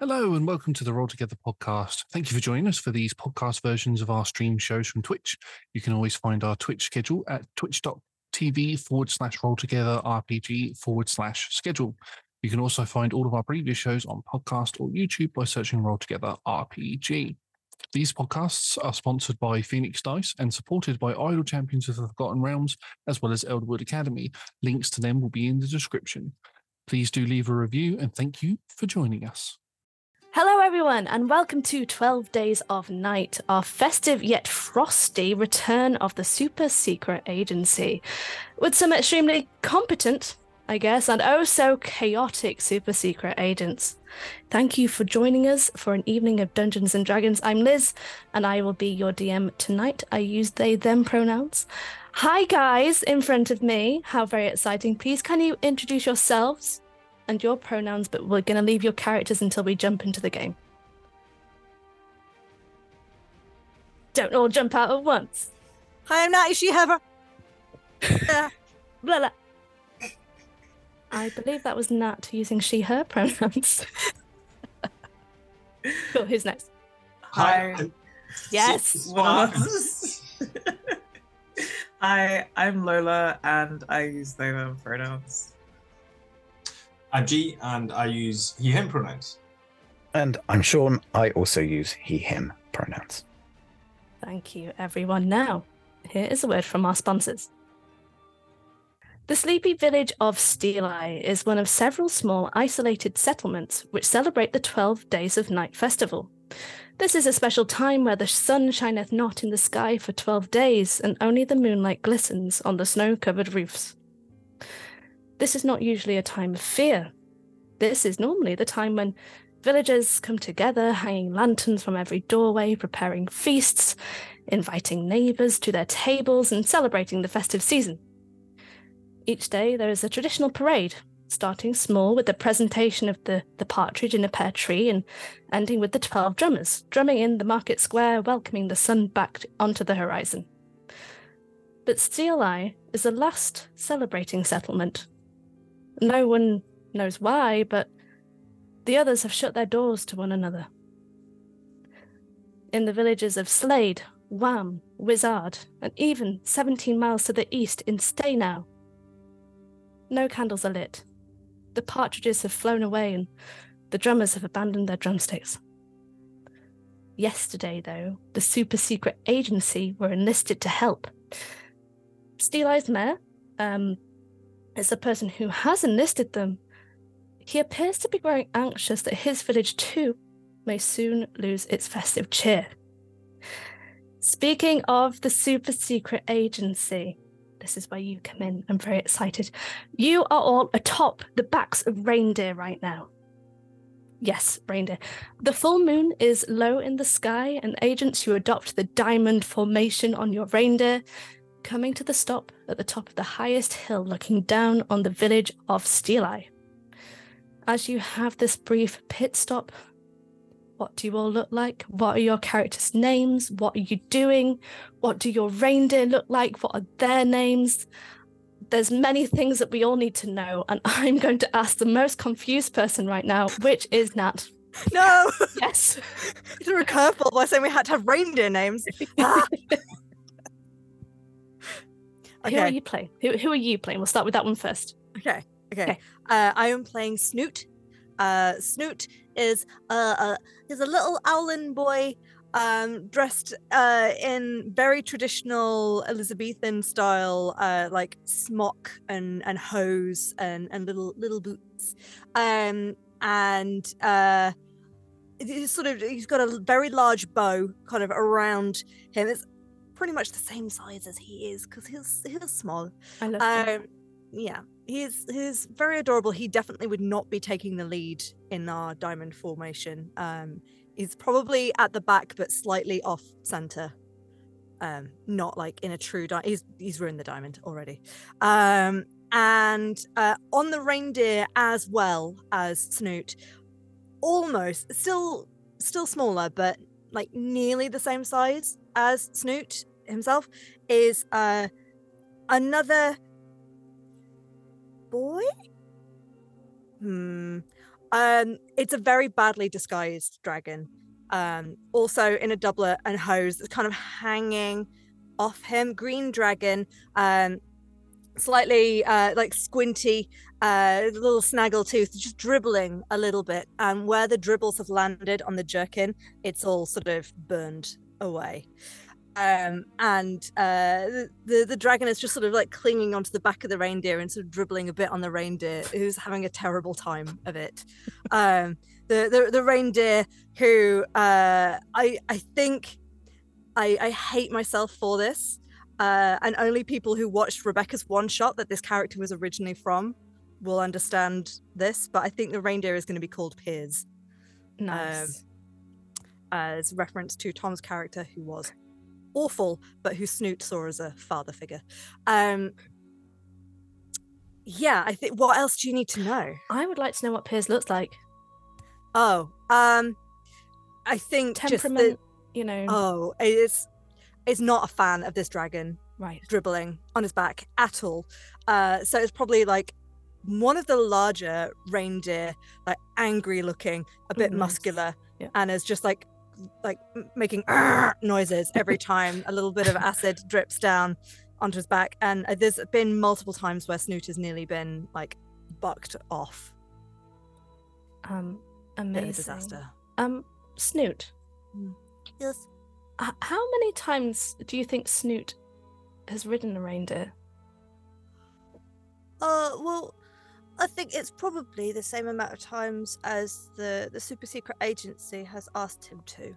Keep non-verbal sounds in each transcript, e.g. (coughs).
Hello and welcome to the Roll Together podcast. Thank you for joining us for these podcast versions of our stream shows from Twitch. You can always find our Twitch schedule at twitch.tv forward slash roll together RPG forward slash schedule. You can also find all of our previous shows on podcast or YouTube by searching Roll Together RPG. These podcasts are sponsored by Phoenix Dice and supported by Idle Champions of the Forgotten Realms, as well as Elderwood Academy. Links to them will be in the description. Please do leave a review and thank you for joining us. Hello, everyone, and welcome to 12 Days of Night, our festive yet frosty return of the super secret agency. With some extremely competent, I guess, and oh so chaotic super secret agents. Thank you for joining us for an evening of Dungeons and Dragons. I'm Liz, and I will be your DM tonight. I use they, them pronouns. Hi, guys, in front of me. How very exciting. Please, can you introduce yourselves? And your pronouns, but we're going to leave your characters until we jump into the game. Don't all jump out at once. Hi, I'm Nat She Heather. (laughs) blah, blah. I believe that was Nat using she, her pronouns. (laughs) cool, who's next? Hi. Yes. (laughs) Hi, I'm Lola and I use they them pronouns. I'm G and I use he him pronouns. And I'm Shaun. I also use he him pronouns. Thank you, everyone. Now, here is a word from our sponsors. The sleepy village of Steel Eye is one of several small isolated settlements which celebrate the 12 Days of Night festival. This is a special time where the sun shineth not in the sky for 12 days and only the moonlight glistens on the snow covered roofs. This is not usually a time of fear. This is normally the time when villagers come together, hanging lanterns from every doorway, preparing feasts, inviting neighbours to their tables, and celebrating the festive season. Each day there is a traditional parade, starting small with the presentation of the, the partridge in a pear tree and ending with the 12 drummers drumming in the market square, welcoming the sun back onto the horizon. But Steel Eye is the last celebrating settlement no one knows why, but the others have shut their doors to one another. In the villages of Slade, Wham, Wizard, and even 17 miles to the east in Staynow, no candles are lit. The partridges have flown away and the drummers have abandoned their drumsticks. Yesterday, though, the super secret agency were enlisted to help. Steel Eyes Mayor, um, is the person who has enlisted them. He appears to be growing anxious that his village too may soon lose its festive cheer. Speaking of the super secret agency, this is where you come in. I'm very excited. You are all atop the backs of reindeer right now. Yes, reindeer. The full moon is low in the sky, and agents who adopt the diamond formation on your reindeer coming to the stop at the top of the highest hill looking down on the village of Steel Eye. As you have this brief pit stop, what do you all look like? What are your characters' names? What are you doing? What do your reindeer look like? What are their names? There's many things that we all need to know, and (laughs) I'm going to ask the most confused person right now, which is Nat. No! (laughs) Yes. You (laughs) threw a curveball by saying we had to have reindeer names. Ah. Ah. Who are you playing? Who, who are you playing? We'll start with that one first. Okay. Okay. Okay. Uh, I am playing Snoot. Uh, Snoot is uh, uh is a little owlin boy, um, dressed uh in very traditional Elizabethan style, uh, like smock and and hose and and little little boots, um, and uh. He's sort of he's got a very large bow kind of around him. It's pretty much the same size as he is because he's he's small. I love him. Um, yeah, he's he's very adorable. He definitely would not be taking the lead in our diamond formation. Um, he's probably at the back, but slightly off center. Um, not like in a true di- he's he's ruined the diamond already. Um, and uh, on the reindeer as well as Snoot, almost still still smaller, but like nearly the same size as Snoot himself is uh another boy? Hmm. Um, it's a very badly disguised dragon. Um, also in a doublet and hose kind of hanging off him. Green dragon, um, slightly uh, like squinty, uh, little snaggle tooth, just dribbling a little bit. And where the dribbles have landed on the jerkin, it's all sort of burned away. Um, and uh, the, the dragon is just sort of like clinging onto the back of the reindeer and sort of dribbling a bit on the reindeer, who's having a terrible time of it. Um, the, the the reindeer who uh, I I think I I hate myself for this, uh, and only people who watched Rebecca's one shot that this character was originally from will understand this. But I think the reindeer is going to be called Piers Nice. as reference to Tom's character who was awful, but who Snoot saw as a father figure. Um, yeah, I think. What else do you need to know? I would like to know what Piers looks like. Oh, um, I think just the- Temperament, you know. oh, it's is not a fan of this dragon right. dribbling on his back at all. Uh, so it's probably like one of the larger reindeer, like angry looking, a bit nice. muscular, Yeah. and is just like like making (laughs) noises every (laughs) time a little bit of acid drips down onto his back. And uh, there's been multiple times where Snoot has nearly been like bucked off. Um, Bit of a disaster. Um, Snoot. Yes. How many times do you think Snoot has ridden a reindeer? Uh, well, I think it's probably the same amount of times as the the super secret agency has asked him to.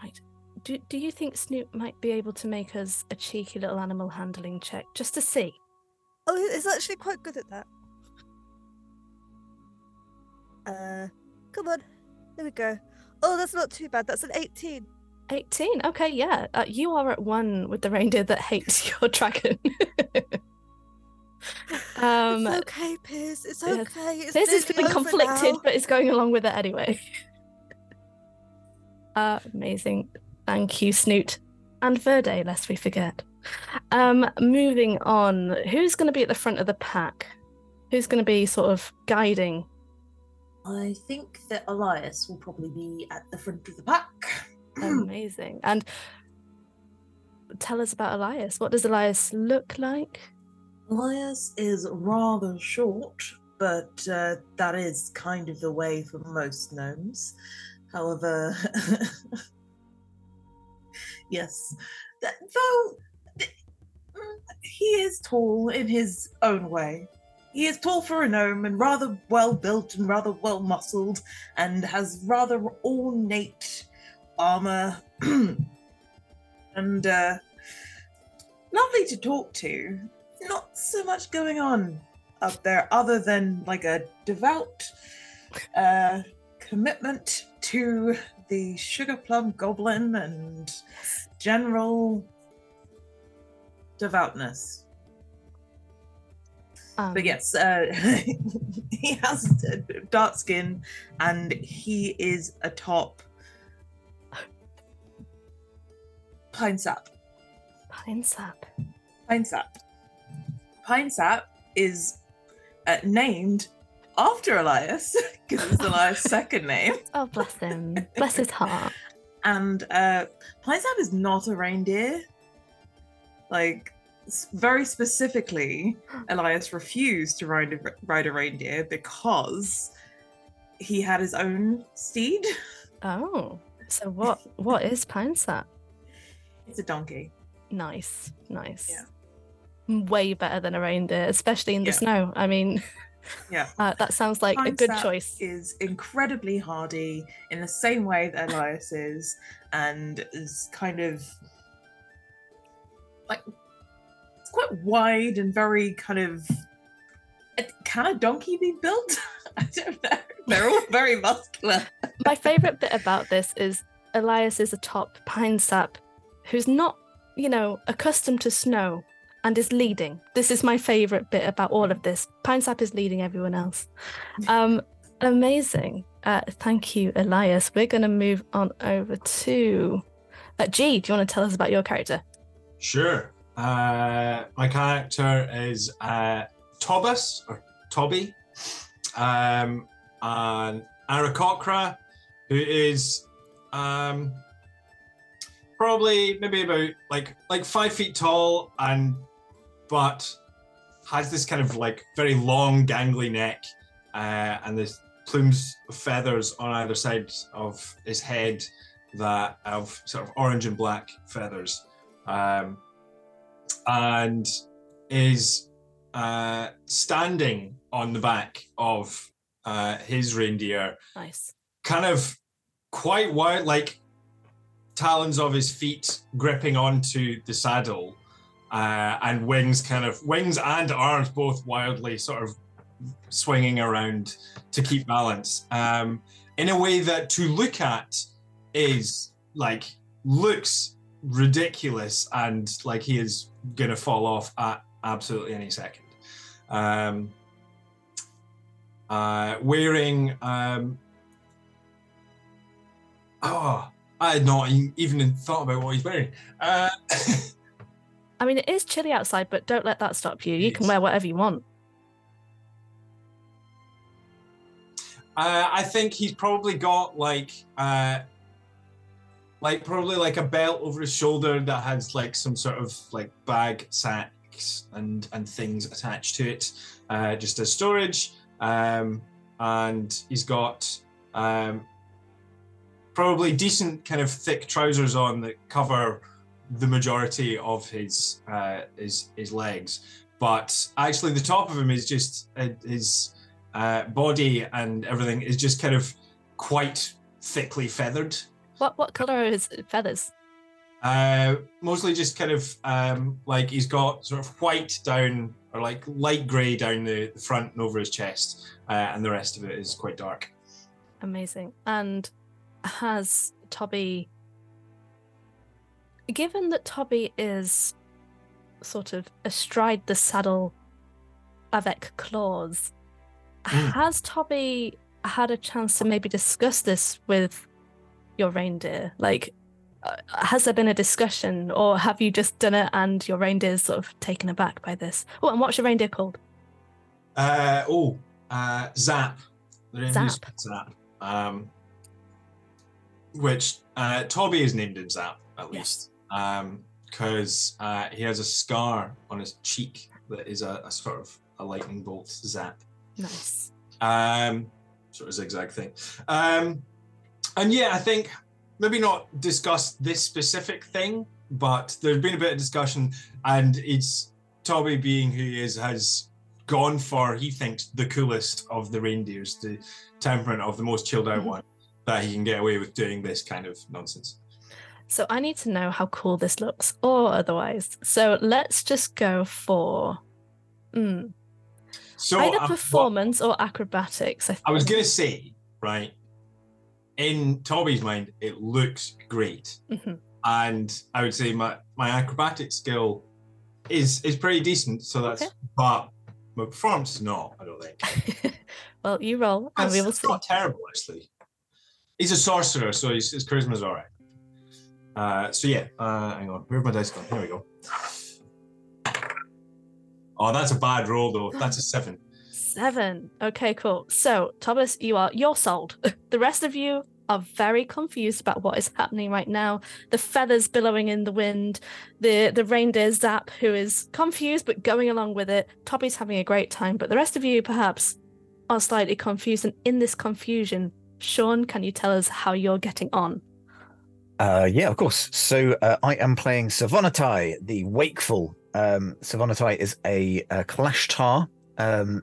Right. Do, do you think Snoot might be able to make us a cheeky little animal handling check just to see? Oh, he's actually quite good at that. Uh, come on, there we go. Oh, that's not too bad. That's an 18. 18. Okay, yeah. Uh, you are at one with the reindeer that hates (laughs) your dragon. (laughs) um, it's okay, Piers. It's yeah, okay. It's This has nearly been conflicted, now. but it's going along with it anyway. uh, (laughs) amazing. Thank you, Snoot. And Verde, lest we forget. Um, moving on, who's going to be at the front of the pack? Who's going to be sort of guiding? I think that Elias will probably be at the front of the pack. Amazing. And tell us about Elias. What does Elias look like? Elias is rather short, but uh, that is kind of the way for most gnomes. However, (laughs) yes, th- though mm, he is tall in his own way. He is tall for a gnome and rather well built and rather well muscled and has rather ornate armor. (clears throat) And uh, lovely to talk to. Not so much going on up there other than like a devout uh, commitment to the sugar plum goblin and general devoutness. Um, But yes, uh, (laughs) he has dark skin and he is atop pine sap. Pine sap. Pine sap. Pine sap is uh, named after Elias (laughs) because it's Elias' (laughs) second name. Oh, bless him. bless his heart. And uh, Pine sap is not a reindeer. Like very specifically, Elias refused to ride a, ride a reindeer because he had his own steed. Oh, so what? What is pine sap? It's a donkey. Nice, nice. Yeah. Way better than a reindeer, especially in the Yeah. snow. I mean, (laughs) Yeah. (laughs) uh, that sounds like a good choice. Is incredibly hardy in the same way that Elias is, and is kind of like it's quite wide and very kind of. uh, Can a donkey be built? (laughs) I don't know. They're all very muscular. My favorite bit about this is Elias is a top pine sap who's not, you know, accustomed to snow and is leading. This is my favorite bit about all of this. Pine sap is leading everyone else. (laughs) Um, amazing. Uh, thank you, Elias. We're going to move on over to uh, G. Do you want to tell us about your character? Sure. Uh, my character is uh, Tobus or Toby, um, an Aarakocra, who is um, probably maybe about like like five feet tall and but has this kind of like very long gangly neck uh, and there's plumes of feathers on either side of his head that have sort of orange and black feathers um, and is uh, standing on the back of uh, his reindeer Nice. kind of quite wide, like talons of his feet gripping onto the saddle, uh, and wings kind of wings and arms both wildly sort of swinging around to keep balance um, in a way that to look at is like looks ridiculous and like he is gonna fall off at absolutely any second. Um, uh, wearing um, oh, I had not even thought about what he's wearing. Uh, (laughs) I mean, it is chilly outside, but don't let that stop you. You can wear whatever you want. Uh, I think he's probably got like uh, like probably like a belt over his shoulder that has like some sort of like bag sacks and and things attached to it, uh, just as storage. Um, and he's got um, probably decent kind of thick trousers on that cover the majority of his uh, his his legs. But actually, the top of him is just uh, his uh, body and everything is just kind of quite thickly feathered. What what color are his feathers? Uh, mostly just kind of um, like he's got sort of white down or like light grey down the, the front and over his chest, uh, and the rest of it is quite dark. Amazing. And has Tobby, given that Tobby is sort of astride the saddle avec claws, Mm. has Tobby had a chance to maybe discuss this with your reindeer? Like, uh, has there been a discussion, or have you just done it and your reindeer's sort of taken aback by this? Oh, and what's your reindeer called? Uh, oh, uh, Zap. Zap. Zap. Um, which uh, Toby is named in Zap at least, because uh, he has a scar on his cheek that is a, a sort of a lightning bolt zap. Nice. um, sort of zigzag thing. Um, and yeah, I think maybe not discuss this specific thing, but there's been a bit of discussion, and it's Toby, being who he is, has gone for he thinks the coolest of the reindeers, the temperament of the most chilled out Mhm. one, that he can get away with doing this kind of nonsense. So I need to know how cool this looks, or otherwise. So let's just go for mm, So either um, what- performance or acrobatics. I, I was gonna say, right, in Toby's mind, it looks great. Mhm. and I would say my my acrobatic skill is is pretty decent. So that's Okay. but my performance is not. I don't think. (laughs) well, you roll, and we will it's see. not terrible actually. He's a sorcerer, so his, his charisma's all right. Uh, so yeah, uh, hang on. Where's my dice gone? Here we go. Oh, that's a bad roll though. That's a seven. Seven. Okay, cool. So, Thomas, you are you're sold. (laughs) the rest of you are very confused about what is happening right now. The feathers billowing in the wind, the the reindeer Zap, who is confused but going along with it. Toby's having a great time, but the rest of you perhaps are slightly confused. And in this confusion, Shaun, can you tell us how you're getting on? Uh, yeah, of course. So uh, I am playing Sovannatai, the Wakeful. Um, Sovannatai is a, a Kalashtar, um,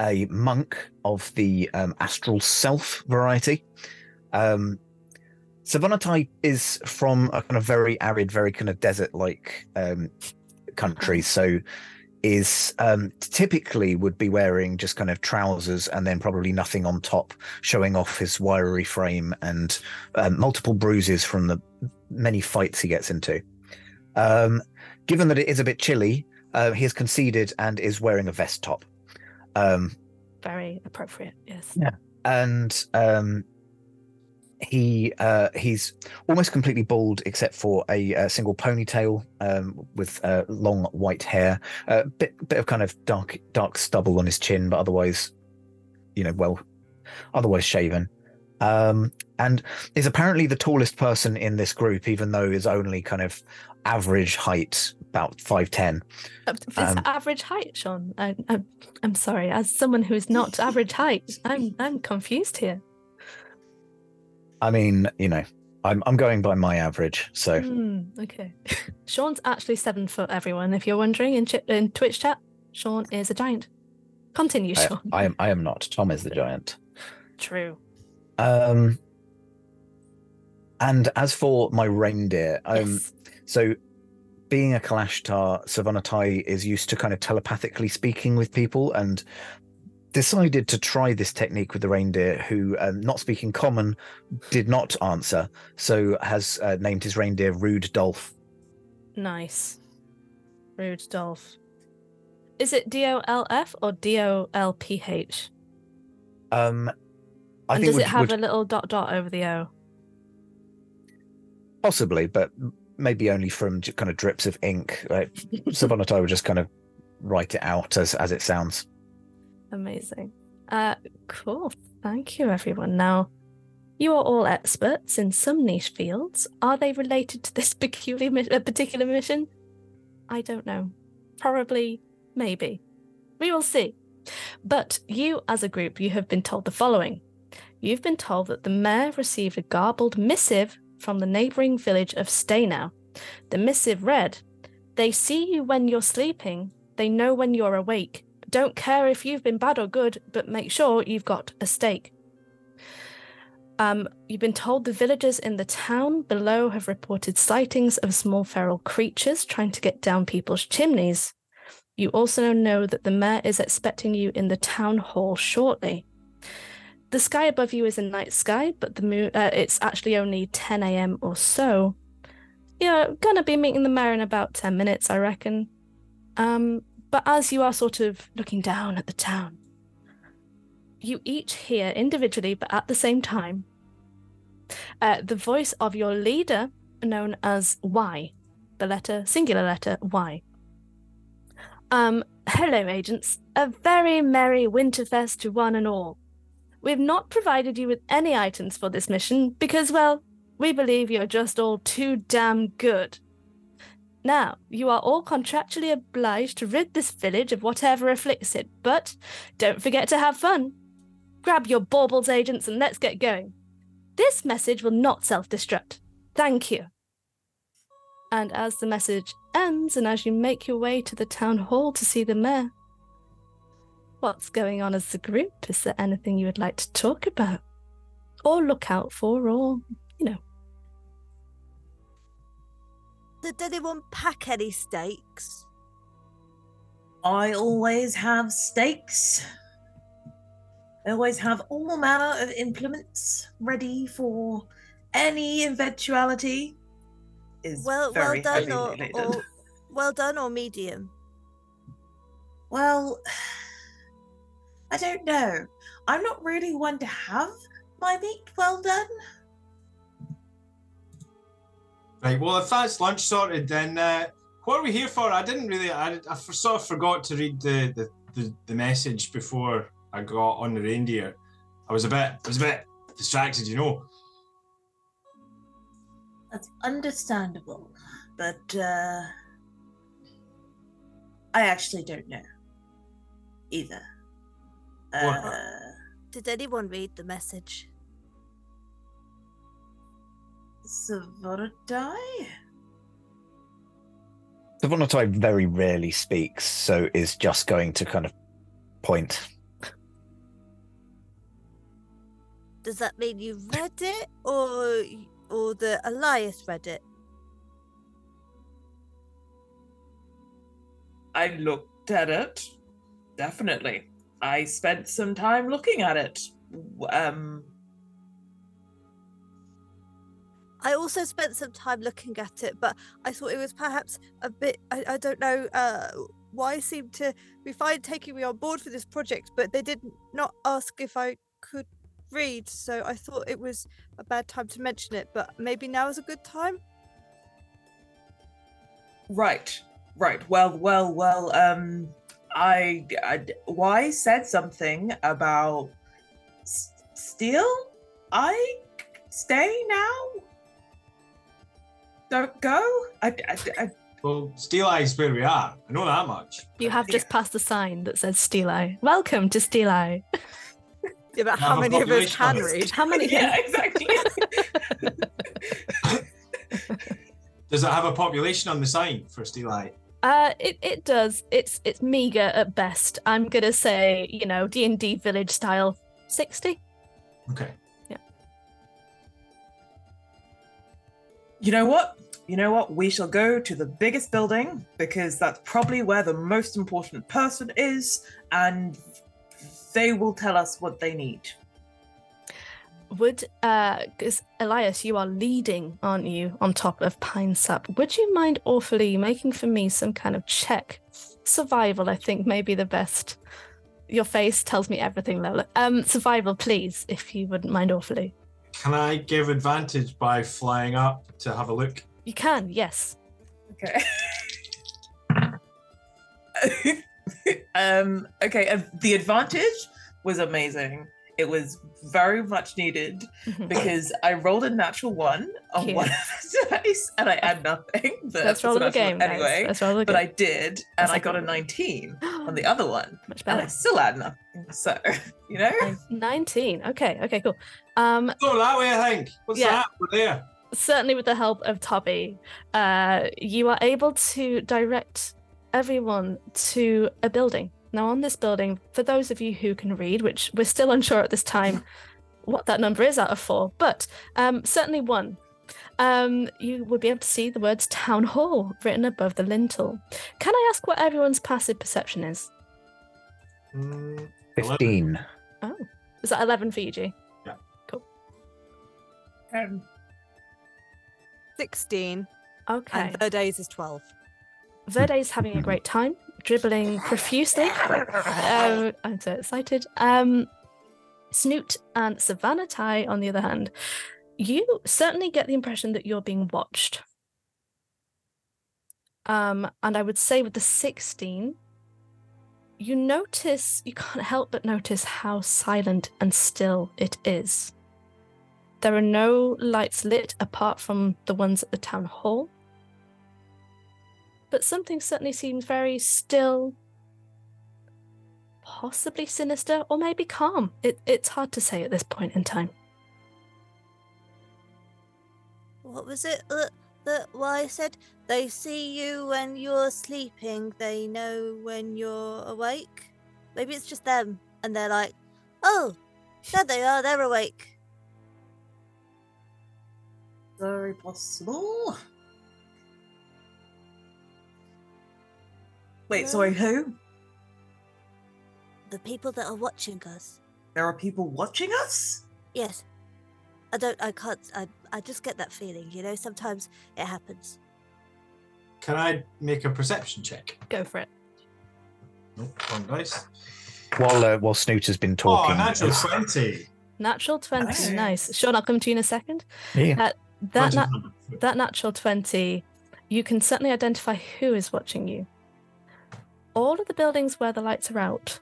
a monk of the um, Astral Self variety. Um, Sovannatai is from a kind of very arid, very kind of desert-like um, country. So is um, typically would be wearing just kind of trousers and then probably nothing on top, showing off his wiry frame and um, multiple bruises from the many fights he gets into. Um, given that it is a bit chilly, uh, he has conceded and is wearing a vest top. Um, Very appropriate. Yes. Yeah. and um, he uh, he's almost completely bald except for a, uh single ponytail um, with uh, long white hair, a bit bit of kind of dark dark stubble on his chin, but otherwise, you know, well otherwise shaven, um, and is apparently the tallest person in this group, even though is only kind of average height, about five ten. Uh, Um, average height, Shaun. I, I, I'm sorry. As someone who's not average height, I'm I'm confused here. I mean, you know, I'm I'm going by my average, so Hmm, okay. (laughs) Shaun's actually seven foot. Everyone, if you're wondering in, chi- in Twitch chat, Shaun is a giant. Continue, I, Shaun. I am I am not. Tom is the giant. True. Um, and as for my reindeer, um, yes. so being a Kalashtar, Sovannatai is used to kind of telepathically speaking with people and decided to try this technique with the reindeer who, um, not speaking common, did not answer. So has uh, named his reindeer Rude Dolph. Nice. Rude Dolph. Is it D O L F or D O L P H? Um, I And think does would, it have would a little dot dot over the O? possibly, but maybe only from kind of drips of ink. Like (laughs) Sovannatai would just kind of write it out as as it sounds. Amazing. Uh, cool. Thank you, everyone. Now, you are all experts in some niche fields. Are they related to this (laughs) peculiar, mi- particular mission? I don't know. Probably, maybe. We will see. But you, as a group, you have been told the following. You've been told that the mayor received a garbled missive from the neighbouring village of Staynow. The missive read, They see you when you're sleeping, they know when you're awake. Don't care if you've been bad or good, but make sure you've got a stake. Um, you've been told the villagers in the town below have reported sightings of small feral creatures trying to get down people's chimneys. You also know that the mayor is expecting you in the town hall shortly. The sky above you is a night sky, but the moon uh, it's actually only 10 a.m. or so. You're gonna be meeting the mayor in about 10 minutes, I reckon. Um, but as you are sort of looking down at the town, you each hear individually, but at the same time, uh, the voice of your leader, known as Y, the letter, singular letter Y. Um, hello, agents. A very merry Winterfest to one and all. We've not provided you with any items for this mission because, well, we believe you're just all too damn good. Now, you are all contractually obliged to rid this village of whatever afflicts it, but don't forget to have fun. Grab your baubles, agents, and let's get going. This message will not self destruct. Thank you. And as the message ends, and as you make your way to the town hall to see the mayor, what's going on as a group? Is there anything you would like to talk about? Or look out for, or, Did anyone pack any steaks? I always have steaks. I always have all manner of implements ready for any eventuality. Is Well, well done, or, or well done, or medium. Well, (sighs) I don't know. I'm not really one to have my meat well done. Right. Well, if that's lunch sorted, then uh, what are we here for? I didn't really. I sort of forgot to read the, the, the, the message before I got on the reindeer. I was a bit. I was a bit distracted, you know. That's understandable, but uh, I actually don't know either. What- Uh, Did anyone read the message? Sovannatai? Sovannatai very rarely speaks, so is just going to kind of point. Does that mean you read it, or or the Elias read it? I looked at it. Definitely. I spent some time looking at it. Um, I also spent some time looking at it, but I thought it was perhaps a bit. I, I don't know uh, Y seemed to be fine taking me on board for this project, but they did not ask if I could read, so I thought it was a bad time to mention it. But maybe now is a good time. right, right. Well, well, well. Um, I, I, Y said something about s- Steel, I stay now. Don't go. I, I, I Well, Steel is where we are. I know that much. You have Yeah. just passed a sign that says Steel Eye. Welcome to Steel Eye. Yeah, but Now how many of us can read? How many? (laughs) yeah, exactly. (laughs) Does it have a population on the sign for Steel Eye? Uh, it, it does. It's it's meager at best. I'm gonna say, you know, D and D village style, sixty. Okay. You know what? You know what? We shall go to the biggest building because that's probably where the most important person is, and they will tell us what they need. Would uh, because Elias, you are leading, aren't you, on top of Pine Sap? Would you mind awfully making for me some kind of check? Survival, I think, may be the best. Your face tells me everything, Lola. Um, survival, please, if you wouldn't mind awfully. Can I give advantage by flying up to have a look? You can, yes. Okay. (laughs) um. Okay. Uh, the advantage was amazing. It was very much needed Mhm. because I rolled a natural one on Cute. one of (laughs) the dice, and I had nothing. But Let's roll the that's what- game, guys. anyway. Let's roll the But. I did, and That's I got a a- 19 (gasps) on the other one, Much and I better. still had nothing. So (laughs) you know, 19. Okay. Okay. Cool. Um, Go that way, I think. What's Yeah. that? We're there. certainly with the help of Toby, uh, you are able to direct everyone to a building. Now, on this building, for those of you who can read, which we're still unsure at this time (laughs) what that number is out of four, but um, certainly one, um, you would be able to see the words Town Hall written above the lintel. Can I ask what everyone's passive perception is? Mm, 15. Is that 11 for you, G? um, Sixteen, Okay. and Verdes is twelve. Verde's having a great time, dribbling profusely. Um, I'm so excited. Um, Snoot and Sovannatai, on the other hand, you certainly get the impression that you're being watched. Um, and I would say with the 16, you notice, you can't help but notice how silent and still it is. There are no lights lit apart from the ones at the town hall but something certainly seems very still, possibly sinister, or maybe calm. It, it's hard to say at this point in time. What was it that that Y said they see you when you're sleeping, they know when you're awake? Maybe it's just them and they're like, Oh, there they are, they're awake. very possible. Wait, sorry, who? The people that are watching us. There are people watching us? Yes. I don't I can't I I just get that feeling, you know, sometimes it happens. Can I make a perception check? Go for it. Nope, wrong dice. While uh, while Snoot has been talking. Oh, talking. natural as- 20. Natural 20. Nice. Nice. Shaun, I'll come to you in a second. Yeah. That, 20 nat- number. that natural 20, you can certainly identify who is watching you. All of the buildings where the lights are out,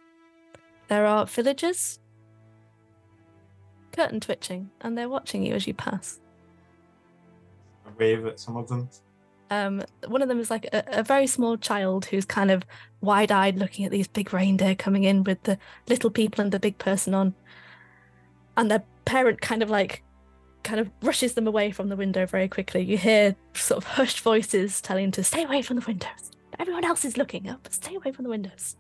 there are villagers, curtain twitching, and they're watching you as you pass. I wave at some of them. Um, one of them is like a, a very small child who's kind of wide-eyed, looking at these big reindeer coming in with the little people and the big person on, and their parent kind of like, kind of rushes them away from the window very quickly. You hear sort of hushed voices telling them to stay away from the windows. Everyone else is looking up. Stay away from the windows.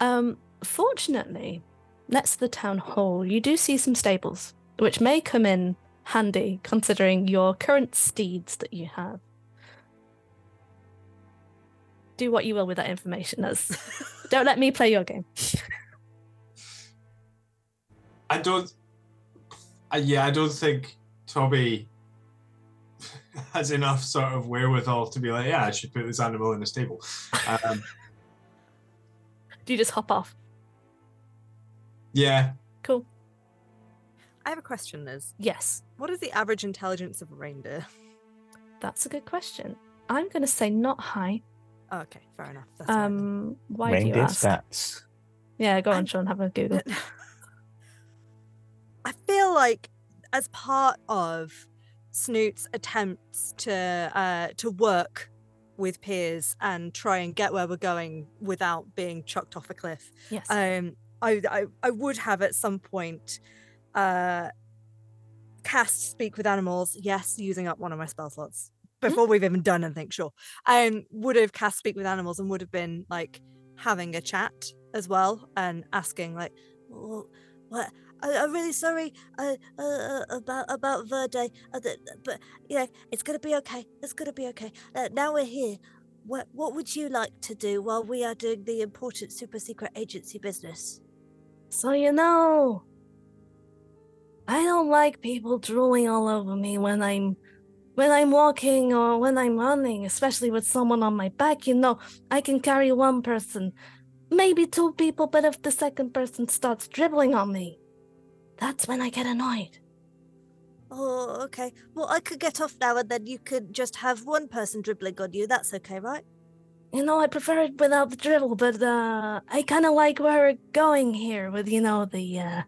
Um, fortunately, next to the town hall, you do see some stables, which may come in handy considering your current steeds that you have do what you will with that information. As (laughs) don't let me play your game. I don't. I, yeah, I don't think Toby (laughs) has enough sort of wherewithal to be like, yeah, I should put this animal in a stable. Um, (laughs) Do you just hop off? yeah, Cool. I have a question, Liz. Yes, What is the average intelligence of a reindeer? that's a good question. I'm going to say not high. Oh, okay, fair enough. That's all right then. Um, why do you Reindeer ask? stats. Yeah, go on, I'm- Shaun. Have a Google. (laughs) I feel like as part of Snoot's attempts to uh, to work with Piers and try and get where we're going without being chucked off a cliff, Yes. um, I, I I would have at some point uh, cast speak with animals. Yes, using up one of my spell slots before we've even done anything. Sure, um, would have cast speak with animals and would have been like having a chat as well and asking like, Well, what? I, I'm really sorry uh, uh, uh, about about Verde, uh, but yeah, it's gonna be okay. It's gonna be okay. Uh, now we're here. What what would you like to do while we are doing the important super secret agency business? So you know, I don't like people drooling all over me when I'm when I'm walking or when I'm running, especially with someone on my back. You know, I can carry one person, maybe two people, but if the second person starts dribbling on me, that's when I get annoyed. Oh, okay. Well, I could get off now, and then you could just have one person dribbling on you. That's okay, right? You know, I prefer it without the dribble, but uh I kinda like where we're going here with, you know, the uh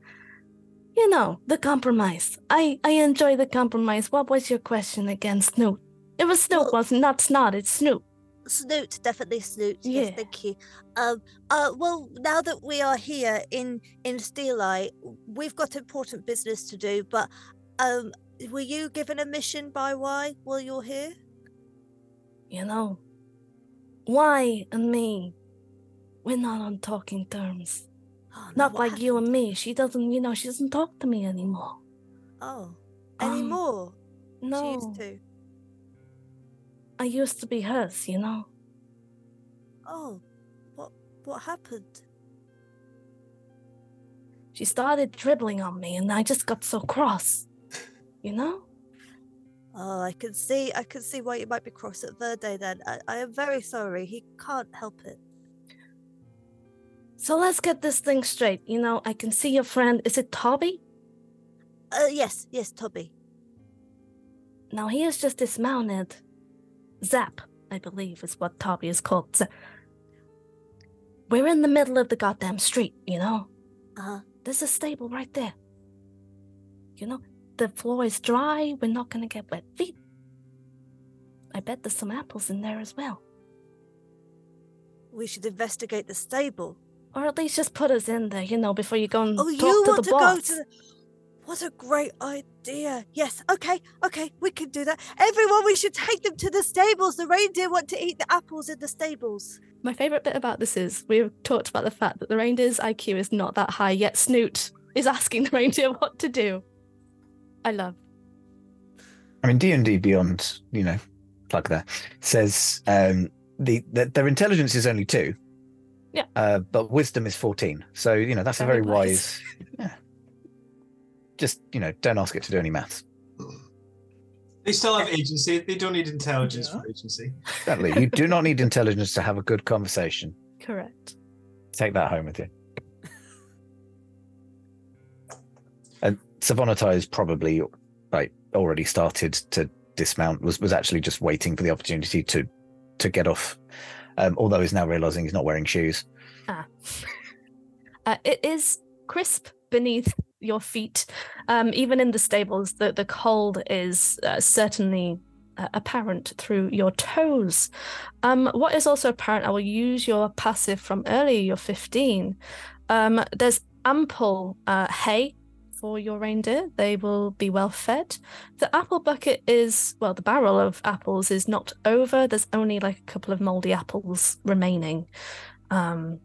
you know, the compromise. I I enjoy the compromise. What was your question again, Snoot? It was Snoot, Well- wasn't not Snot, it's Snoot. Snoot, definitely Snoot. Yeah. Yes, thank you. Um, uh, well, now that we are here in in Steel Eye, we've got important business to do. But um, were you given a mission by Y while you're here? You know. Y and me? We're not on talking terms. Oh, no, Not like you and me. She doesn't, you know, she doesn't talk to me anymore. Oh, Um, anymore? She No. used to. I used to be hers, you know. Oh, what what happened? She started dribbling on me and I just got so cross. You know? Oh, I can see. I can see why you might be cross at Verde. Then I, I am very sorry. He can't help it. So let's get this thing straight. You know, I can see your friend. Is it Toby? Uh, yes, yes, Toby. Now he has just dismounted. Zap, I believe, is what Toby is called. Zap. We're in the middle of the goddamn street, you know? Uh. There's a stable right there. You know, the floor is dry. We're not gonna get wet feet. I bet there's some apples in there as well. We should investigate the stable. Or at least just put us in there, you know, before you go and Oh, talk you to want the to boss. go to the. What a great idea. Yes, okay, okay, we can do that. Everyone, we should take them to the stables. The reindeer want to eat the apples in the stables. My favorite bit about this is we've talked about the fact that the reindeer's IQ is not that high, yet Snoot is (laughs) asking the reindeer what to do. I love. I mean, D and D Beyond, you know, plug there says um, the, the their intelligence is only two. Yeah. Uh, but wisdom is fourteen. So you know that's a Very very wise. wise. (laughs) Yeah. Just you know, don't ask it to do any maths. They still have agency. They don't need intelligence Yeah. for agency. Exactly. you do not need intelligence to have a good conversation. Correct. Take that home with you. And Savonata is probably like already started to dismount. Was was actually just waiting for the opportunity to to get off. Um, although he's now realizing he's not wearing shoes. Ah. (laughs) Uh, it is crisp beneath your feet. Um, even in the stables, the, the cold is uh, certainly uh, apparent through your toes. Um, what is also apparent, I will use your passive from earlier, your 15. Um, there's ample uh, hay for your reindeer. They will be well fed. The apple bucket is, well, the barrel of apples is not over. There's only like a couple of moldy apples remaining. Um,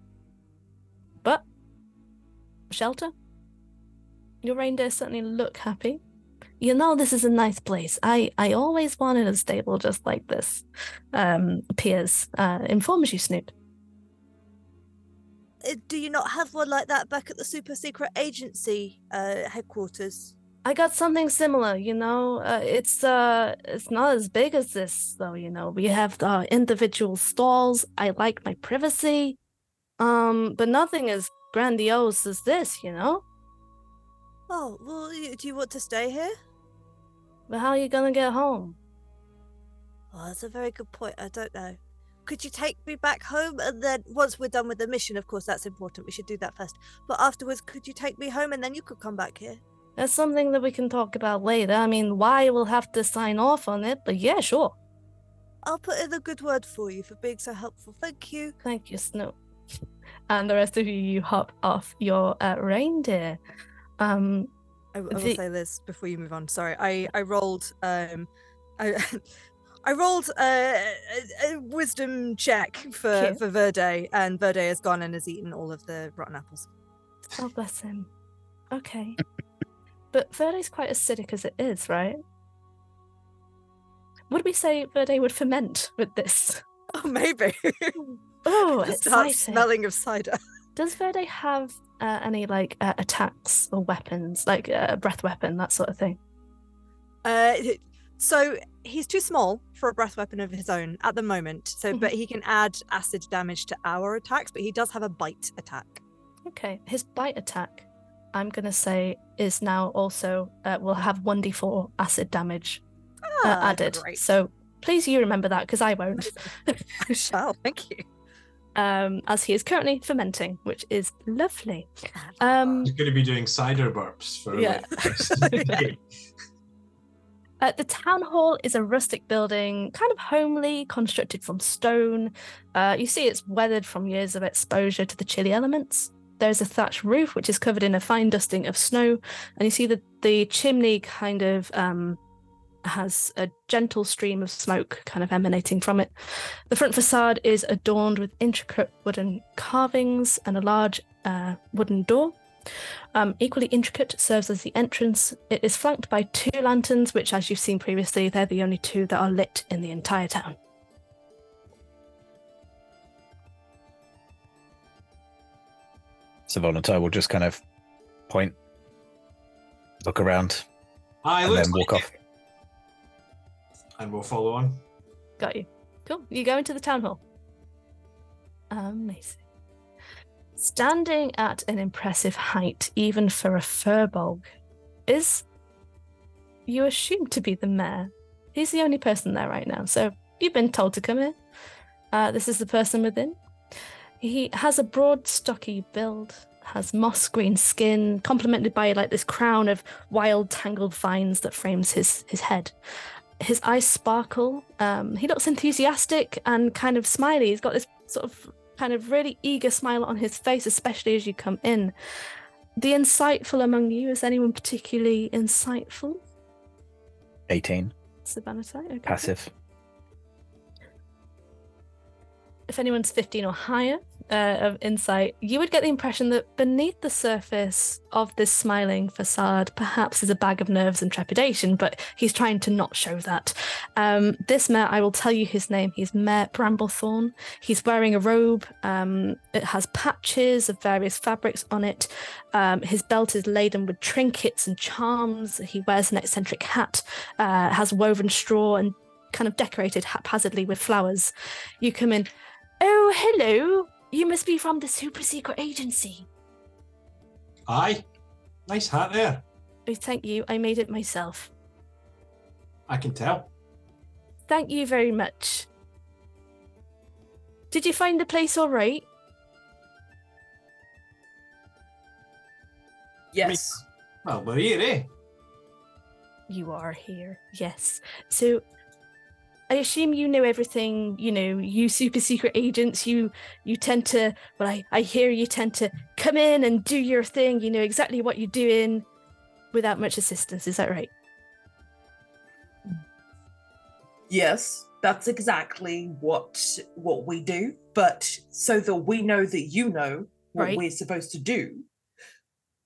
but shelter. Your reindeer certainly look happy. You know this is a nice place. I I always wanted a stable just like this. Um, Piers uh, informs you, Snoot. Uh, Do you not have one like that back at the super secret agency uh, headquarters? I got something similar. You know, uh, it's uh, it's not as big as this though. You know, we have the individual stalls. I like my privacy, um, but nothing as grandiose as this. You know. Oh, well, do you want to stay here? But how are you gonna get home? Oh, that's a very good point. I don't know. Could you take me back home and then once we're done with the mission, of course, that's important. We should do that first. But afterwards, could you take me home and then you could come back here? That's something that we can talk about later. I mean, why we'll have to sign off on it, but yeah, sure. I'll put in a good word for you for being so helpful. Thank you. Thank you, Snow. And the rest of you, you hop off your uh, reindeer. Um, I, I will The- say this before you move on. Sorry, I I rolled um, I (laughs) I rolled a, a, a wisdom check for for Verde, and Verde has gone and has eaten all of the rotten apples. oh, bless him. Okay. (laughs) but Verde's quite acidic as it is, right? Would we say Verde would ferment with this? (laughs) Oh, maybe. Oh, exciting. smelling of cider. Does Verde have uh, any like uh, attacks or weapons, like uh, a breath weapon, that sort of thing? Uh, so he's too small for a breath weapon of his own at the moment. So, Mhm. but he can add acid damage to our attacks. But he does have a bite attack. Okay, his bite attack, I'm gonna say, is now also uh, will have one d4 acid damage uh, Ah, added. Great. So please you remember that because I won't. (laughs) I shall. Thank you. Um, as he is currently fermenting, which is lovely. Um, He's going to be doing cider burps for Yeah. like, the rest of the day. Uh, the town hall is a rustic building, kind of homely, constructed from stone. Uh, you see, it's weathered from years of exposure to the chilly elements. There's a thatched roof, which is covered in a fine dusting of snow, and you see that the chimney kind of um, has a gentle stream of smoke kind of emanating from it. The front facade is adorned with intricate wooden carvings and a large uh, wooden door. Um, equally intricate serves as the entrance. It is flanked by two lanterns, which, as you've seen previously, they're the only two that are lit in the entire town. Sovannatai will just kind of point, look around, Aye, and then walk like off. it. And we'll follow on. Got you. Cool. You go into the town hall. Amazing. Standing at an impressive height, even for a firbolg, is you assume to be the mayor. He's the only person there right now, so you've been told to come in. Uh, this is the person within. He has a broad, stocky build, has moss green skin, complemented by like this crown of wild, tangled vines that frames his his head his eyes sparkle. Um, he looks enthusiastic and kind of smiley. He's got this sort of kind of really eager smile on his face, especially as you come in. The insightful among you, is anyone particularly insightful? 18, Sovannatai? Okay. passive. if anyone's 15 or higher uh, of insight, you would get the impression that beneath the surface of this smiling facade, perhaps is a bag of nerves and trepidation, but he's trying to not show that. Um, this mayor, I will tell you his name. He's Mayor Bramblethorn. He's wearing a robe. Um, it has patches of various fabrics on it. Um, his belt is laden with trinkets and charms. He wears an eccentric hat, uh, has woven straw and kind of decorated haphazardly with flowers. You come in. Oh, hello. You must be from the super secret agency. Aye. Nice hat there. Oh, thank you. I made it myself. I can tell. Thank you very much. Did you find the place all right? Yes. Well, we're here, eh? You are here. Yes. So I assume you know everything, you know, you super secret agents, you you tend to well I, I hear you tend to come in and do your thing, you know exactly what you're doing without much assistance, is that right? Yes, that's exactly what what we do. But so that we know that you know what Right. we're supposed to do,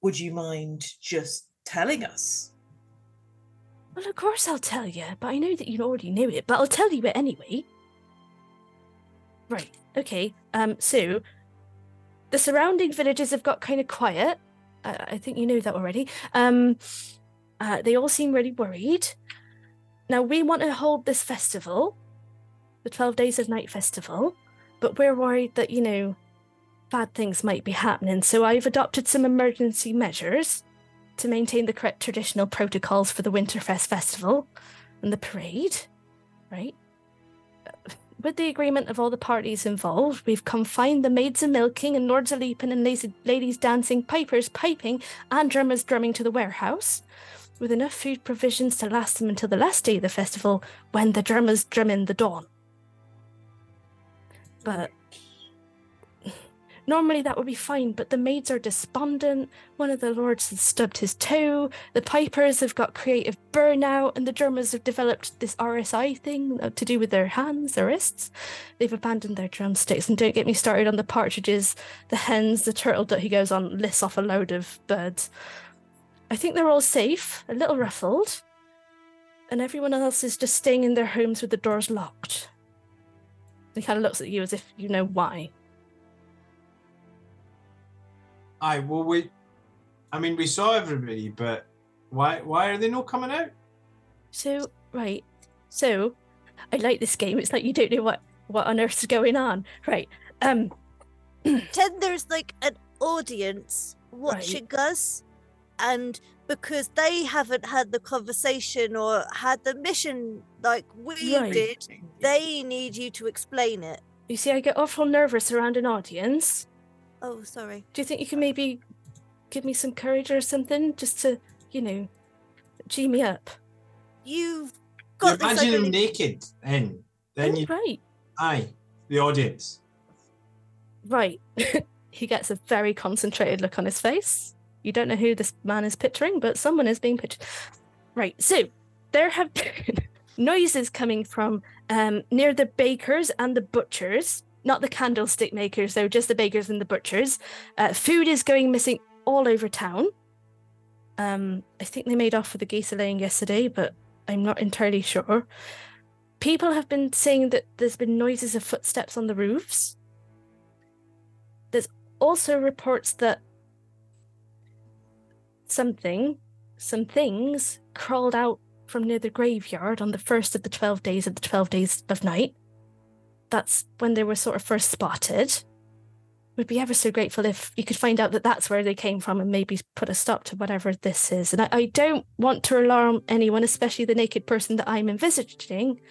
would you mind just telling us? Well, of course I'll tell you, but I know that you already knew it, but I'll tell you it anyway. Right, okay. Um, so the surrounding villages have got kind of quiet. Uh, I think you know that already. Um, uh, they all seem really worried. Now we want to hold this festival, the Twelve Days of Night festival, but we're worried that you know bad things might be happening. So I've adopted some emergency measures to maintain the correct traditional protocols for the Winterfest festival and the parade, right? Uh, with the agreement of all the parties involved, we've confined the maids a milking and lords a leaping and ladies dancing, pipers piping, and drummers drumming to the warehouse, with enough food provisions to last them until the last day of the festival, when the drummers drum in the dawn. But normally that would be fine, but the maids are despondent. One of the lords has stubbed his toe. The pipers have got creative burnout, and the drummers have developed this RSI thing uh, to do with their hands, their wrists. They've abandoned their drumsticks, and don't get me started on the partridges, the hens, the turtle. That he goes on lists off a load of birds. I think they're all safe, a little ruffled, and everyone else is just staying in their homes with the doors locked. He kind of looks at you as if you know why. Aye, well we I mean we saw everybody, but why why are they not coming out? So, right. So, I like this game. It's like you don't know what what on earth's going on. Right. Um (clears throat) Pretend there's like an audience watching us, and because they haven't had the conversation or had the mission like we Right. did, they need you to explain it. you see I get awful nervous around an audience. Oh, sorry. Do you think you can maybe give me some courage or something just to, you know, G me up? You've You got this. imagine him naked then. Then Oh, you right. aye, the audience. Right. (laughs) he gets a very concentrated look on his face. You don't know who this man is picturing, but someone is being pictured. Right. So there have been (laughs) noises coming from um, near the bakers and the butchers, not the candlestick makers, though, just the bakers and the butchers. Uh, food is going missing all over town. Um, I think they made off with the geese laying yesterday, but I'm not entirely sure. People have been saying that there's been noises of footsteps on the roofs There's also reports that something, some things crawled out from near the graveyard on the first of the 12 days of the 12 days of night. That's when they were sort of first spotted. Would be ever so grateful if you could find out that that's where they came from and maybe put a stop to whatever this is. And I, I don't want to alarm anyone, especially the naked person that I'm envisaging.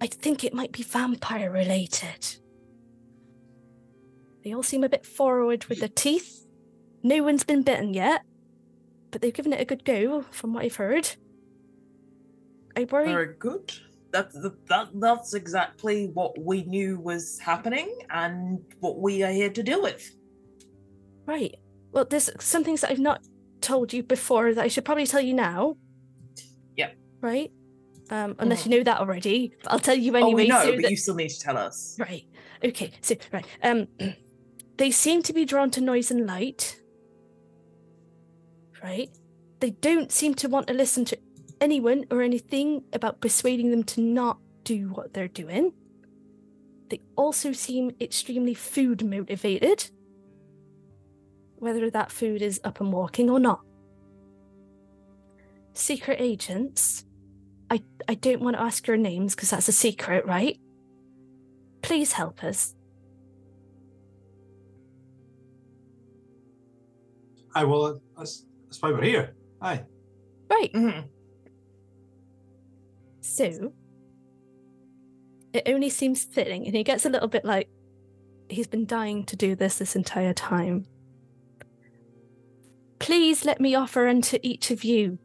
I think it might be vampire related. They all seem a bit forward with their teeth. No one's been bitten yet, but they've given it a good go, from what I've heard. I worry. Very good. That's that, that's exactly what we knew was happening and what we are here to deal with. Right. Well, there's some things that I've not told you before that I should probably tell you now. Yep. Right. Um, unless you know that already, but I'll tell you anyway oh, we know, so but that- you still need to tell us. Right. Okay. So right. Um, (clears throat) they seem to be drawn to noise and light. Right. They don't seem to want to listen to anyone or anything about persuading them to not do what they're doing. They also seem extremely food motivated. Whether that food is up and walking or not. Secret agents. I, I don't want to ask your names because that's a secret, right? Please help us. Aye, well that's that's why we're here. Hi. Right. Mhm. So it only seems fitting, and he gets a little bit like he's been dying to do this this entire time. Please let me offer unto each of you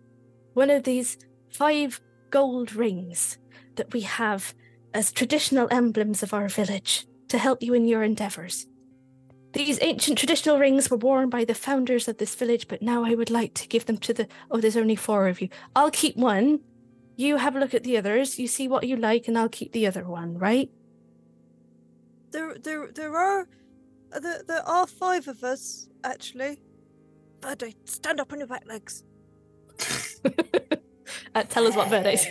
one of these five gold rings that we have as traditional emblems of our village to help you in your endeavors. These ancient traditional rings were worn by the founders of this village, but now I would like to give them to the. Oh, there's only four of you. I'll keep one. You have a look at the others. You see what you like, and I'll keep the other one, right? There, there, there are, uh, there, there are five of us actually. I stand up on your back legs. (laughs) uh, tell us what Verde's.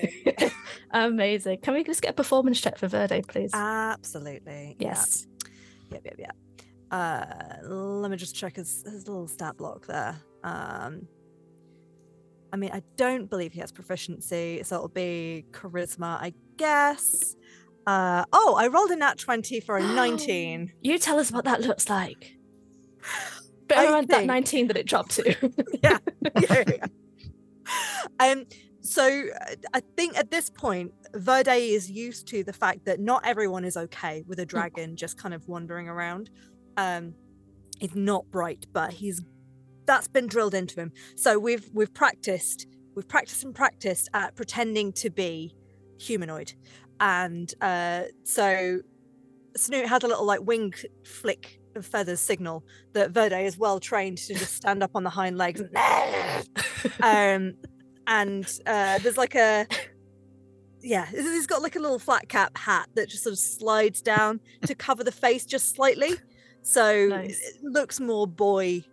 (laughs) Amazing. Can we just get a performance check for Verde, please? Absolutely. yes. Yep, yep, yep. Uh, let me just check his, his little stat block there. Um, I mean, I don't believe he has proficiency, so it'll be charisma, I guess. Uh, oh, I rolled a nat 20 for a 19. (gasps) You tell us what that looks like. (gasps) But I I that 19 that it dropped to. (laughs) (laughs) yeah, yeah. Um, so uh, I think at this point, Verde is used to the fact that not everyone is okay with a dragon just kind of wandering around. Um, he's not bright, but he's that's been drilled into him. So we've we've practiced, we've practiced and practiced at pretending to be humanoid, and uh, so Snoot has a little like wing flick of feathers signal that Verde is well trained to just stand up on the hind legs. (laughs) um, and uh, there's like a yeah, he's got like a little flat cap hat that just sort of slides down to cover the face just slightly, so Nice. it looks more boy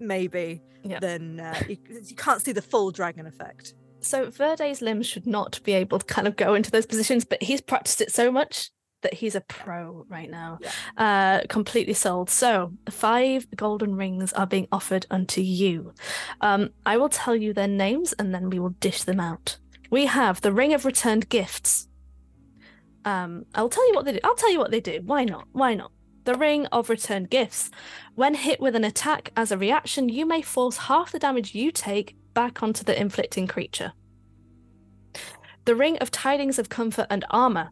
maybe Yeah. than uh, you, you can't see the full dragon effect. So Verde's limbs should not be able to kind of go into those positions, but he's practiced it so much that he's a pro right now. Uh, completely sold. So five golden rings are being offered unto you. Um, I will tell you their names and then we will dish them out. We have the ring of returned gifts. Um, I'll tell you what they do. I'll tell you what they do. Why not? Why not? The ring of returned gifts. When hit with an attack as a reaction, you may force half the damage you take back onto the inflicting creature. The Ring of Tidings of Comfort and Armor.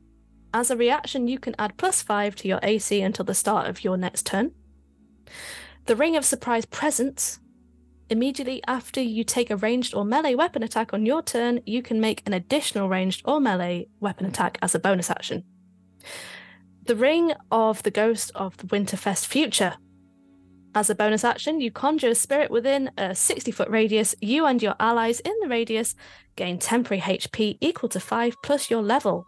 As a reaction, you can add plus 5 to your AC until the start of your next turn. The Ring of Surprise Presence. Immediately after you take a ranged or melee weapon attack on your turn, you can make an additional ranged or melee weapon attack as a bonus action. The Ring of the Ghost of the Winterfest Future. As a bonus action, you conjure a spirit within a 60 foot radius. You and your allies in the radius gain temporary HP equal to 5 plus your level.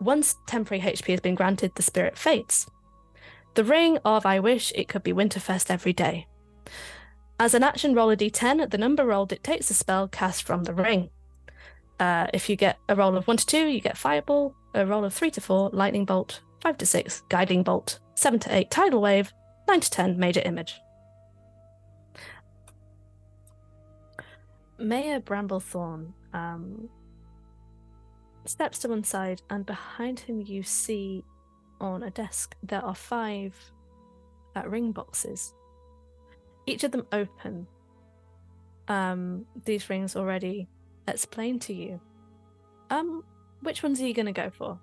Once temporary HP has been granted, the spirit fades. The Ring of I Wish It Could Be Winterfest Every Day. As an action, roll a d10. The number roll dictates the spell cast from the ring. Uh, if you get a roll of 1 to 2, you get Fireball. A roll of 3 to 4, Lightning Bolt. 5 to 6, Guiding Bolt. 7 to 8, Tidal Wave. 9 to 10, Major Image. Mayor Bramblethorn um, steps to one side, and behind him, you see on a desk there are five uh, ring boxes. Each of them open. Um, these rings already explained to you. Um, which ones are you going to go for?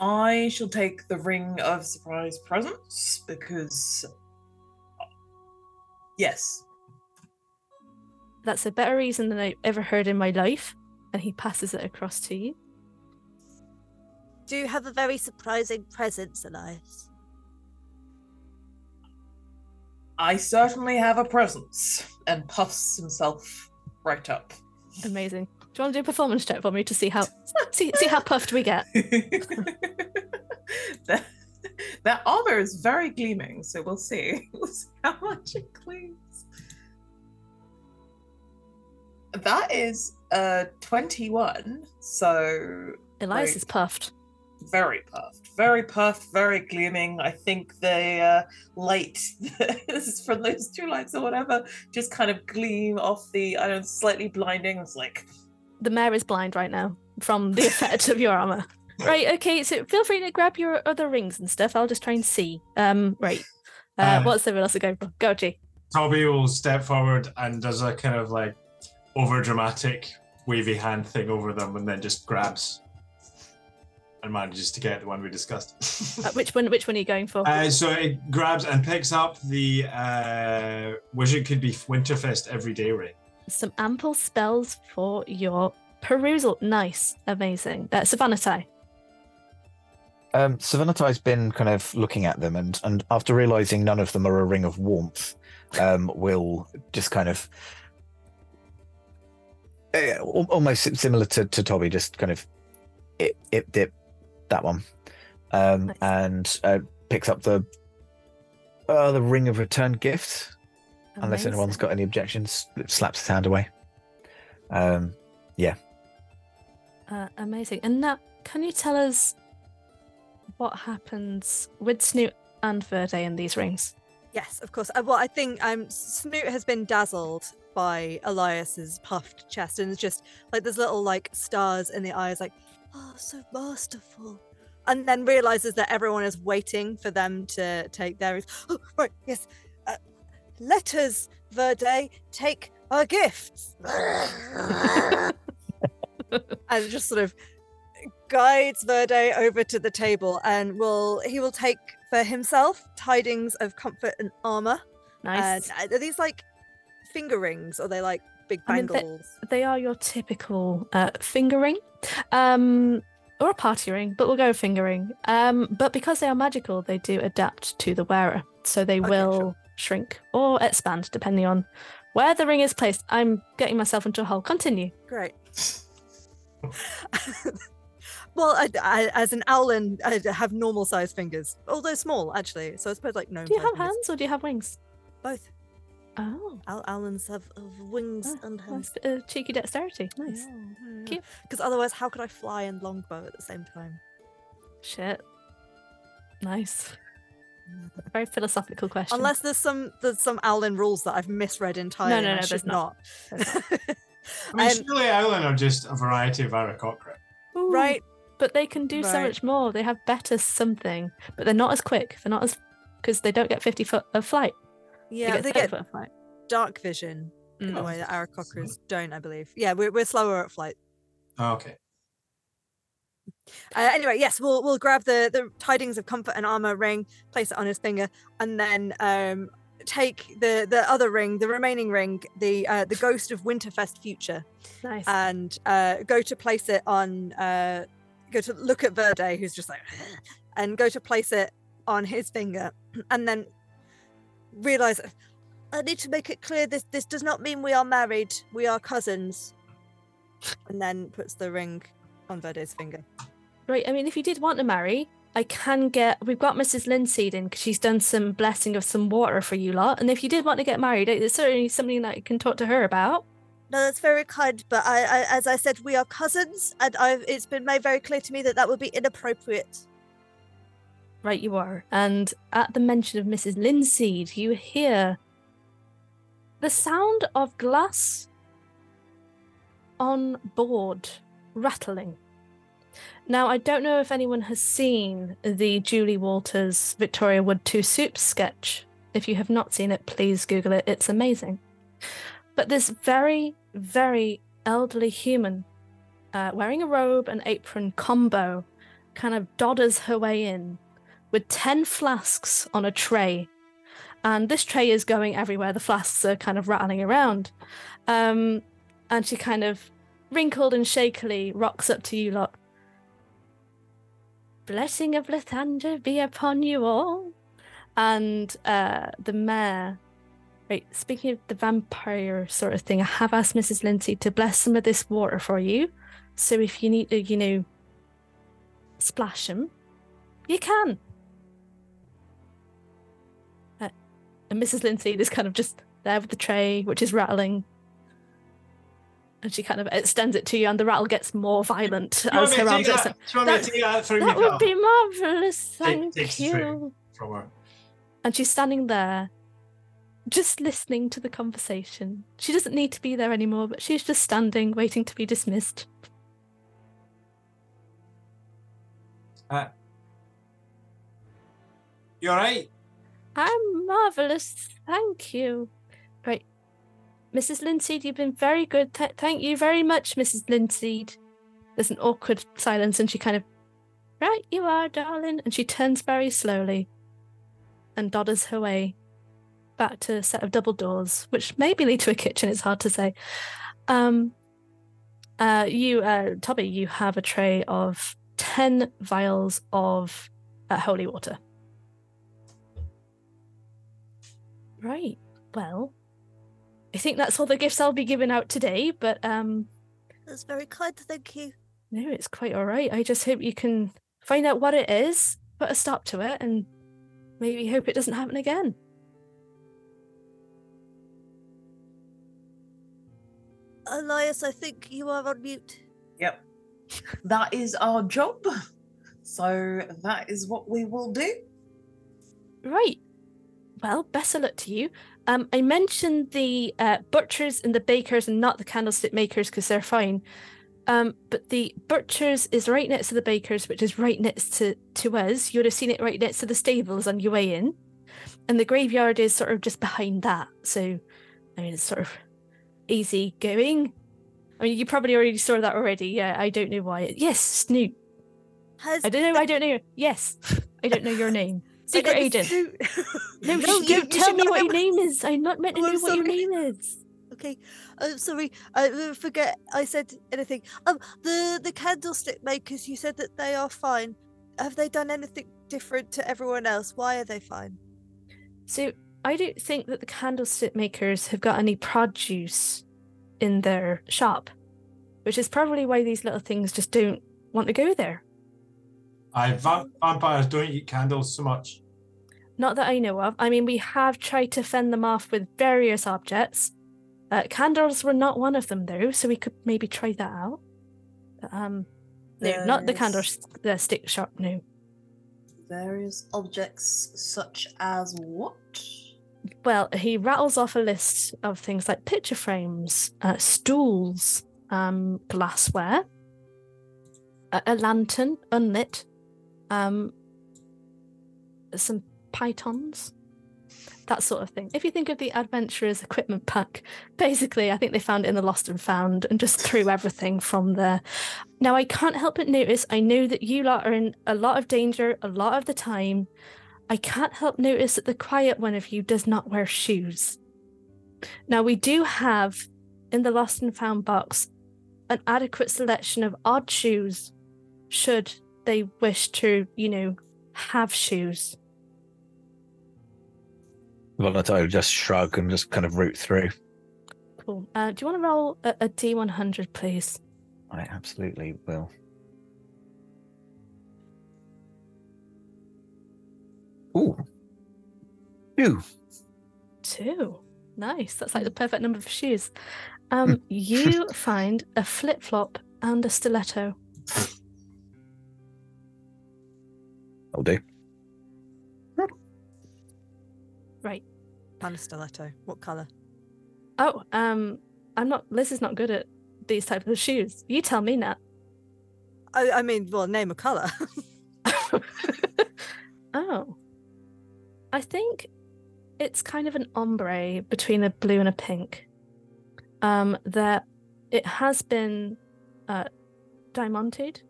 I shall take the ring of surprise presents because. Yes. That's a better reason than I've ever heard in my life. And he passes it across to you. Do you have a very surprising presence, Elias? I certainly have a presence. And puffs himself right up. Amazing. Do you want to do a performance check for me to see how (laughs) see, see how puffed we get? (laughs) that, that armor is very gleaming, so we'll see. (laughs) We'll see how much it gleams. That is uh 21, so Elias Right. is puffed. very puffed, very puffed, very gleaming. I think the uh, light from those two lights or whatever just kind of gleam off the, I don't know, slightly blinding. It's like, The mayor is blind right now from the (laughs) effect of your armor. Right, okay, so feel free to grab your other rings and stuff. I'll just try and see. Um, right. Uh, Uh, what's everyone else going for? Go, G. Tobby will step forward and does a kind of like over dramatic wavy hand thing over them and then just grabs and manages to get the one we discussed. Uh, which one? Which one are you going for? Uh, so it grabs and picks up the uh, wish it could be Winterfest everyday ring. Some ample spells for your perusal. Nice, amazing. Uh, Sovannatai. Um, Sovannatai's been kind of looking at them, and and after realizing none of them are a ring of warmth, um, (laughs) will just kind of al- almost similar to, to Tobby, just kind of it it dip that one, um, Nice. and uh, picks up the uh, the ring of return gift. Unless anyone's got any objections, slaps his hand away. Um, yeah. Uh, amazing. And now, can you tell us what happens with Snoot and Verde in these rings? Yes, of course. Uh, well, I think um, Snoot has been dazzled by Elias's puffed chest, and it's just like there's little like stars in the eyes, like Oh, so masterful. and then realizes that everyone is waiting for them to take theirs. Oh, (gasps) right, yes. Let us, Verde, take our gifts. and just sort of guides Verde over to the table and will he will take for himself tidings of comfort and armor. Nice. And uh, are these like finger rings or are they like big I mean, they- they are your typical uh, finger ring, um, or a party ring, but we'll go finger ring. Um, but because they are magical, they do adapt to the wearer, so they Okay, will sure. Shrink or expand depending on where the ring is placed. I'm getting myself into a hole. Continue. Great. well, I, I, as an owlin, I have normal sized fingers, although small actually. So I suppose like gnome. Do you have fingers. hands or do you have wings? Both. Oh, Owl- owlins have, have wings Ah, and nice hands. bit of cheeky dexterity. Nice. Cute. Because otherwise, how could I fly and longbow at the same time? Shit. Nice. Very philosophical question. Unless there's some there's some owlin rules that I've misread entirely. and no, I no, there's not. not. I mean, (laughs) Um, surely Owlin are just a variety of Aarakocra. Right. But they can do so much more. They have better something, but they're not as quick. They're not as because they don't get fifty foot of flight. Yeah, they they get 30 get foot of flight. dark vision in a Mm. way that Aarakocras don't, I believe. Yeah, we're, we're slower at flight. Oh, okay. Uh, anyway, yes, we'll we'll grab the the tidings of comfort and armor ring, place it on his finger, and then um take the the other ring, the remaining ring, the uh, the ghost of Winterfest future, Nice. and uh, go to place it on. Uh, go to look at Verde, who's just like, and go to place it on his finger, (clears throat) and then realize I need to make it clear this this does not mean we are married. We are cousins. and then puts the ring on Verde's finger. Right. I mean, if you did want to marry, I can get. We've got Mrs. Linseed in because she's done some blessing of some water for you lot. And if you did want to get married, it's certainly something that you can talk to her about. No, that's very kind, but I, I as I said, we are cousins, and I've it's been made very clear to me that that would be inappropriate. Right, you are. And at the mention of Mrs. Linseed, you hear the sound of glass on board rattling. Now, I don't know if anyone has seen the Julie Walters Victoria Wood 2 Soup sketch. If you have not seen it, please Google it. It's amazing. But this very, very elderly human uh, wearing a robe and apron combo kind of dodders her way in with 10 flasks on a tray. And this tray is going everywhere. The flasks are kind of rattling around. Um, and she kind of wrinkled and shakily rocks up to you lot. Blessing of Lathander be upon you all. And uh, the mayor, right, speaking of the vampire sort of thing, I have asked Mrs. Lindsay to bless some of this water for you. So if you need to, you know, splash them, you can. Uh, and Mrs. Lindsay is kind of just there with the tray, which is rattling. And she kind of extends it to you, and the rattle gets more violent Do you want as her arms extend. that, do you want me uh, That- that would be marvelous, thank you. And she's standing there, just listening to the conversation. She doesn't need to be there anymore, but she's just standing, waiting to be dismissed. Uh, you alright? I'm marvelous, thank you. Mrs. Linseed, you've been very good. Th- thank you very much, Mrs. Linseed. There's an awkward silence, and she kind of, right, you are, darling. And she turns very slowly and dodders her way back to a set of double doors, which maybe lead to a kitchen. It's hard to say. Um, uh, you, uh, Tobby, you have a tray of ten vials of uh, holy water. Right. Well, I think that's all the gifts I'll be giving out today, but um That's very kind, thank you. no, it's quite all right. I just hope you can find out what it is, put a stop to it, and maybe hope it doesn't happen again. Elias, I think you are on mute. Yep. That is our job. So that is what we will do. Right. Well, best of luck to you. Um, I mentioned the uh, butchers and the bakers and not the candlestick makers because they're fine. Um, but the butchers is right next to the bakers, which is right next to, to us. You would have seen it right next to the stables on your way in. And the graveyard is sort of just behind that. So, I mean, it's sort of easy going. I mean, you probably already saw that already. Yeah, I don't know why. Yes, Snoot. Has I don't know. I don't know. Yes, (laughs) I don't know your name. My Secret name agent. Snoot. (laughs) No, (laughs) No, don't you- you tell me what know- your name is. I'm not meant to Oh, know what your name is. Okay, I'm sorry. I uh, forget I said anything. Um, the the candlestick makers. You said that they are fine. Have they done anything different to everyone else? Why are they fine? So I don't think that the candlestick makers have got any produce in their shop, which is probably why these little things just don't want to go there. I vampires don't eat candles so much. Not that I know of. I mean, we have tried to fend them off with various objects. Uh, candles were not one of them, though, so we could maybe try that out. But, um, no, not the candle the stick shop. No. Various objects such as what? Well, he rattles off a list of things like picture frames, uh, stools, um, glassware, a, a lantern, unlit, um, some pythons, that sort of thing. If you think of the adventurer's equipment pack, basically, I think they found it in the lost and found and just threw (laughs) everything from there. Now, I can't help but notice, I know that you lot are in a lot of danger a lot of the time. I can't help notice that the quiet one of you does not wear shoes. Now, we do have in the lost and found box an adequate selection of odd shoes should they wish to, you know, have shoes. Volatile just shrug and just kind of root through. Cool. Uh, do you want to roll a, a D100, please? I absolutely will. Ooh. Two. Two. Nice. That's like the perfect number for shoes. Um, you (laughs) find a flip flop and a stiletto. I'll do. Right. A stiletto. What colour? Oh, um, I'm not. Liz is not good at these types of shoes. You tell me, Nat. I, I mean, well, name a colour. (laughs) oh. I think it's kind of an ombre between a blue and a pink. Um, that it has been uh diamonted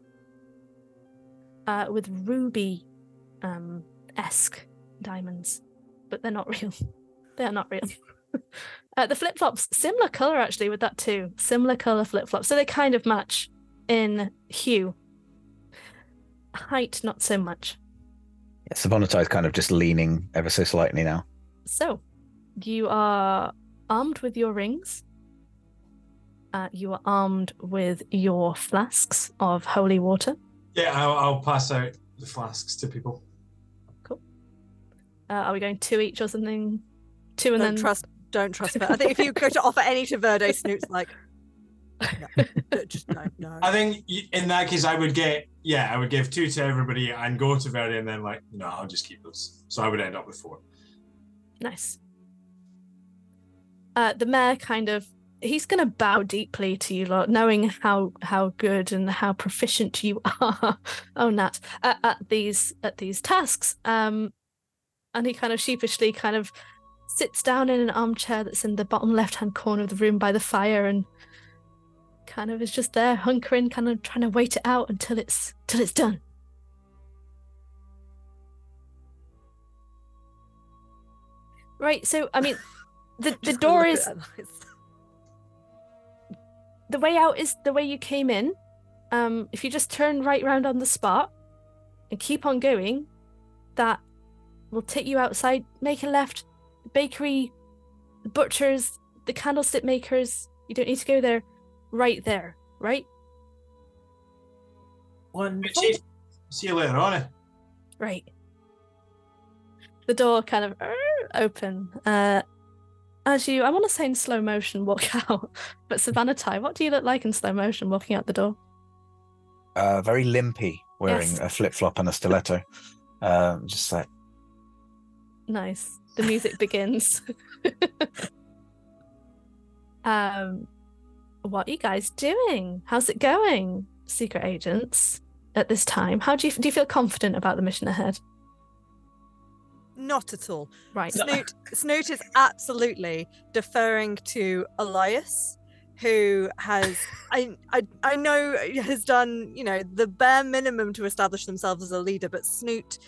uh with ruby um esque diamonds, but they're not (laughs) real. They're not real. (laughs) uh, the flip flops, similar color actually with that too. Similar color flip flops, so they kind of match in hue. Height, not so much. Yeah, Sovannatai is kind of just leaning ever so slightly now. So, you are armed with your rings. Uh, you are armed with your flasks of holy water. Yeah, I'll, I'll pass out the flasks to people. Uh, are we going two each or something? Two and don't then trust. Don't trust her. I think if you go to (laughs) offer any to Verde, Snoot's like, no, d- just no, no. I think in that case, I would get yeah, I would give two to everybody and go to Verde, and then like no, I'll just keep those. So I would end up with four. Nice. Uh, the mayor kind of he's gonna bow deeply to you lot, knowing how how good and how proficient you (laughs) are. oh, Nat, at, at these at these tasks. Um, and he kind of sheepishly kind of sits down in an armchair that's in the bottom left hand corner of the room by the fire and kind of is just there hunkering, kind of trying to wait it out until it's till it's done. Right, so I mean (laughs) the, the door is the way out is the way you came in. Um, if you just turn right round on the spot and keep on going, that will take you outside. Make a left. The bakery, the butchers, the candlestick makers. You don't need to go there. Right there. Right. Wonderful. Chief, see you later on. Right. The door kind of "Er," open. Uh, as you, I want to say in slow motion, walk (laughs) out. But Sovannatai, what do you look like in slow motion walking out the door? Uh, very limpy, wearing Yes. a flip flop and a stiletto. Um, just like Nice. The music begins. (laughs) um, what are you guys doing? How's it going, secret agents? At this time, how do you do? You feel confident about the mission ahead? Not at all. Right. Snoot, Snoot is absolutely deferring to Elias, who has I, I I know has done you know the bare minimum to establish themselves as a leader, but Snoot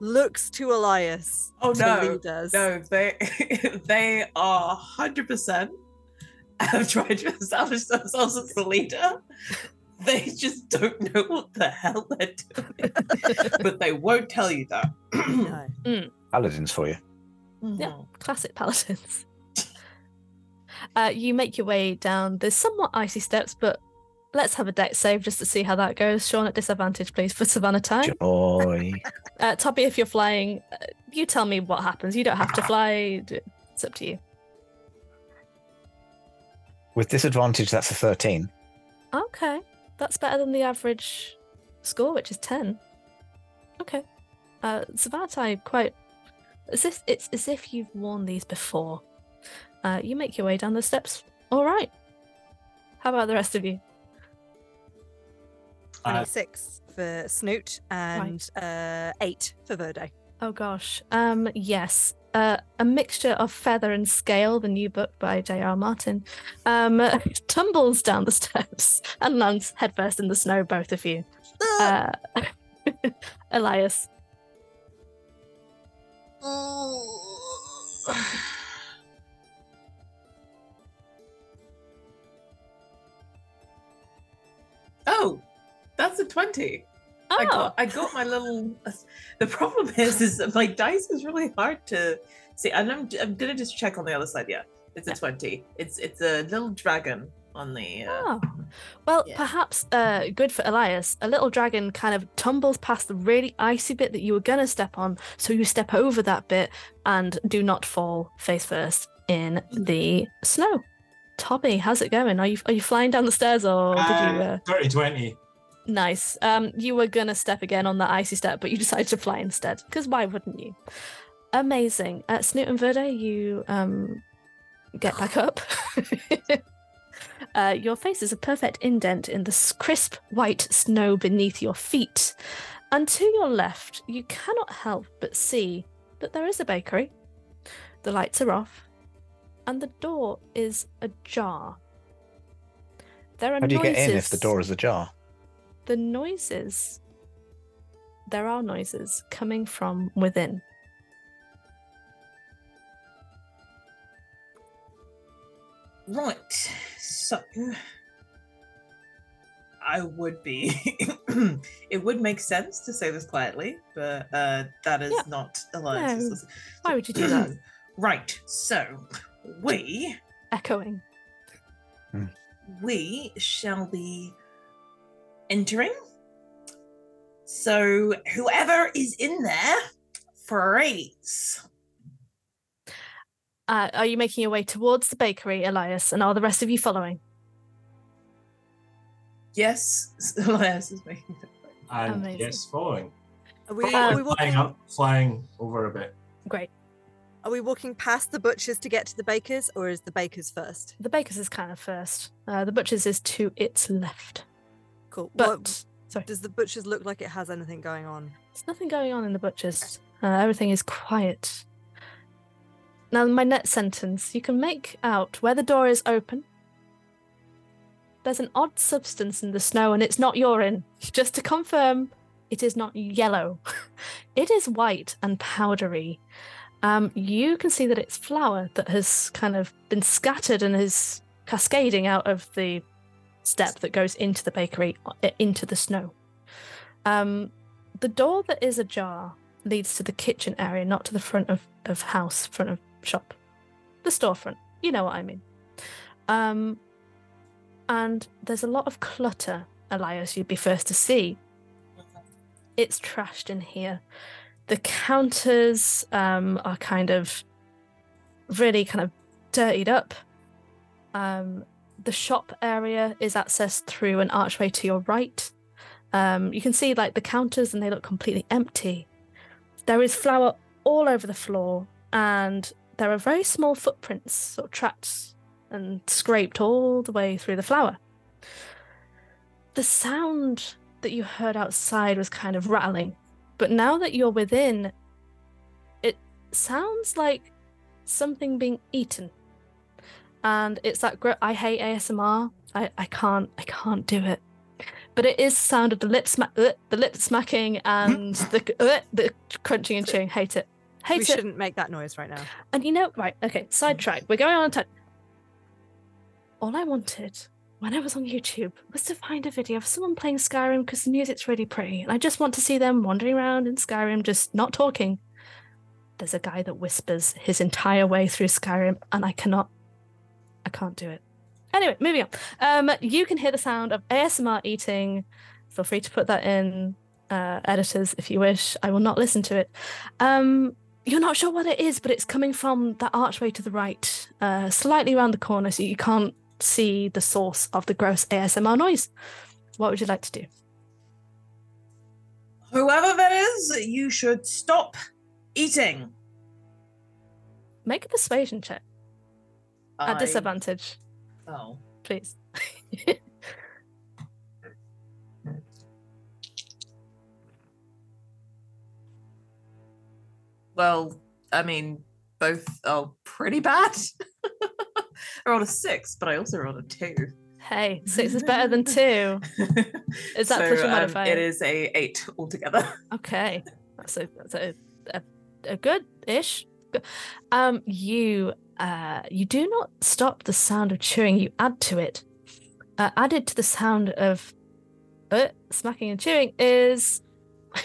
looks to Elias Oh to no, lead no, they (laughs) they are hundred percent have tried to establish themselves as the leader. They just don't know what the hell they're doing, (laughs) but they won't tell you that. (clears throat) No. Paladins for you. Yeah. Classic paladins. (laughs) uh, you make your way down. the somewhat icy steps, but let's have a dex save just to see how that goes. Shaun at disadvantage, please, for Sovannatai. Joy. (laughs) Uh, Tobby, if you're flying, uh, you tell me what happens. You don't have to fly. It's up to you. With disadvantage, that's a 13. Okay, that's better than the average score, which is ten. Okay, uh, Sovannatai quite as if it's as if you've worn these before. Uh, you make your way down the steps. All right. How about the rest of you? Uh, 26 for Snoot and uh, 8 for Verde. Oh gosh. Um. Yes. Uh, a mixture of feather and scale, the new book by J.R. Martin, um, (laughs) tumbles down the (laughs) steps and lands headfirst in the snow. Both of you. Uh, (laughs) Elias. Oh, that's a twenty. I Oh, got I got my little. The problem is, is that my dice is really hard to see, and I'm I'm gonna just check on the other side. Yeah, it's a Yeah. twenty. It's it's a little dragon on the. Uh, Oh. Well, Yeah. perhaps uh, good for Elias. A little dragon kind of tumbles past the really icy bit that you were going to step on, so you step over that bit and do not fall face first in the snow. Tobby, how's it going? Are you are you flying down the stairs or did you? Uh... Dirty 20. Nice. Um, you were gonna step again on that icy step, but you decided to fly instead. Because why wouldn't you? Amazing. At Snoot and Verde, you um get back up. (laughs) uh, your face is a perfect indent in the crisp white snow beneath your feet, and to your left, you cannot help but see that there is a bakery. The lights are off, and the door is ajar. There are How do you noises get in if the door is ajar? The noises there are noises coming from within Right. So I would be (coughs) it would make sense to say this quietly, but uh that is Yeah. not Elias's. No. why would you do that (coughs) right. So we echoing we shall be entering. So whoever is in there, freeze. uh, are you making your way towards the bakery elias and are the rest of you following Yes, (laughs) Elias is making it. And Amazing. yes, following. Are we, Um, are we flying walking? up, flying over a bit. great Are we walking past the butchers to get to the bakers, or is the bakers first? the baker's is kind of first uh, the butcher's is to its left Cool. but What- sorry. does the butchers look like it has anything going on? there's nothing going on in the butcher's. Uh, everything is quiet. Now my next sentence you can make out where the door is open. There's an odd substance in the snow and it's not urine. (laughs) Just to confirm it is not yellow. (laughs) It is white and powdery. Um, you can see that it's flour that has kind of been scattered and is cascading out of the step that goes into the bakery uh, into the snow um, the door that is ajar leads to the kitchen area, not to the front of, of house, front of shop. The storefront. You know what I mean. Um and there's a lot of clutter, Elias, you'd be first to see. It's trashed in here. The counters um are kind of really kind of dirtied up. Um the shop area is accessed through an archway to your right. Um, you can see like the counters and they look completely empty. There is flour all over the floor, and there are very small footprints, sort of trapped and scraped all the way through the flour. The sound that you heard outside was kind of rattling, but now that you're within, it sounds like something being eaten. And it's that gr- I hate ASMR. I, I can't I can't do it. But it is the sound of the lip smack, uh, the lip smacking, and (gasps) the uh, the crunching and chewing. Hate it. we Hate it. shouldn't make that noise right now. And you know, right? Okay, sidetrack. We're going on a time. All I wanted when I was on YouTube was to find a video of someone playing Skyrim because the music's really pretty, and I just want to see them wandering around in Skyrim, just not talking. There's a guy that whispers his entire way through Skyrim, and I cannot, I can't do it. Anyway, moving on. Um, you can hear the sound of ASMR eating. Feel free to put that in, uh, editors, if you wish. I will not listen to it. Um, you're not sure what it is, but it's coming from that archway to the right, uh, slightly around the corner, so you can't see the source of the gross ASMR noise. What would you like to do? Whoever that is, you should stop eating. Make a persuasion check at I- disadvantage, Oh. please. (laughs) Well, I mean, both are pretty bad. (laughs) I rolled a six, but I also rolled a two. hey, six is better than two. (laughs) Is that so, plus your um, modifier? It is a eight altogether. Okay, that's a that's a a, a good ish. Um, you uh you do not stop the sound of chewing. You add to it. Uh, added to the sound of uh, smacking and chewing is. (laughs)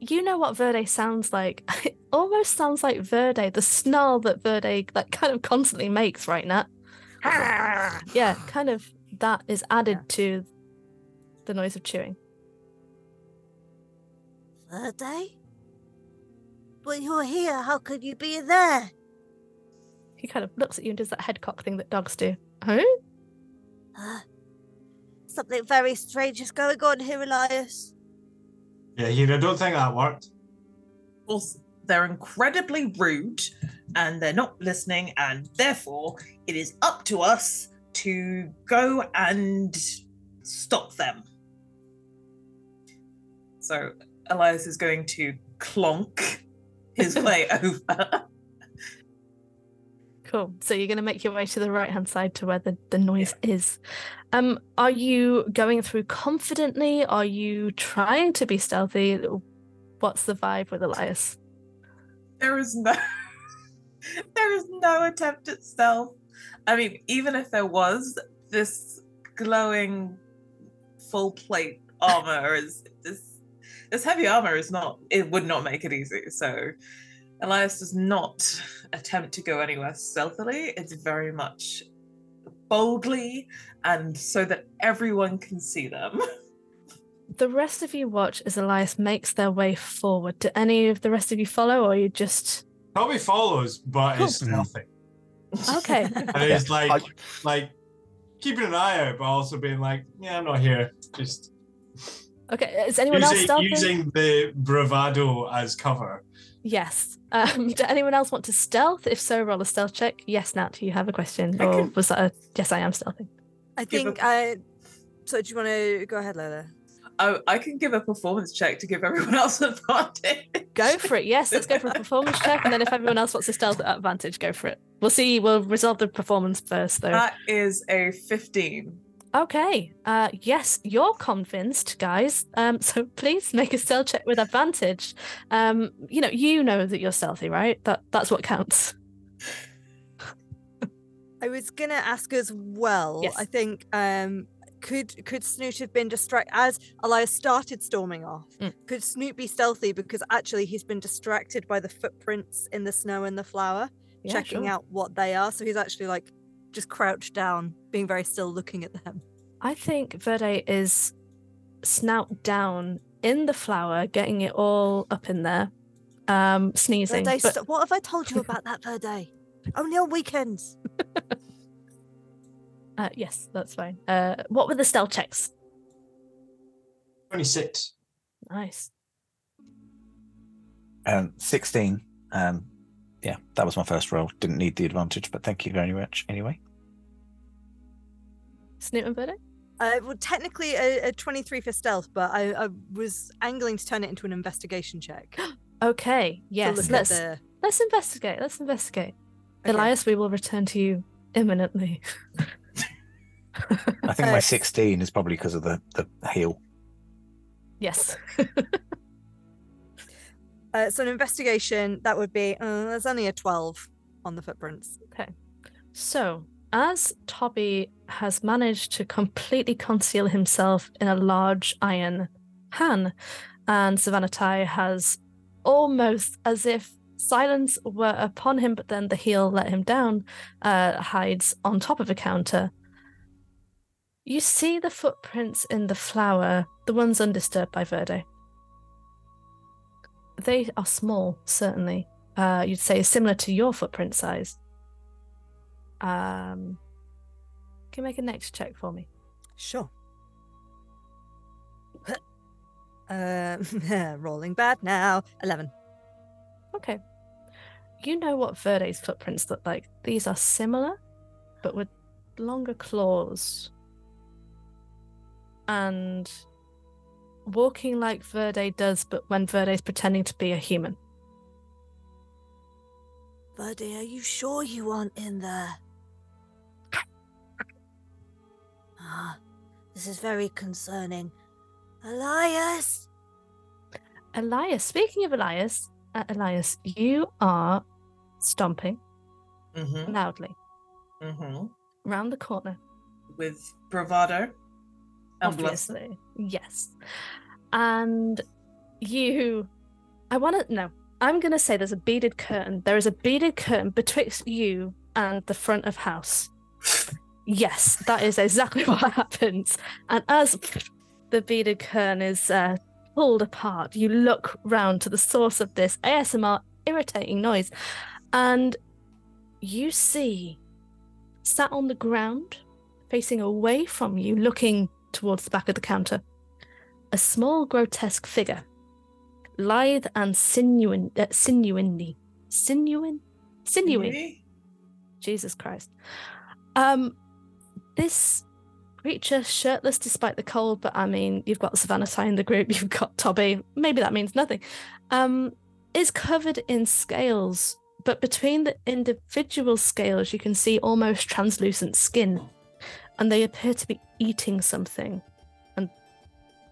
you know what Verde sounds like. (laughs) It almost sounds like Verde, the snarl that Verde that kind of constantly makes right now. (laughs) yeah, kind of that is added to the noise of chewing. Verde? But you're here. How could you be there? He kind of looks at you and does that head cock thing that dogs do. Huh? Uh, something very strange is going on here, Elias. Yeah, here, I don't think that worked. Well, they're incredibly rude and they're not listening, and therefore it is up to us to go and stop them. So Elias is going to clonk his (laughs) way over. Cool. So you're going to make your way to the right hand side to where the, the noise is. Um, are you going through confidently? Are you trying to be stealthy? What's the vibe with Elias? There is no (laughs) there is no attempt at stealth. I mean, even if there was, this glowing full plate armor is this this heavy armor is not it would not make it easy. So Elias does not attempt to go anywhere stealthily. It's very much boldly and so that everyone can see them. (laughs) The rest of you watch as Elias makes their way forward. Do any of the rest of you follow, or you just Probably follows, but it's nothing. okay? (laughs) And it's like, I- like keeping an eye out, but also being like, yeah, I'm not here. Just Okay. Is anyone else using, using the bravado as cover. Yes. Um, (laughs) do anyone else want to stealth? If so, roll a stealth check. Yes, Nat, do you have a question, I or can- was that a yes? I am stealthing. I Give think a- I. So do you want to go ahead, Lola? I, I can give a performance check to give everyone (laughs) else advantage. Go for it. Yes, let's go for a performance (laughs) check, and then if everyone else wants to stealth advantage, go for it. We'll see. We'll resolve the performance first, though. That is a 15. Okay. Uh, yes, you're convinced, guys. Um, (laughs) so please make a stealth check with advantage. Um, you know, you know that you're stealthy, right? That that's what counts. I was gonna ask as well. Yes. I think um could could Snoot have been distracted as Elias started storming off? Mm. Could Snoot be stealthy because actually he's been distracted by the footprints in the snow and the flower, Yeah, checking sure. out what they are. So he's actually like just crouched down, being very still, looking at them. I think Verde is snout down in the flower, getting it all up in there, um, sneezing. Verde, but- st- what have I told you about that Verde? (laughs) Only on weekends. (laughs) uh, yes, that's fine. Uh, what were the stealth checks? 26. Nice. Um, 16. Um, yeah, that was my first roll. Didn't need the advantage, but thank you very much anyway. Snoot and Verde? Uh, well, technically a, a 23 for stealth, but I, I was angling to turn it into an investigation check. (gasps) Okay, yes. look at Let's the- let's investigate. Let's investigate. Okay. Elias, we will return to you imminently. I think my (laughs) Uh, 16 is probably because of the, the heel. Yes. (laughs) Uh, so an investigation that would be uh, there's only a 12 on the footprints. Okay. So, as Tobby has managed to completely conceal himself in a large iron pan, and Savannah Sovannatai has almost as if silence were upon him, but then the heel let him down, uh, hides on top of a counter. You see the footprints in the flour, the ones undisturbed by Verde. They are small, certainly. Uh, you'd say similar to your footprint size. Um, can you make a dex check for me? Sure. Um, (laughs) (laughs) rolling bad now. 11. Okay. You know what Verde's footprints look like. These are similar, but with longer claws. And walking like Verde does, but when Verde's pretending to be a human. Buddy, are you sure you aren't in there? (coughs) Ah, this is very concerning. Elias! Elias, speaking of Elias, uh, Elias, you are stomping Mm-hmm. loudly Mm-hmm. round the corner. With bravado. Obviously. Yes. And you I want to no. I'm going to say there's a beaded curtain. There is a beaded curtain betwixt you and the front of house. yes, that is exactly (laughs) what happens. And as the beaded curtain is uh, pulled apart, you look round to the source of this ASMR irritating noise, and you see sat on the ground, facing away from you, looking towards the back of the counter, a small grotesque figure, lithe and sinuin, uh, sinuiny, sinuin, sinewy. Really? Jesus Christ. Um, this creature, shirtless despite the cold, but I mean, you've got Sovannatai in the group, (laughs) you've got Tobby, maybe that means nothing, um, is covered in scales, but between the individual scales, you can see almost translucent skin, and they appear to be eating something. And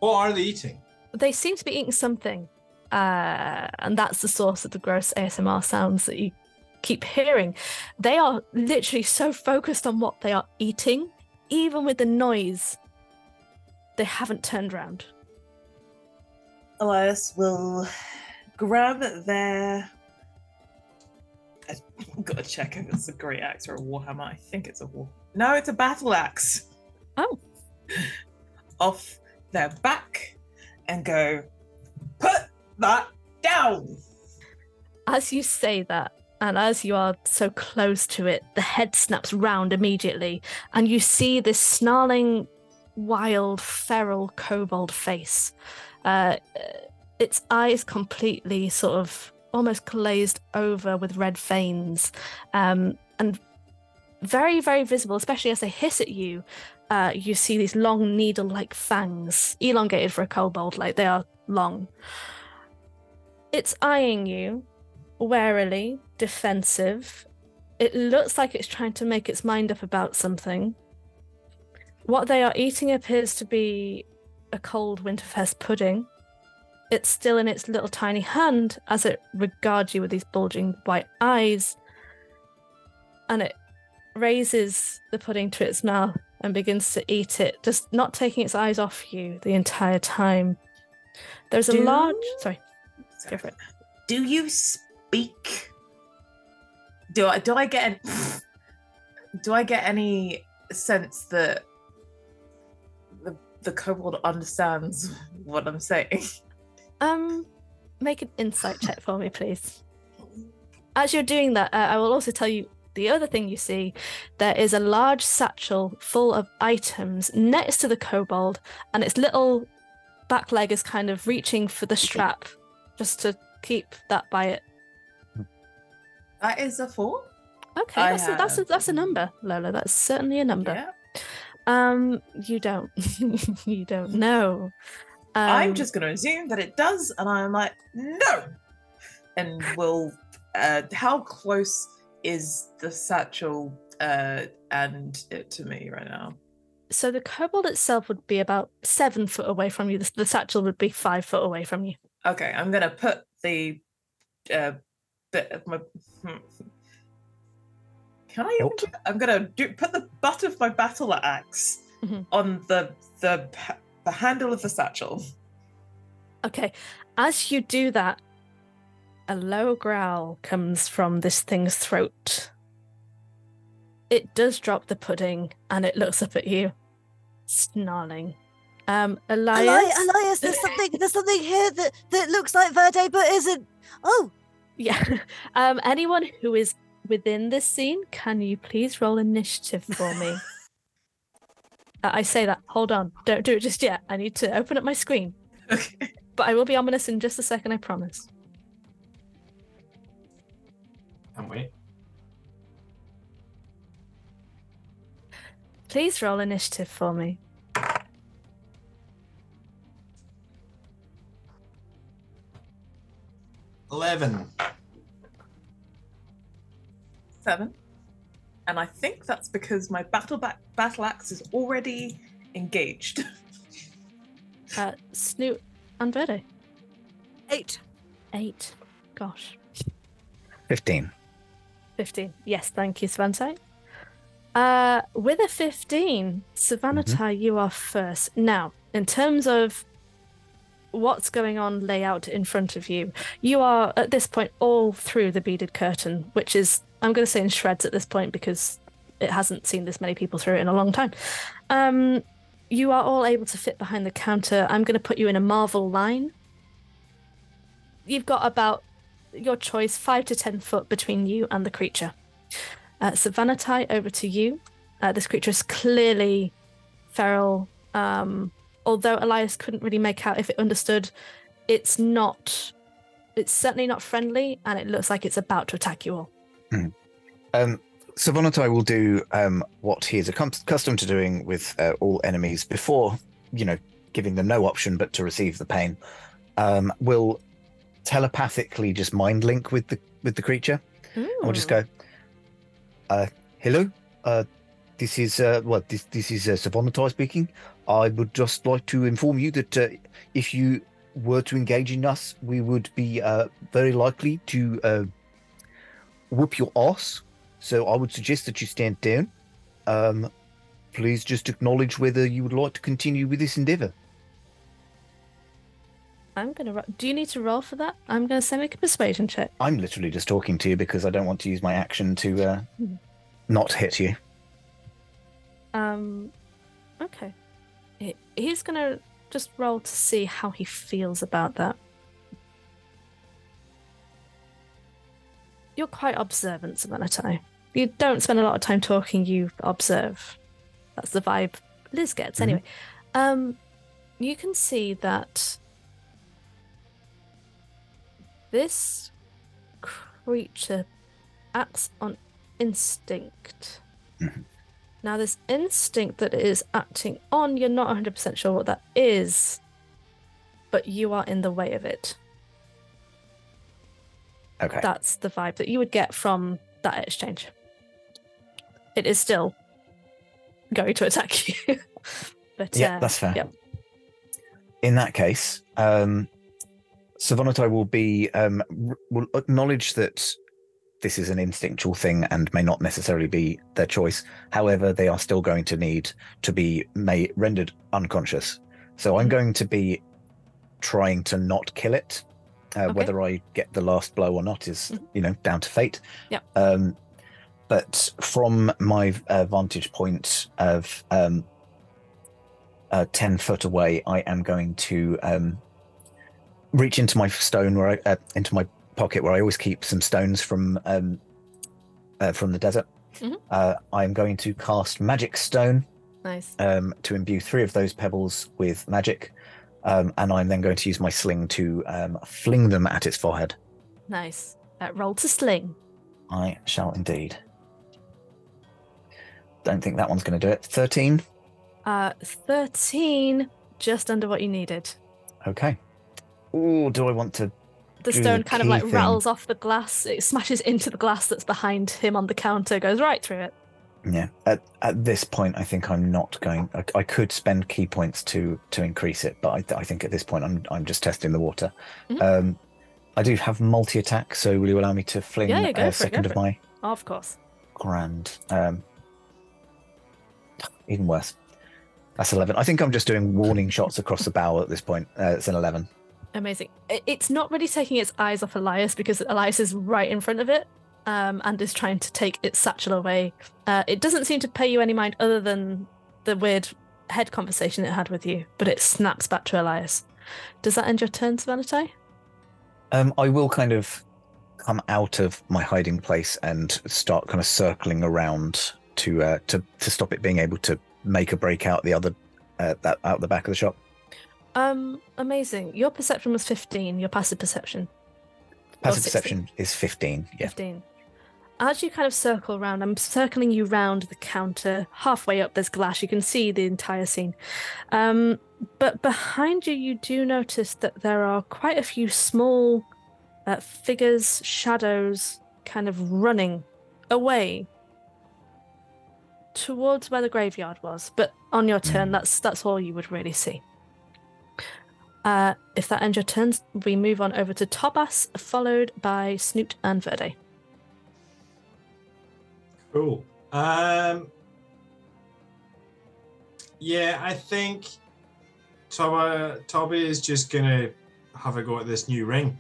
What are they eating? They seem to be eating something, uh, and that's the source of the gross ASMR sounds that you keep hearing. They are literally so focused on what they are eating, even with the noise, they haven't turned around. Elias will grab their. I've got to check if it's a great axe or a warhammer. I think it's a war. No, it's a battle axe. Oh. (laughs) Off their back and go, put that down. As you say that, and as you are so close to it, the head snaps round immediately, and you see this snarling, wild, feral kobold face. Uh, its eyes completely sort of almost glazed over with red veins, um, and very, very visible, especially as they hiss at you. Uh, you see these long needle-like fangs, elongated for a kobold, like they are long. It's eyeing you warily, defensive. It looks like it's trying to make its mind up about something. What they are eating appears to be a cold Winterfest pudding. It's still in its little tiny hand as it regards you with these bulging white eyes. And it raises the pudding to its mouth and begins to eat it, just not taking its eyes off you the entire time. There's a Do- large. Sorry, go for it. Do you speak? Do I do I get an, (sighs) do I get any sense that the the kobold understands what I'm saying? (laughs) Um, make an insight check for me, please. As you're doing that, uh, I will also tell you the other thing you see. There is a large satchel full of items next to the kobold, and its little back leg is kind of reaching for the strap just to keep that by it. That is a four. Okay, I that's a, that's a, that's a number, Lola. That's certainly a number. Yeah. Um, you don't, (laughs) you don't know. Um, I'm just going to assume that it does, and I'm like, no. And will, uh, how close is the satchel uh, and it to me right now. So the kobold itself would be about seven foot away from you. The, the satchel would be five foot away from you. Okay, I'm gonna put the uh, bit of my. hmm. Can I? Even Hilt. do, I'm gonna do put the butt of my battle axe Mhm. on the the the handle of the satchel. Okay. As you do that, a low growl comes from this thing's throat. It does drop the pudding and it looks up at you, snarling. Um, Elias. Eli- Elias, there's something there's something here that, that looks like Verde but isn't. Oh, Yeah. (laughs) Um, anyone who is within this scene, can you please roll initiative for me? (laughs) Uh, I say that. Hold on. Don't do it just yet. I need to open up my screen. (laughs) Okay. But I will be ominous in just a second, I promise. Can't wait. Please roll initiative for me. Eleven. Seven. And I think that's because my battle back battle axe is already engaged. (laughs) Uh, Snoot and Verde. Eight. Eight. Gosh. 15. 15. Yes, thank you, Svante. Uh, with a 15, Savannah, you are first. Now, in terms of what's going on layout in front of you, you are at this point all through the beaded curtain, which is, I'm going to say in shreds at this point because it hasn't seen this many people through it in a long time. Um, you are all able to fit behind the counter. I'm going to put you in a Marvel line. You've got about your choice, five to ten foot between you and the creature. Uh, Sovannatai, over to you. Uh, this creature is clearly feral. Um, although Elias couldn't really make out if it understood, it's not. It's certainly not friendly, and it looks like it's about to attack you all. Um, Sovannatai will do um, what he is accustomed to doing with uh, all enemies before, you know, giving them no option but to receive the pain. Um, will telepathically just mind link with the with the creature. And we'll just go, uh, hello, uh, this is uh, well, this this is uh, Sovannatai speaking. I would just like to inform you that uh, if you were to engage in us, we would be uh, very likely to uh, whoop your ass. So I would suggest that you stand down. Um, please just acknowledge whether you would like to continue with this endeavor. I'm gonna. Ro- Do you need to roll for that? I'm gonna say make a persuasion check. I'm literally just talking to you because I don't want to use my action to uh, Mhm. not hit you. Um, okay. He- He's gonna just roll to see how he feels about that. You're quite observant, Sovannatai. You don't spend a lot of time talking, you observe. That's the vibe Liz gets, Mhm. anyway. Um, you can see that this creature acts on instinct. Mhm. Now, this instinct that it is acting on, you're not 100% sure what that is, but you are in the way of it. Okay. That's the vibe that you would get from that exchange. It is still going to attack (laughs) you. but yeah, uh, that's fair. yep. In that case, um, Sovannatai will be um, will acknowledge that this is an instinctual thing and may not necessarily be their choice. However, they are still going to need to be made rendered unconscious. So I'm Mhm. going to be trying to not kill it. Uh, Okay. Whether I get the last blow or not is, Mhm. you know, down to fate. Yep. Um, but from my uh, vantage point of um, uh, 10 foot away, I am going to um, reach into my stone where I, uh, into my pocket where I always keep some stones from um, uh, from the desert. Mhm. Uh, I'm going to cast Magic Stone nice. um, to imbue three of those pebbles with magic, um, and I'm then going to use my sling to um, fling them at its forehead. Nice. Uh, roll to sling. I shall indeed. Don't think that one's going to do it. 13. Uh, 13, just under what you needed. Okay. Oh, do I want to? The stone the kind of like thing. rattles off the glass. It smashes into the glass that's behind him on the counter, goes right through it. Yeah. At at this point, I think I'm not going. I, I could spend ki points to to increase it, but I, I think at this point I'm I'm just testing the water. Mhm. Um, I do have multi attack, so will you allow me to fling Yeah, yeah, a for it, second of my Of course. grand? Um, even worse. That's eleven. I think I'm just doing warning shots across the bow at this point. Uh, it's an eleven. Amazing. It's not really taking its eyes off Elias because Elias is right in front of it um, and is trying to take its satchel away. Uh, it doesn't seem to pay you any mind other than the weird head conversation it had with you, but it snaps back to Elias. Does that end your turn, Sovannatai? Um, I will kind of come out of my hiding place and start kind of circling around to uh, to to stop it being able to make a break out the other uh, that out the back of the shop. Um, amazing. Your perception was 15, your passive perception. Passive perception is fifteen. Yeah. 15. As you kind of circle around, I'm circling you round the counter. Halfway up, there's glass. You can see the entire scene. Um, but behind you, you do notice that there are quite a few small uh, figures, shadows, kind of running away towards where the graveyard was. But on your turn, Mm. that's that's all you would really see. Uh, if that ends your turns, we move on over to Tobas, followed by Snoot and Verde. Cool. Um. Yeah, I think Toba Tobby is just gonna have a go at this new ring,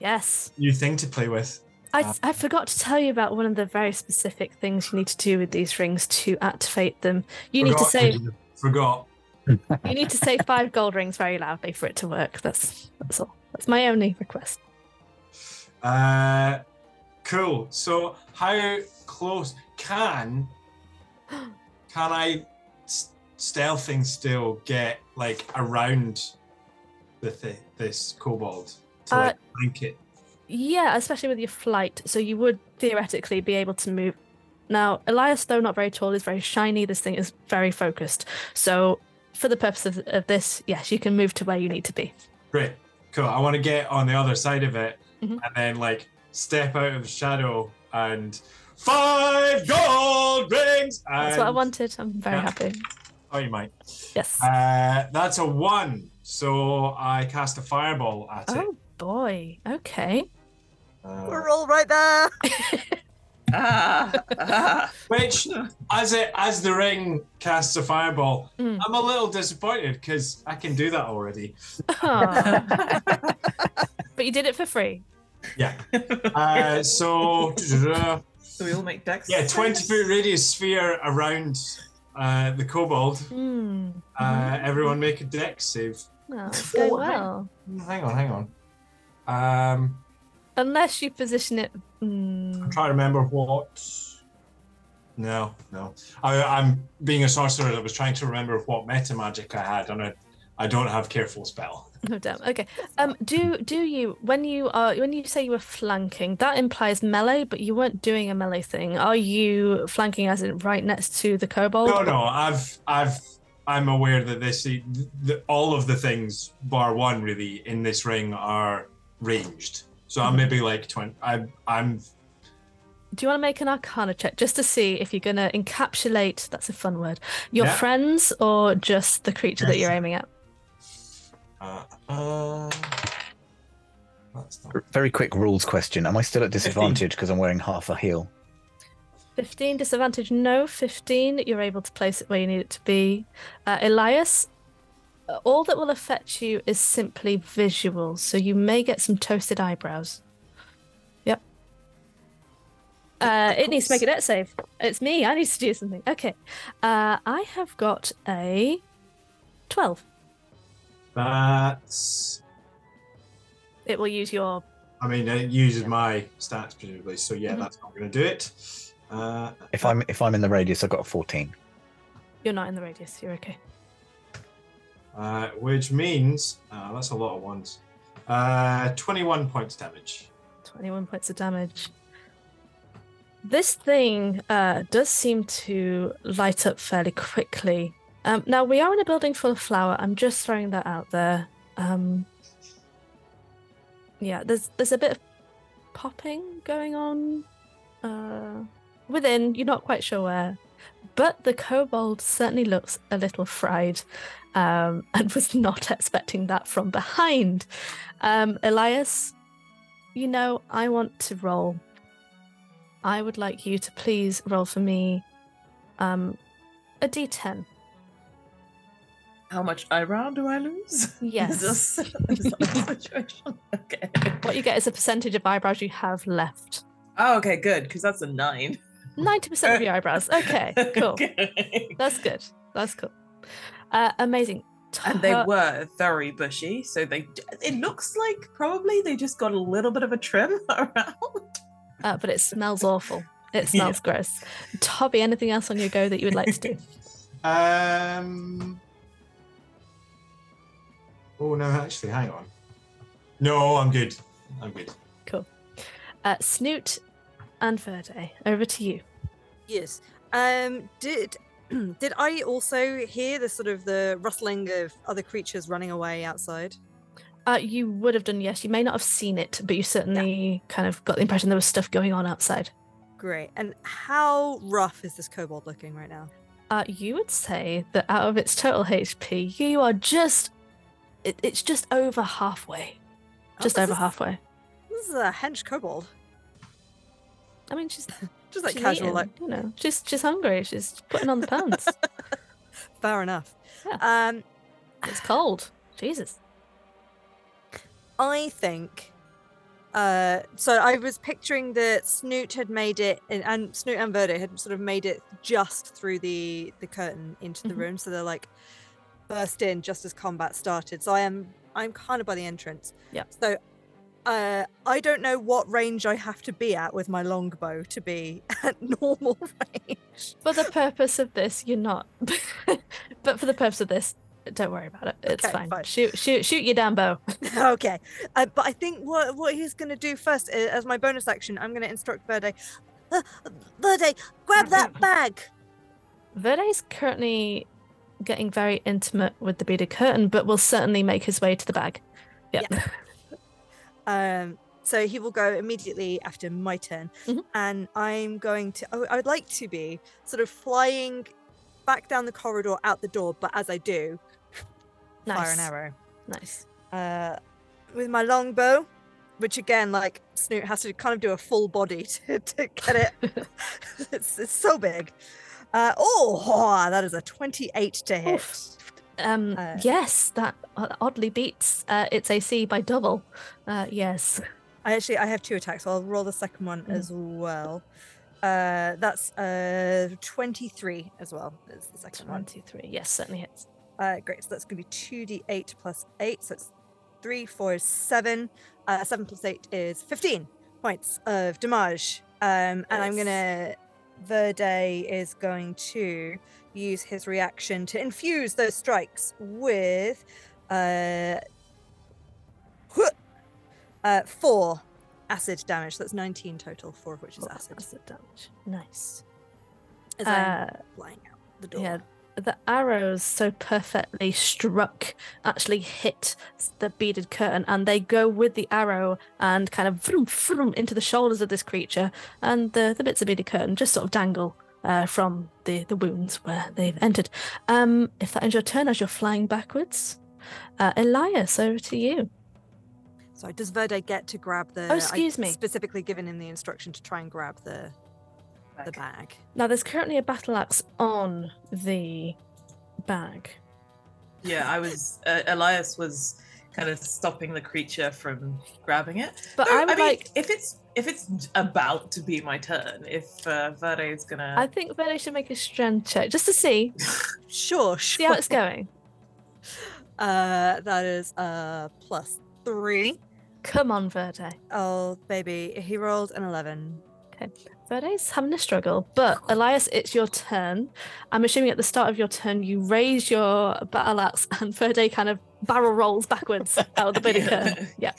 Yes. new thing to play with. I, Uh, I forgot to tell you about one of the very specific things you need to do with these rings to activate them. You need to say? Forgot. You need to say five gold rings very loudly for it to work. That's that's all. That's my only request. Uh, cool. So, how close can can I s- stealthing still get like around the thi- this kobold to Uh, like flank it? Yeah, especially with your flight. So you would theoretically be able to move. Now, Elias, though not very tall, is very shiny. This thing is very focused. So, for the purpose of, of this, yes, you can move to where you need to be. Great. Cool. I want to get on the other side of it Mhm. and then like step out of the shadow and five gold rings. That's what I wanted. I'm very Yeah. happy. Oh, you might. Yes. Uh, that's a one. So I cast a fireball at it. oh boy. Okay. Uh, We're all right there. (laughs) Ah, (laughs) ah. which, as it as the ring casts a fireball, Mm. I'm a little disappointed because I can do that already. (laughs) But you did it for free. Yeah. Uh, so so (laughs) we all make dex. yeah, 20 foot radius sphere around uh, the kobold. Hmm. Uh, everyone make a dex save. Oh, Oh, well. Hang on, hang on. Um, Unless you position it. Hmm. I'm trying to remember what. No, no. I, I'm being a sorcerer. I was trying to remember what meta magic I had, and I, I don't have careful spell. (laughs) Oh damn. Okay. Um. Do do you when you are when you say you were flanking that implies melee, but you weren't doing a melee thing. Are you flanking as in right next to the kobold? No, no. I've, I've, I'm aware that this, the, all of the things bar one really in this ring are ranged. So I'm maybe like twenty. I, I'm Do you want to make an Arcana check just to see if you're gonna encapsulate? That's a fun word. Your Yeah. friends or just the creature that you're aiming at? Uh, uh, that's not. Very quick rules question. Am I still at disadvantage because I'm wearing half a heel? 15 disadvantage no 15 you're able to place it where you need it to be uh, elias all that will affect you is simply visual so you may get some toasted eyebrows yep uh, it needs to make a dex save it's me i need to do something okay uh, i have got a 12 That's. it will use your I mean, it uses my stats presumably. So yeah, Mhm. that's not going to do it. Uh, If I'm if I'm in the radius, I've got a 14. you're not in the radius you're okay uh, which means uh, that's a lot of ones. Uh, 21 points damage. 21 points of damage. This thing uh, does seem to light up fairly quickly. Um, now, we are in a building full of flour. I'm just throwing that out there. Um, yeah, there's there's a bit of popping going on. Uh, within, you're not quite sure where. But the kobold certainly looks a little fried um, (laughs) and was not expecting that from behind. Um, Elias, you know, I want to roll. I would like you to please roll for me um, a d10. How much eyebrow do I lose? (laughs) Yes. Is this, is (laughs) situation? Okay. What you get is a percentage of eyebrows you have left. Oh, okay, good, because that's a nine. 90% of your eyebrows. Okay, (laughs) cool. Okay. That's good. That's cool. Uh, amazing. And they were very bushy, so they. It looks like probably they just got a little bit of a trim (laughs) around. uh, but it smells awful. It (laughs) Yeah. smells gross. Tobby, anything else on your go that you would like to do? Um. Oh no, actually, hang on. No, I'm good. I'm good. Cool. Uh, Snoot and Verde, over to you. Yes. Um. Did (clears throat) did I also hear the sort of the rustling of other creatures running away outside? Uh, you would have done, yes. You may not have seen it, but you certainly kind of got the impression there was stuff going on outside. Great. And how rough is this kobold looking right now? Uh, you would say that out of its total HP, you are just. It, it's just over halfway. Oh, Just this over is- halfway. This is a hench kobold. I mean, she's (laughs) Just like she's casual, eating, like you know, she's she's hungry. She's putting on the pants. (laughs) fair enough. Yeah. Um, it's cold. Jesus. I think. Uh, so I was picturing that Snoot had made it, and, and Snoot and Verde had sort of made it just through the the curtain into the Mhm. room, so they're like burst in just as combat started. So I am I'm kind of by the entrance. Yeah. So. Uh, I don't know what range I have to be at with my longbow to be (laughs) at normal range. For the purpose of this, you're not. (laughs) but for the purpose of this, don't worry about it. It's Okay, fine. fine. Shoot, shoot, shoot your damn bow. (laughs) okay, uh, but I think what what he's going to do first, uh, as my bonus action, I'm going to instruct Verde. Uh, Verde, grab that bag. Verde's currently getting very intimate with the beaded curtain, but will certainly make his way to the bag. Yep. Um, so he will go immediately after my turn, Mhm. and I'm going to. I, I would like to be sort of flying back down the corridor out the door, but as I do, fire an arrow Nice. uh, with my longbow, which again, like Snoot has to kind of do a full body (laughs) to, to get it. (laughs) it's, it's so big. Uh, oh, that is a 28 to hit. Oof. Um, Uh, yes, that oddly beats uh, its AC by double. Uh, yes. I actually I have two attacks, so I'll roll the second one Mm. as well. Uh, that's uh 23 as well. Is the second One, one. two, three. Yes, certainly hits. Uh, great. So that's gonna be 2d8 plus 8. So it's 3, 4 is 7. Uh, 7 plus 8 is 15 points of damage. Um, and I'm gonna. Verde is going to use his reaction to infuse those strikes with uh, (laughs) uh, 4 acid damage. That's 19 total, 4 of which is acid. acid damage. Nice. As I'm Uh, flying out the door. yeah, the arrows so perfectly struck actually hit the beaded curtain and they go with the arrow and kind of vroom, vroom into the shoulders of this creature and the, the bits of beaded curtain just sort of dangle uh, from the, the wounds where they've entered. Um, if that ends your turn as you're flying backwards, uh, Elias, over to you. Sorry, does Verde get to grab the? Oh, excuse I me. Specifically given him the instruction to try and grab the the bag. Now, there's currently a battle axe on the bag. Yeah, I was. Uh, Elias was kind of stopping the creature from grabbing it. But No, I would mean, like. if it's if it's about to be my turn, if uh, Verde is gonna. I think Verde should make a strength check just to see, (laughs) Sure, see sure. how it's going. Uh, that is uh plus three. Come on, Verde. Oh baby, he rolled an eleven. Okay. Verde's having a struggle, but Elias, it's your turn. I'm assuming at the start of your turn, you raise your battle axe and Verde kind of barrel rolls backwards (laughs) out of the bidding Yeah. Yeah.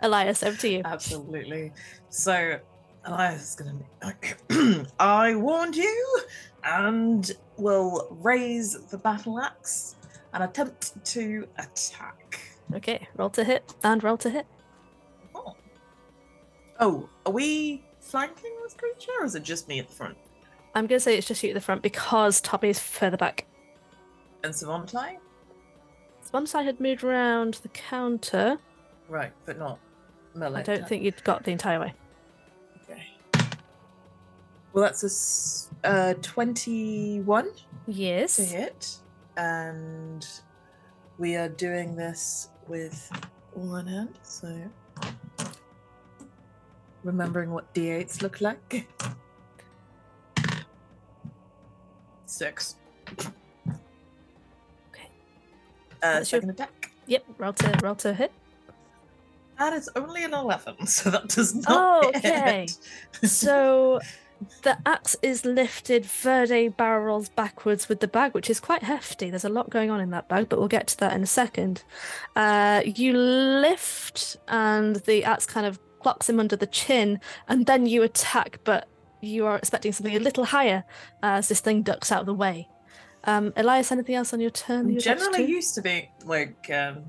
Elias, over to you. Absolutely. So Elias is gonna. (clears throat) I warned you, and will raise the battle axe and attempt to attack. Okay, roll to hit and roll to hit. Oh, oh are we flanking this creature, or is it just me at the front? I'm going to say it's just you at the front because Tobby is further back. And Sovannatai? Once I had moved around the counter, Right, but not melee. I don't attack. think you'd got the entire way. Okay. Well, that's a uh, 21 to Yes. hit. And we are doing this with all in hand, so. Remembering what d8s look like. Six. Okay. Uh, That's your- attack. Yep. Roll to roll to hit. That is only an 11, (laughs) so that does not Oh, okay. (laughs) so the axe is lifted. Verde barrels backwards with the bag, which is quite hefty. There's a lot going on in that bag, but we'll get to that in a second. Uh, you lift, and the axe kind of clocks him under the chin, and then you attack, but you are expecting something a little higher as this thing ducks out of the way. Um, Elias, anything else on your turn? I'm to generally used to being like um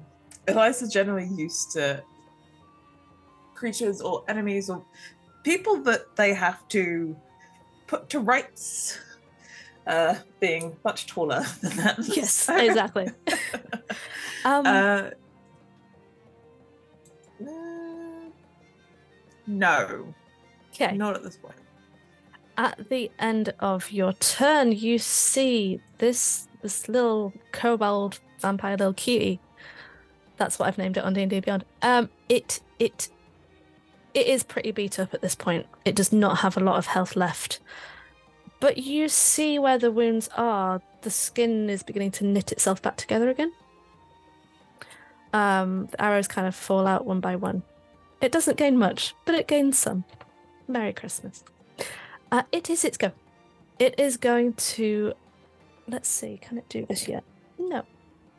Eliza's generally used to creatures or enemies or people that they have to put to rights uh being much taller (laughs) than them. Yes, So- (laughs) exactly. Um, uh, no, okay. not at this point. at the end of your turn, you see this this little kobold vampire little cutie. That's what I've named it on D and D Beyond. Um, it it it is pretty beat up at this point. It does not have a lot of health left, but you see where the wounds are. The skin is beginning to knit itself back together again. Um, the arrows kind of fall out one by one. It doesn't gain much, but it gains some. Merry Christmas. Uh, it is its go. It is going to. Let's see, can it do this yet? No.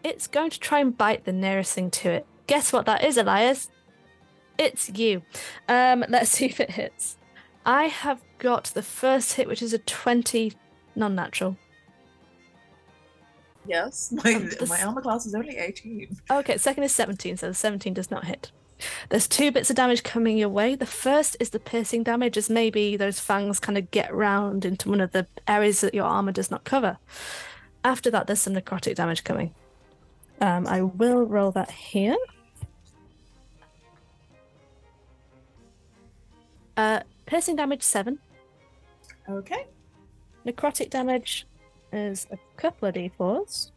It's going to try and bite the nearest thing to it. Guess what that is, Elias? It's you. Um, (laughs) let's see if it hits. I have got the first hit, which is a 20 non natural. Yes, (laughs) my Um, this- my armor class is only eighteen. Okay, second is 17, so the 17 does not hit. There's two bits of damage coming your way. The first is the piercing damage, as maybe those fangs kind of get round into one of the areas that your armor does not cover. After that, there's some necrotic damage coming. Um, I will roll that here. Uh, piercing damage seven. Okay. Necrotic damage is a couple of d4s.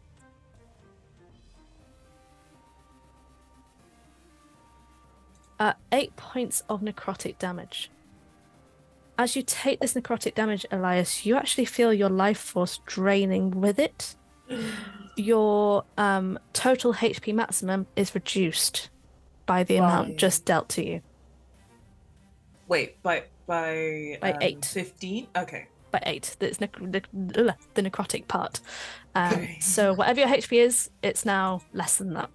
Uh, eight points of necrotic damage. As you take this necrotic damage, Elias, you actually feel your life force draining with it. (gasps) Your um, total HP maximum is reduced by the amount just dealt to you Wait, by by By um, eight. Fifteen. Okay. by eight. That's nec- ugh, the necrotic part. Um, Okay. so whatever your HP is, it's now less than that.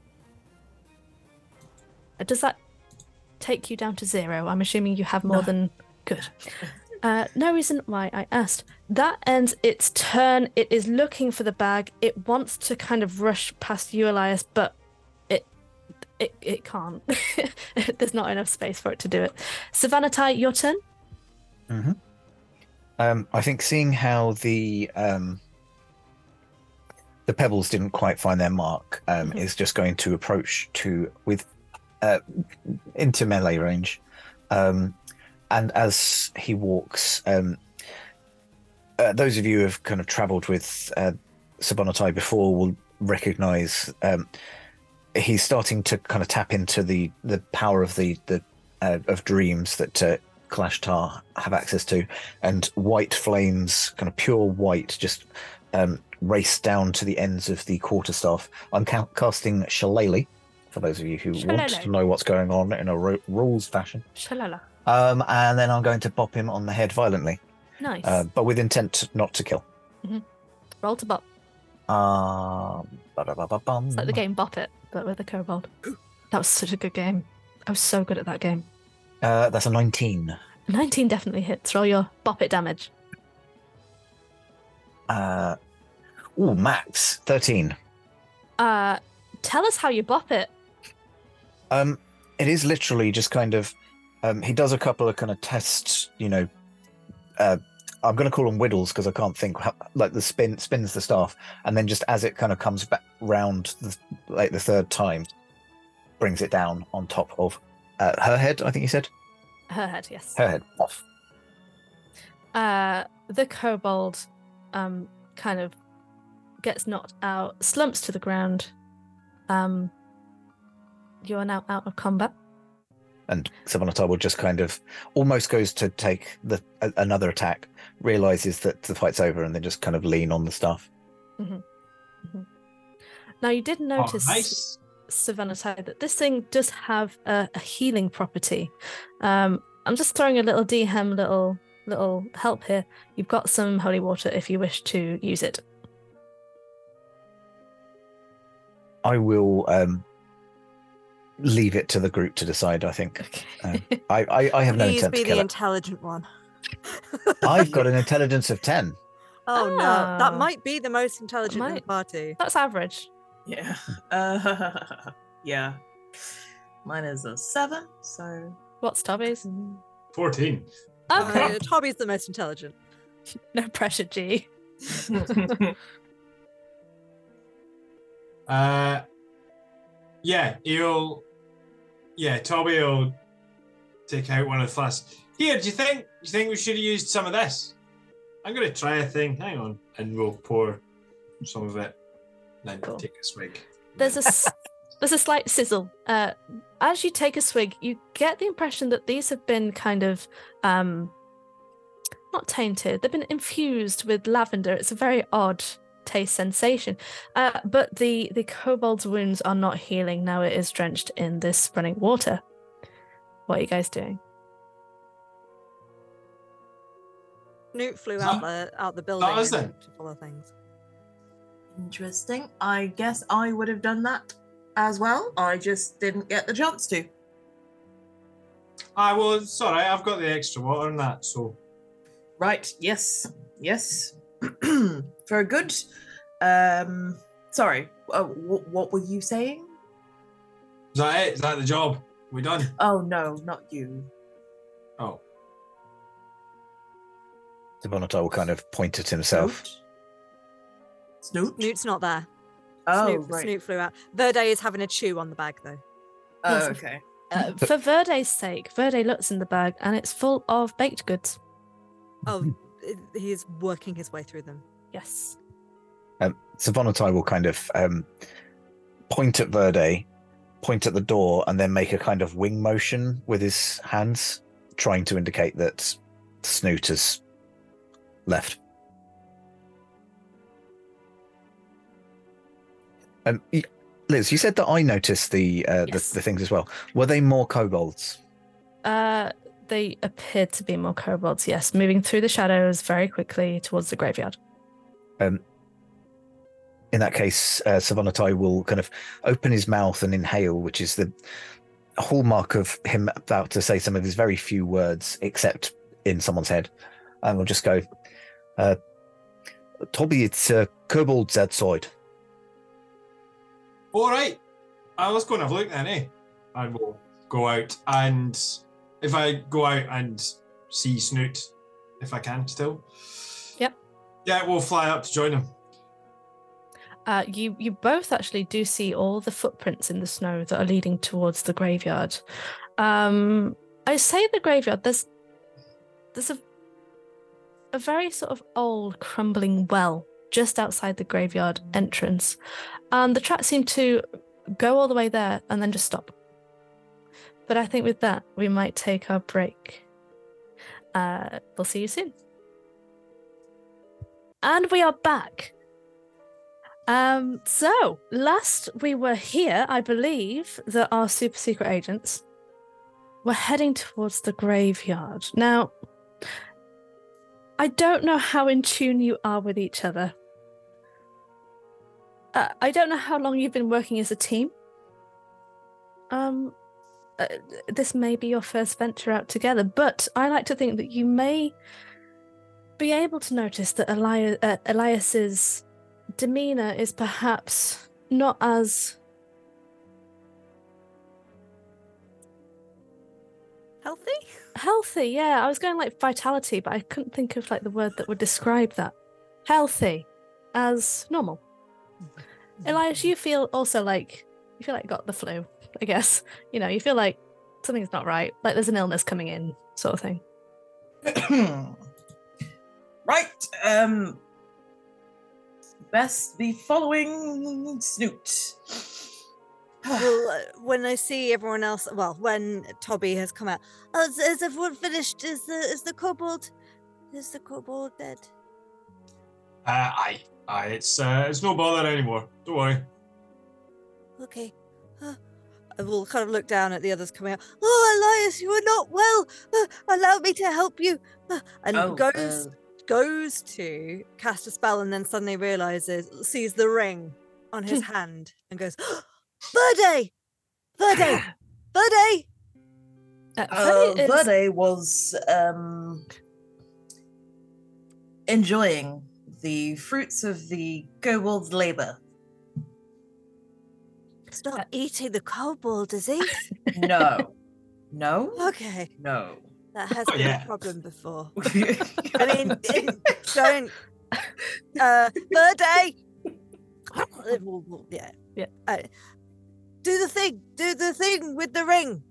Uh, Does that take you down to zero? I'm assuming you have more No. than good. (laughs) Uh, no reason why I asked. That ends its turn. It is looking for the bag. It wants to kind of rush past you, Elias, but it it can't. (laughs) There's not enough space for it to do it. Sovannatai, your turn. Um, I think seeing how the um, the pebbles didn't quite find their mark um, Mhm. is just going to approach to with uh, into melee range, um, and as he walks, um, uh, those of you who have kind of travelled with uh, Sovannatai before will recognise um, he's starting to kind of tap into the the power of the the uh, of dreams that uh, Kalashtar have access to, and white flames, kind of pure white, just um, race down to the ends of the quarterstaff. I'm ca- casting Shillelagh, for those of you who want to know what's going on in a ru- rules fashion. Shalala. Um, and then I'm going to bop him on the head violently, Nice. uh, but with intent not to kill. Roll to bop. Um. It's like the game Bop It, but with a kobold. That was such a good game. I was so good at that game. Uh, that's a 19. 19 definitely hits. Roll your Bop It damage. Uh, ooh, max 13. Uh, tell us how you bop it. Um, it is literally just kind of Um, he does a couple of kind of tests, you know. Uh, I'm going to call them whittles because I can't think how, like the spin spins the staff, and then just as it kind of comes back round, the, like the third time, brings it down on top of uh, her head. I think you said Her head, yes. her head off. Uh, the kobold um, kind of gets knocked out, slumps to the ground. Um, you are now out of combat. And Sovannatai will just kind of almost goes to take the a, another attack, realizes that the fight's over, and then just kind of lean on the staff. Now, you did Oh, notice, nice. Sovannatai, that this thing does have a, a healing property. Um, I'm just throwing a little DM, little little help here. You've got some holy water if you wish to use it. I will um, leave it to the group to decide. I think Okay. Um, I, I, I have no Please intent be to the kill it. intelligent one. I've got an (laughs) intelligence of ten. Oh no, Ah. that might be the most intelligent in the Might. party. That's average. Yeah. (laughs) Uh, (laughs) yeah. Mine is a seven, so. What's Tobby's? 14. Okay. Uh, Tobby's the most intelligent. no pressure, G. Uh, yeah, he'll. Yeah, Tobby will take out one of the flasks. Here, do you think? Do you think we should have used some of this? I'm gonna try a thing. Hang on, and we'll pour some of it. Then Cool. take a swig. There's a (laughs) there's a slight sizzle. Uh, as you take a swig, you get the impression that these have been kind of um, not tainted. They've been infused with lavender. It's a very odd taste sensation. Uh, but the the kobold's wounds are not healing now. It is drenched in this running water. What are you guys doing? Newt flew out the out the building is to follow things. Interesting. I guess I would have done that as well. I just didn't get the chance to. I was sorry. I've got the extra water and that, so Right. Yes. Yes. (clears throat) Very good. Um. Sorry. Uh, wh- what were you saying? is that it? Is that the job? We done? Oh no, not you. Oh, The Sovannatai will kind of point at himself. Snoot. Snoot. Newt's not there. Oh Snoot, right. Snoot flew out. Verde is having a chew on the bag though. Oh Yes. okay. Uh, for Verde's sake, Verde looks in the bag and it's full of baked goods. Oh, i- he is working his way through them. Yes. Um, Sovannatai will kind of um, point at Verde, point at the door, and then make a kind of wing motion with his hands, trying to indicate that Snoot has left. Um, Liz, you said that I noticed the, uh, Yes. the the things as well. Were they more kobolds? Uh, they appeared to be more kobolds, yes, moving through the shadows very quickly towards the graveyard. Um, in that case, uh, Sovannatai will kind of open his mouth and inhale, which is the hallmark of him about to say some of his very few words, except in someone's head. And we'll just go, uh, Tobby, it's uh, kobolds outside. all right. I was going to have a look then, eh? I will go out and if I go out and see Snoot, if I can still. Yep. Yeah, we'll fly up to join him. Uh, you you both actually do see all the footprints in the snow that are leading towards the graveyard. Um, I say the graveyard. There's there's a a very sort of old crumbling well just outside the graveyard entrance, and the tracks seem to go all the way there and then just stop. But I think with that we might take our break. Uh, we'll see you soon. And we are back. Um, so last we were here, I believe that our super secret agents were heading towards the graveyard. Now, I don't know how in tune you are with each other. Uh, I don't know how long you've been working as a team. Um, uh, this may be your first venture out together, but I like to think that you may be able to notice that Eli- uh, Elias's demeanor is perhaps not as Healthy? Healthy, yeah. I was going like vitality, but I couldn't think of like the word that would describe that. Healthy, as normal. Elias, you feel also like you feel like you got the flu. I guess you know you feel like something's not right. Like there's an illness coming in, sort of thing. (clears throat) right. Um. Best be following Snoot. well, uh, when I see everyone else, well, when Tobby has come out, oh, is, is everyone finished? Is the is the kobold, is the kobold dead? Uh, aye, aye. It's uh, it's no bother anymore. Don't worry. Okay. Uh, I will kind of look down at the others coming out. Oh, Elias, you are not well. Uh, allow me to help you. Uh, and Oh, goes uh, goes to cast a spell, and then suddenly realizes, sees the ring on his hand, and goes, (gasps) "Verde, Verde, (sighs) Verde." Uh, Uh, Verde was um, enjoying the fruits of the kobold's labor. He's not eating the kobold, is he? No, no, okay, no. that (laughs) has Oh, been yeah. a problem before. I mean, (laughs) it- don't. Uh, Verde. Well, well, yeah, Yeah. Uh, do the thing. Do the thing with the ring.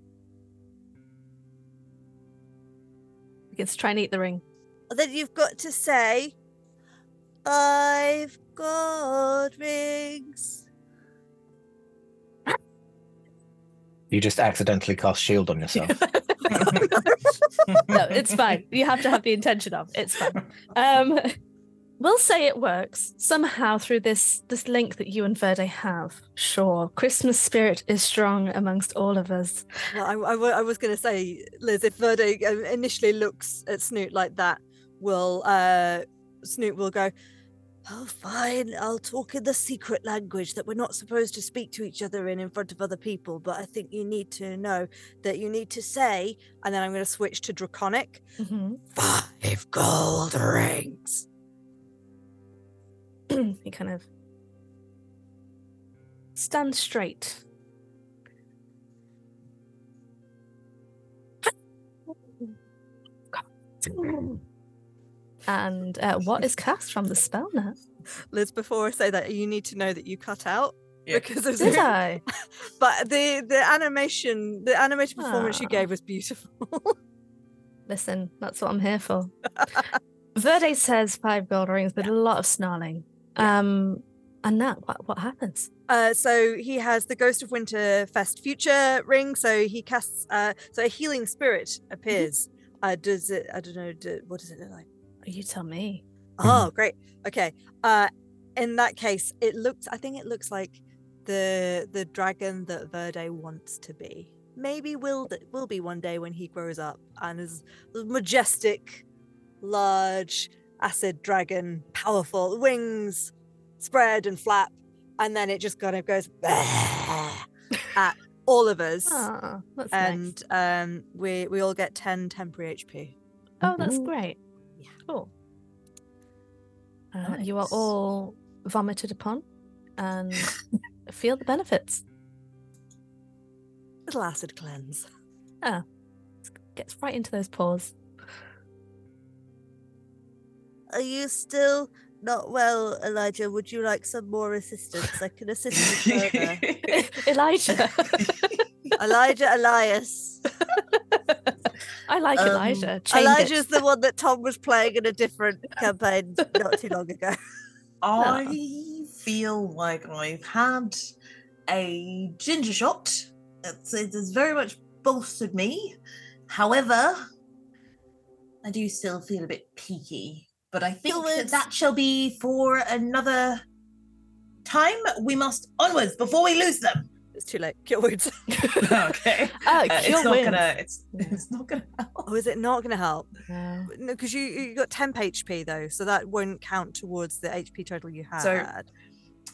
begins to try and eat the ring. Then you've got to say, "I've got rings." You just accidentally cast shield on yourself. (laughs) no, it's fine. You have to have the intention of. It's fine. Um, we'll say it works somehow through this this link that you and Verde have. Sure, Christmas spirit is strong amongst all of us. Well, I, I I was going to say, Liz, if Verde uh, initially looks at Snoot like that, will uh, Snoot will go, Oh, fine. I'll talk in the secret language that we're not supposed to speak to each other in in front of other people. But I think you need to know that you need to say, and then I'm going to switch to Draconic. Mhm. five gold rings. (clears throat) he kind of stands straight. (clears throat) And uh, what is cast from the spell now? Liz, before I say that, you need to know that you cut out Yeah. because of Did I? (laughs) but the the animation, the animated performance you Ah. gave was beautiful. (laughs) Listen, that's what I'm here for. (laughs) Verde says five gold rings, but a lot of snarling. Um, and that what, what happens? Uh, so he has the Ghost of Winter Fest Future ring. So he casts. Uh, so a healing spirit appears. Uh, does it? I don't know. Do, what does it look like? You tell me. Oh, great. Okay. Uh, in that case, it looks. I think it looks like the the dragon that Verde wants to be. Maybe will th- will be one day when he grows up and is majestic, large acid dragon, powerful wings, spread and flap, and then it just kind of goes (laughs) at all of us, Ah, that's nice. and um, we we all get ten temporary HP. Oh, that's Mhm. great. Cool. Uh, You are all vomited upon and (laughs) feel the benefits. Little acid cleanse. Gets right into those pores. Are you still not well, Elijah? Would you like some more assistance? I can assist you further. (laughs) Elijah. (laughs) Elijah Elias. I like Um, Elijah. Change Elijah's it. the one that Tom was playing in a different campaign not too long ago. (laughs) I feel like I've had a ginger shot. It's, it has very much bolstered me. However, I do still feel a bit peaky. But I think that, that shall be for another time. We must onwards before we lose them. It's too late. Cure wounds. (laughs) (laughs) okay. Uh, cure it's not wounds. gonna. It's it's not gonna help. Oh, is it not going to help? No. No, because you you got temp HP though, so that won't count towards the HP total you had. So-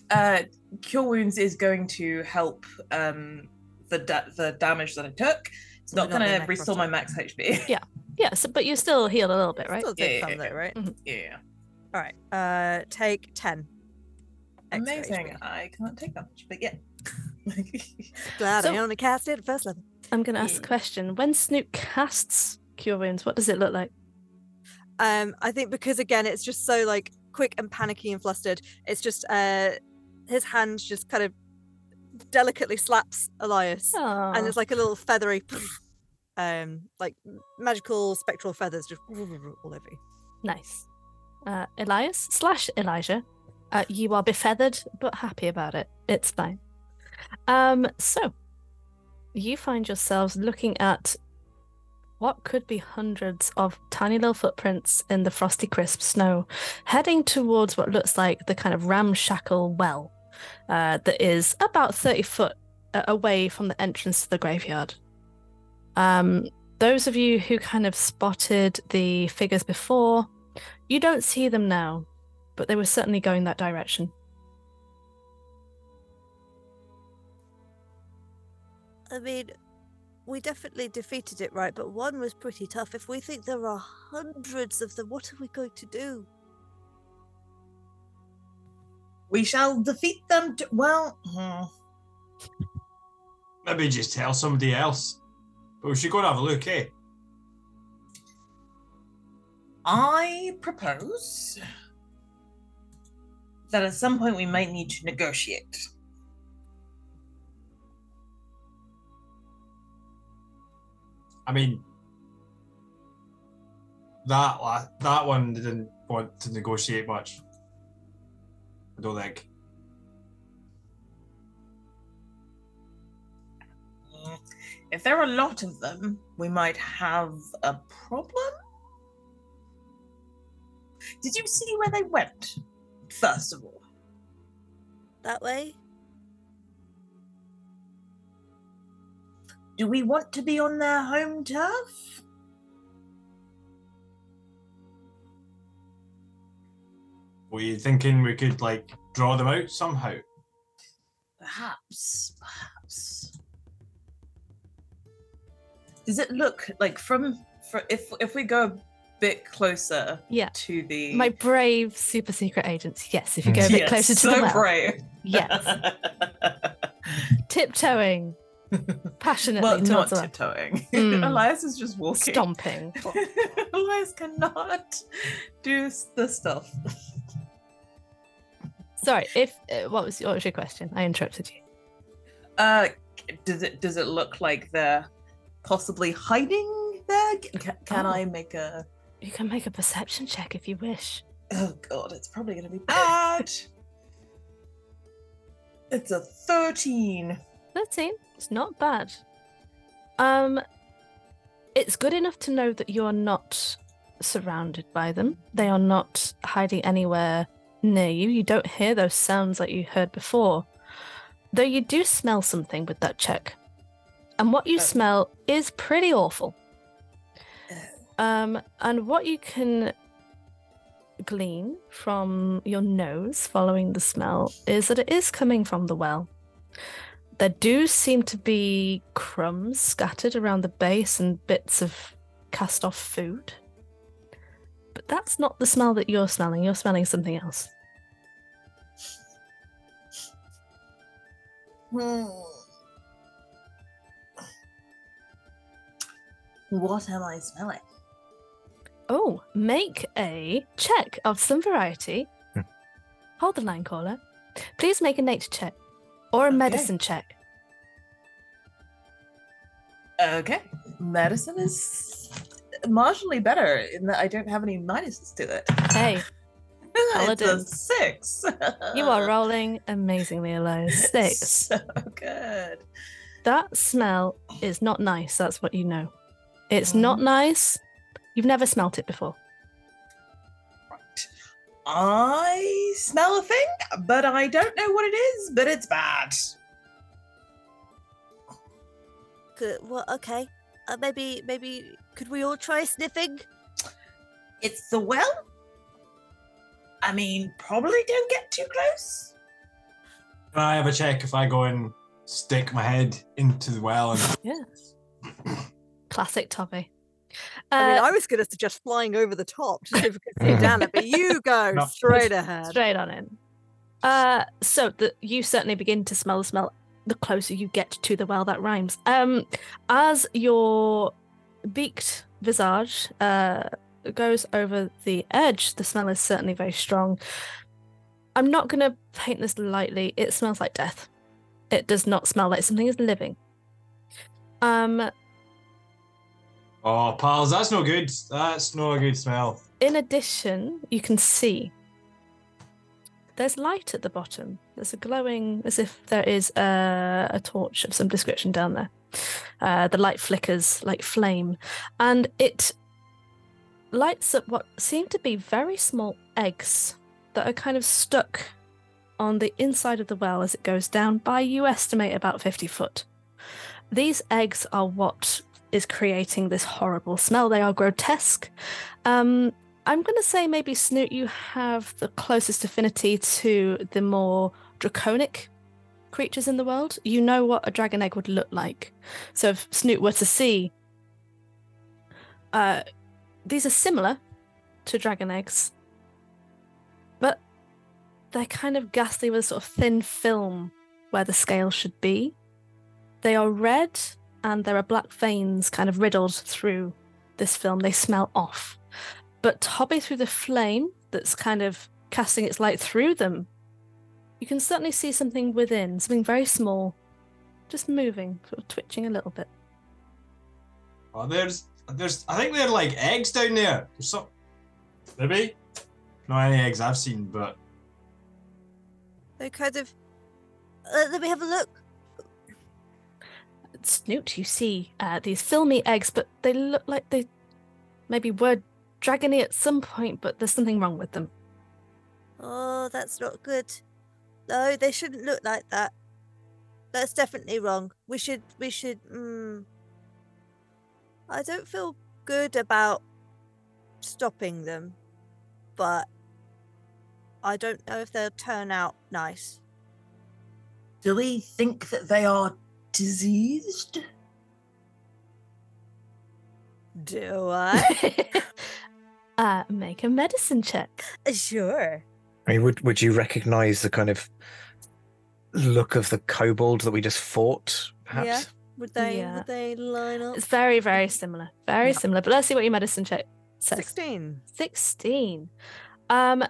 uh, cure wounds is going to help um, the da- the damage that I took. It's not not going to restore my max HP. (laughs) Yeah. Yeah, so, but you still heal a little bit, right? Still take Yeah, some yeah, though, right? yeah. All right. Uh, take ten. Amazing. HP. I can't take that much, but yeah. Glad I only cast it at first level. I'm going to ask a question. When Snoot casts Cure Wounds, what does it look like? Um, I think because again, it's just so like quick and panicky and flustered. It's just uh, his hand just kind of delicately slaps Elias, and Oh, it's like a little feathery, (laughs) um, like magical spectral feathers just all over you. nice. Uh, Elias slash Elijah, uh, you are befeathered but happy about it. It's fine. Um, so you find yourselves looking at what could be hundreds of tiny little footprints in the frosty crisp snow, heading towards what looks like the kind of ramshackle well uh, that is about 30 foot uh, away from the entrance to the graveyard. Um, those of you who kind of spotted the figures before, you don't see them now, but they were certainly going that direction. I mean, we definitely defeated it, right? But one was pretty tough. If we think there are hundreds of them, what are we going to do? We shall defeat them. To, well, hmm. Maybe just tell somebody else. But we should go and have a look, eh? I propose that at some point we might need to negotiate. I mean, that la- that one didn't want to negotiate much. I don't think. If there are a lot of them, we might have a problem. Did you see where they went? First of all, That way? Do we want to be on their home turf? Were you thinking we could like draw them out somehow? Perhaps, perhaps. Does it look like from for if if we go a bit closer Yeah. to the My brave super secret agents, yes, if you go a bit Yes, closer to so the well. brave. Yes. (laughs) Tiptoeing (laughs) passionately well, not tiptoeing. (laughs) Mm. Elias is just walking. Stomping. (laughs) Elias cannot do the stuff. Sorry, if uh, what was what was your question? I interrupted you. Uh, does it does it look like they're possibly hiding there? Can, can Oh. I make a? You can make a perception check if you wish. Oh god, it's probably gonna be bad. it's a thirteen. 13. It's not bad. Um it's good enough to know that you're not surrounded by them. They are not hiding anywhere near you. You don't hear those sounds like you heard before. Though you do smell something with that check. And what you Oh. smell is pretty awful. Oh. Um, and what you can glean from your nose following the smell is that it is coming from the well. There do seem to be crumbs scattered around the base and bits of cast off food. But that's not the smell that you're smelling. You're smelling something else. Hmm. What am I smelling? Oh, make a check of some variety. Hmm. Hold the line, caller. Please make a nature check or a Okay. medicine check. Okay, medicine is marginally better in that I don't have any minuses to it. Hey, (laughs) it's a six. you are rolling amazingly, Elias. (laughs) Six. So good. That smell is not nice. That's what you know. It's not mm. nice. You've never smelt it before. Right. I smell a thing, but I don't know what it is, but it's bad. Good. Well, okay. Uh, maybe, maybe could we all try sniffing? It's the well. I mean, probably don't get too close. Can I have a check if I go and stick my head into the well and Yeah. (coughs) Classic Tobby. I mean, Uh, I was going to suggest flying over the top to see if we could see down it, but (laughs) you go No. straight (laughs) ahead. straight on in. Uh, so the, you certainly begin to smell the smell the closer you get to the well that rhymes. Um, as your beaked visage uh, goes over the edge, the smell is certainly very strong. I'm not going to paint this lightly. It smells like death. It does not smell like something is living. Um, Oh, pals, that's no good. That's not a good smell. in addition, you can see there's light at the bottom. There's a glowing, as if there is a, a torch of some description down there. Uh, the light flickers like flame, and it lights up what seem to be very small eggs that are kind of stuck on the inside of the well as it goes down by, you estimate, about 50 foot. These eggs are what is creating this horrible smell. They are grotesque. Um, I'm going to say maybe Snoot, you have the closest affinity to the more draconic creatures in the world. You know what a dragon egg would look like. So if Snoot were to see, uh, these are similar to dragon eggs, but they're kind of ghastly with a sort of thin film where the scale should be. They are red and there are black veins kind of riddled through this film. They smell off. But hobby through the flame that's kind of casting its light through them, you can certainly see something within, something very small, just moving, sort of twitching a little bit. Oh, there's, there's. I think they're like eggs down there. There's some. Maybe. Not any eggs I've seen, but They kind of. Uh, let me have a look. Snoot, you see uh, these filmy eggs, but they look like they maybe were dragony at some point, but there's something wrong with them. Oh, that's not good. No, they shouldn't look like that. That's definitely wrong. We should. We should. Mm, I don't feel good about stopping them, but I don't know if they'll turn out nice. Do we think that they are diseased? Do I? (laughs) uh, make a medicine check. sure. I mean, would would you recognise the kind of look of the kobold that we just fought? Perhaps. Yeah. Would they? Yeah. Would they line up? It's very, very similar. Very Yeah. similar. But let's see what your medicine check says. 16. 16. Um,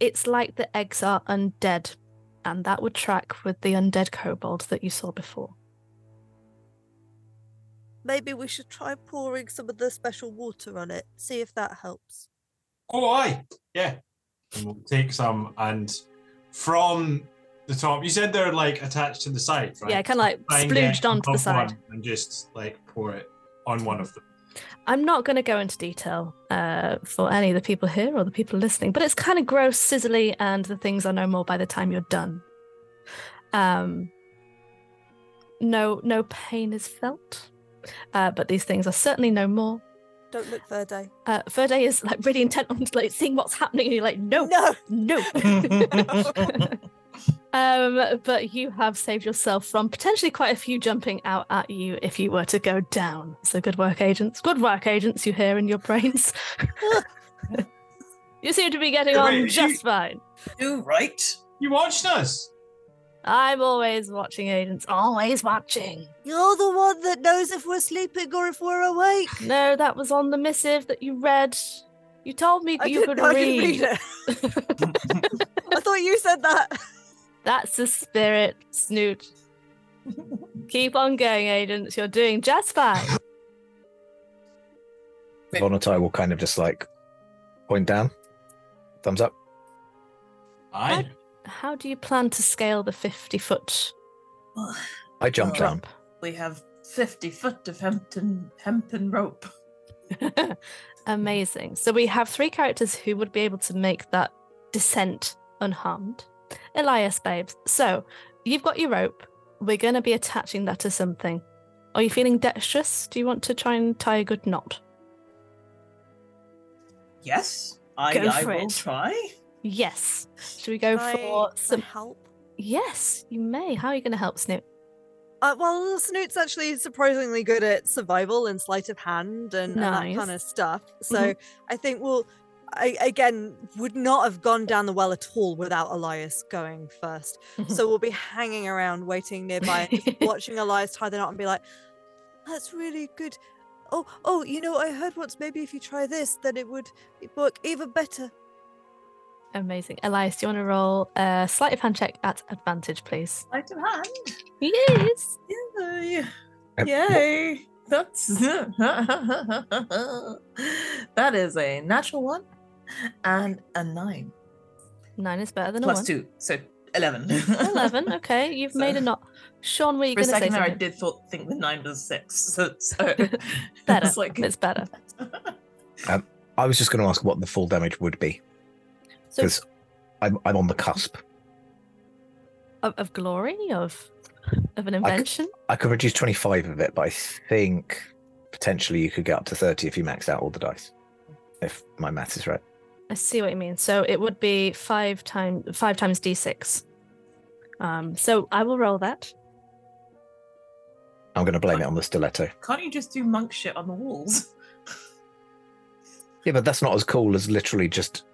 it's like the eggs are undead, and that would track with the undead kobold that you saw before. Maybe we should try pouring some of the special water on it. See if that helps. oh, aye, yeah. And we'll take some, and from the top, you said they're like attached to the side, right? Yeah, kind of like Try splooged onto the side. and just like pour it on one of them. I'm not going to go into detail uh, for any of the people here or the people listening, but it's kind of gross, sizzly, and the things are no more by the time you're done. Um, no, no pain is felt, uh, but these things are certainly no more. Don't look Verde. Uh, Verde is like really intent on like seeing what's happening, and you're like, no, No. no. (laughs) (laughs) (laughs) um, but you have saved yourself from potentially quite a few jumping out at you if you were to go down. So good work, agents. Good work, agents. You hear in your brains. (laughs) you seem to be getting on Wait, you- just fine. You right. You watched us. I'm always watching, agents. Always watching. You're the one that knows if we're sleeping or if we're awake. No, that was on the missive that you read. You told me I you didn't could know read. you could read it. (laughs) I thought you said that. That's the spirit, Snoot. Keep on going, agents. You're doing just fine. Vonatai will kind of just like point down, thumbs up. Aye. How do you plan to scale the 50 foot Well, I jump down. we have 50 foot of hempen, hempen rope. (laughs) Amazing. So we have three characters who would be able to make that descent unharmed. Elias, babes. So you've got your rope. We're going to be attaching that to something. Are you feeling dexterous? Do you want to try and tie a good knot? Yes, I, Go I for will it. try. Yes. Should we go Can I- for I some? help. Yes, you may. How are you going to help, Snoot? Uh, well, Snoot's actually surprisingly good at survival and sleight of hand and, and that Nice. kind of stuff. So I think we'll. I again would not have gone down the well at all without Elias going first. So we'll be hanging around waiting nearby just (laughs) watching Elias tie the knot and be like, that's really good. Oh, oh, you know, I heard once maybe if you try this, then it would work even better. Amazing. Elias, do you want to roll a sleight of hand check at advantage, please? Sleight of hand. Yes. Yay! Yay! That's (laughs) that is a natural one and a nine Nine is better than a plus one. two, so eleven. Eleven. (laughs) Okay, you've made a So- knot. Shaun, were you going to say second there, I did thought, think the nine was six. So, so (laughs) Better. (laughs) it's like It's better. Um, I was just going to ask what the full damage would be So because I'm I'm on the cusp. of, of glory of of an invention. I could reduce 25 of it, but I think potentially you could get up to 30 if you maxed out all the dice. If my math is right. I see what you mean. So it would be five times five times d6. Um, so I will roll that. I'm going to blame it on the stiletto. can't you just do monk shit on the walls? Yeah, but that's not as cool as literally just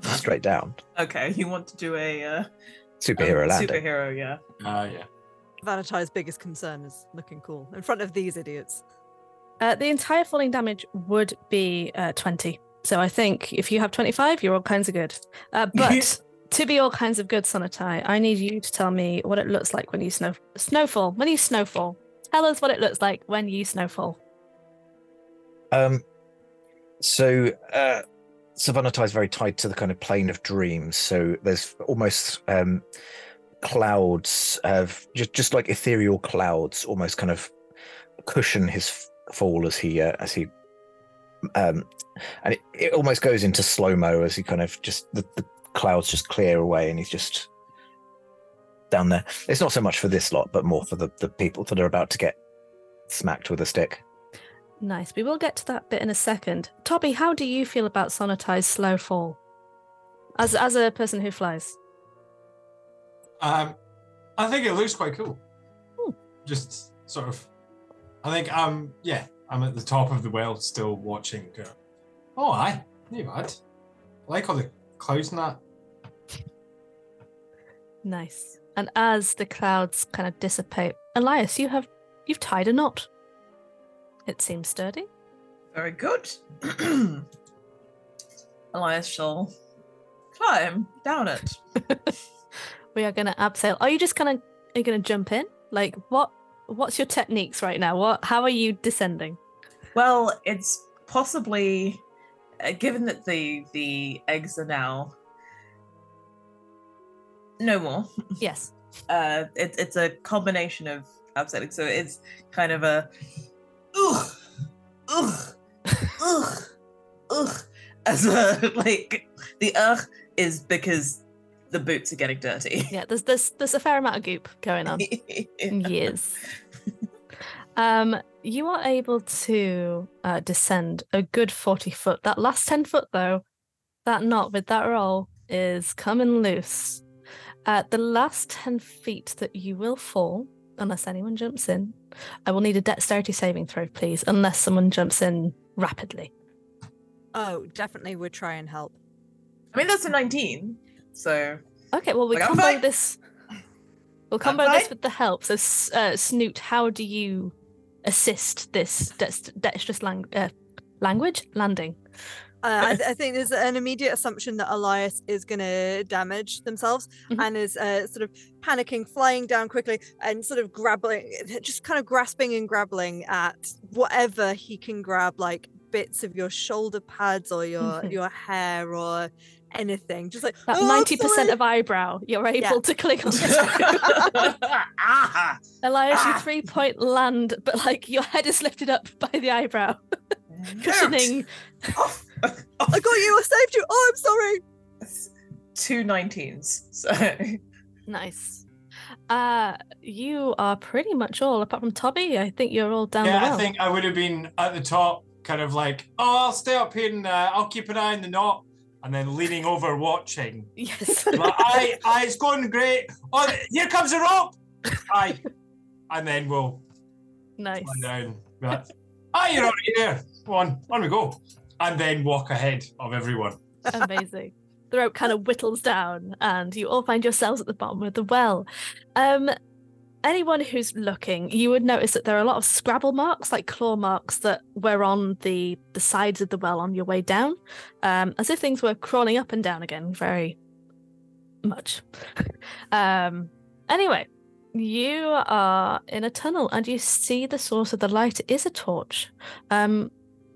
straight down. Okay, you want to do a uh, Superhero um, landing. Superhero, yeah. Ah, yeah. Vanatai's biggest concern is looking cool in front of these idiots. Uh, the entire falling damage would be uh, 20. So I think if you have 25, you're all kinds of good. Uh, (laughs) but to be all kinds of good, Sonatai, I need you to tell me what it looks like when you snow snowfall. When you snowfall, tell us what it looks like when you snowfall. Um, so uh, Sovannatai is very tied to the kind of plane of dreams. So there's almost um, clouds of just just like ethereal clouds, almost kind of cushion his fall as he uh, as he um, and it, it almost goes into slow mo as he kind of just the, the clouds just clear away and he's just down there. It's not so much for this lot, but more for the the people that are about to get smacked with a stick. Nice. We will get to that bit in a second. Tobby, how do you feel about Sonatai's slow fall? As as a person who flies. Um, I think it looks quite cool. Hmm. Just sort of. I think I'm. Yeah, I'm at the top of the well, still watching. Go, oh, aye, not bad. I like all the clouds and that. Nice. And as the clouds kind of dissipate, Elias, you have you've tied a knot. It seems sturdy. Very good. (clears throat) Elias shall climb down it. (laughs) We are gonna abseil. Are you just gonna are you gonna jump in? Like what what's your techniques right now? What how are you descending? Well, it's possibly uh, given that the the eggs are now no more. Yes. (laughs) Uh, it's it's a combination of upsetting. So it's kind of a ugh, ugh, (laughs) ugh, ugh. As a (laughs) like the ugh is because the boots are getting dirty. Yeah, there's there's there's a fair amount of goop going on. (laughs) yes. Um, you are able to uh, descend a good 40 foot. That last 10 foot, though, that knot with that roll is coming loose. Uh, the last 10 feet that you will fall, unless anyone jumps in, I will need a dexterity saving throw, please, unless someone jumps in rapidly. Oh, definitely would try and help. I mean that's a 19. So Okay, well, we Like, I'm combo fine. this. We'll I'm combo this with the help. So, uh, Snoot, how do you assist this dex- dexterous lang- uh, language landing? Uh, I, th- I think there's an immediate assumption that Elias is going to damage themselves Mhm. and is uh, sort of panicking, flying down quickly, and sort of grabbing, just kind of grasping and grabbling at whatever he can grab, like bits of your shoulder pads or your Mhm. your hair or anything. Just like That "Oh, ninety percent of eyebrow you're able Yeah. to click on. ah, (laughs) Elias, you Ah. three point land, but like your head is lifted up by the eyebrow, (laughs) cushioning. Off. I got you. I saved you. Oh, I'm sorry. Two 19s. So Nice. Uh, you are pretty much all apart from Tobby. I think you're all down yeah, the well. I think I would have been at the top, kind of like, oh, I'll stay up here and uh, I'll keep an eye on the knot, and then leaning over watching. Yes. (laughs) Like, aye, aye, it's going great. Oh, here comes the rope. Aye, and then we'll nice. down. But, aye, you're already there. Go on, on we go. and then walk ahead of everyone. Amazing. The rope kind of whittles down, and you all find yourselves at the bottom of the well. Um, anyone who's looking, you would notice that there are a lot of scrabble marks, like claw marks, that were on the the sides of the well on your way down, um, as if things were crawling up and down again, very much. (laughs) um, anyway, you are in a tunnel, and you see the source of the light is a torch. Um,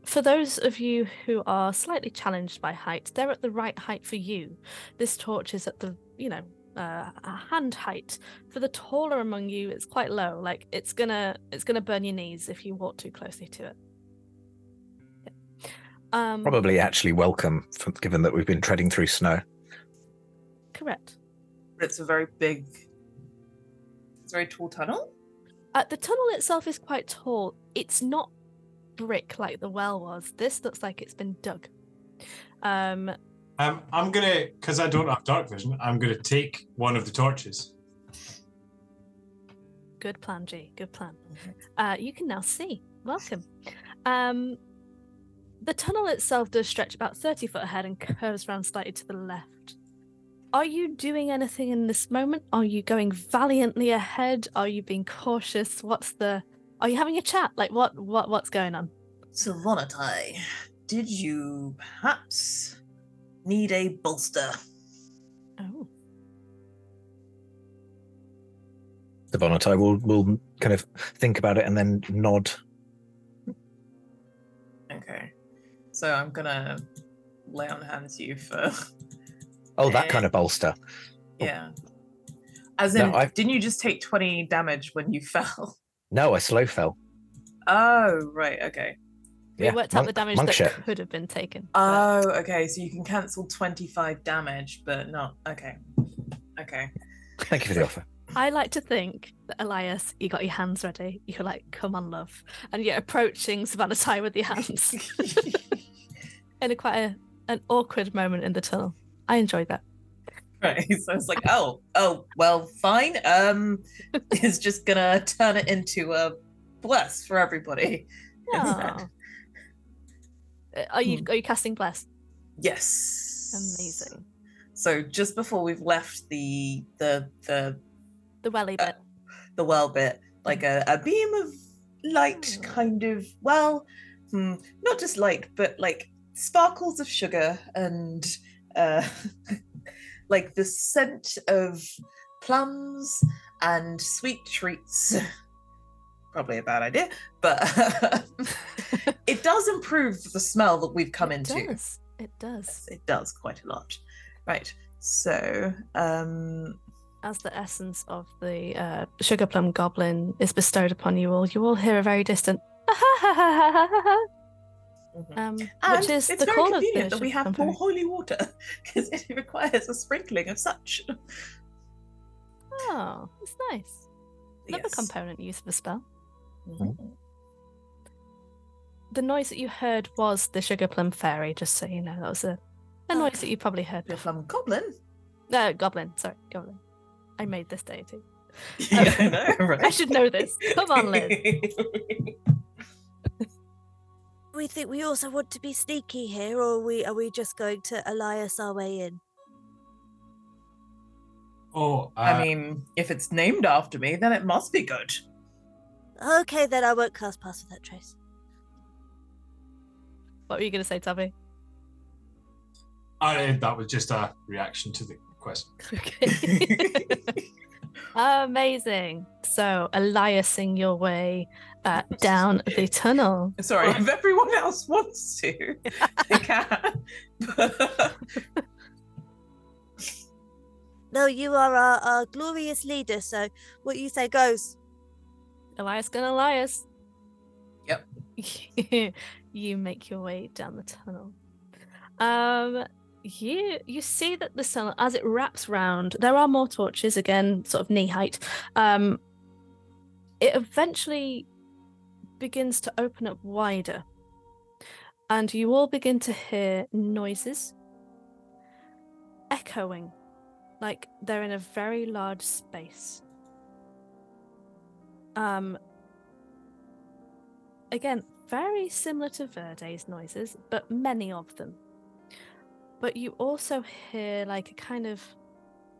for those of you who are slightly challenged by height, they're at the right height for you. This torch is at the, you know, uh, a hand height. For the taller among you, it's quite low. Like it's gonna, it's gonna burn your knees if you walk too closely to it. Yeah. Um, Probably actually welcome, for, given that we've been treading through snow. correct. But it's a very big, it's a very tall tunnel. Uh, the tunnel itself is quite tall. It's not brick like the well was. This looks like it's been dug. Um, Um, I'm gonna, because I don't have dark vision, I'm gonna take one of the torches. Good plan, G. Good plan. Uh, you can now see. Welcome. Um, the tunnel itself does stretch about 30 foot ahead and curves around slightly to the left. Are you doing anything in this moment? Are you going valiantly ahead? Are you being cautious? What's the? Are you having a chat? Like what? What? What's going on? Sovannatai, did you perhaps need a bolster? Oh, The Bonatai will will kind of think about it and then nod. Okay. So I'm gonna lay on hands you for (laughs) Oh, that kind of bolster. Oh. yeah. As No, in, I've- didn't you just take 20 damage when you (laughs) fell? No, I slow fell. Oh, right, okay. We Yeah, worked out the damage that shit. could have been taken. but- Oh, okay. So you can cancel 25 damage, but not. Okay. Okay. Thank you for the offer. I like to think that Elias, you got your hands ready. You're like, come on, love, and you're approaching Sovannatai with your hands (laughs) in a quite a, an awkward moment in the tunnel. I enjoyed that. right. (laughs) So it's like, oh, oh, well, fine. Um, (laughs) is just gonna turn it into a bless for everybody. instead. Uh, Are you Hmm. are you casting bless? Yes. Amazing. So just before we've left the the the The welly Uh, the well bit, like a, a beam of light, Oh. kind of, well, hmm, not just light, but like sparkles of sugar and uh, (laughs) like the scent of plums and sweet treats. (laughs) Probably a bad idea, but (laughs) it does improve the smell that we've come it into. does. It does. It does quite a lot. Right. So, um, As the essence of the uh, sugar plum goblin is bestowed upon you all, you all hear a very distant. (laughs) mhm. um, which is it's the very call of the convenient that we have more holy water (laughs) because it requires a sprinkling of such. Oh, it's nice. Another Yes. component use of a spell. Mhm. The noise that you heard was the sugar plum fairy. Just so you know, that was a, a Oh. noise that you probably heard. The plum Goblin. No, goblin. Sorry, goblin. I made this deity. (laughs) yeah, I know, (laughs) right? I should know this. Come on, Liz. (laughs) We think we also want to be sneaky here, or are we are we just going to Elias our way in? Oh, uh, I mean, if it's named after me, then it must be good. Okay, then I won't cast pass without trace. What were you going to say, Tabby? I, that was just a reaction to the question. (laughs) Okay. (laughs) Amazing. So, Eliasing your way uh, (laughs) down the tunnel. Sorry, if everyone else wants to, they can. No, you are our, our glorious leader, so what you say goes. Elias gonna Elias. Yep. (laughs) you make your way down the tunnel. Um you you see that the tunnel as it wraps round, there are more torches again, sort of knee height. Um it eventually begins to open up wider. And you all begin to hear noises echoing like they're in a very large space. Um again, very similar to Verde's noises, but many of them. But you also hear like a kind of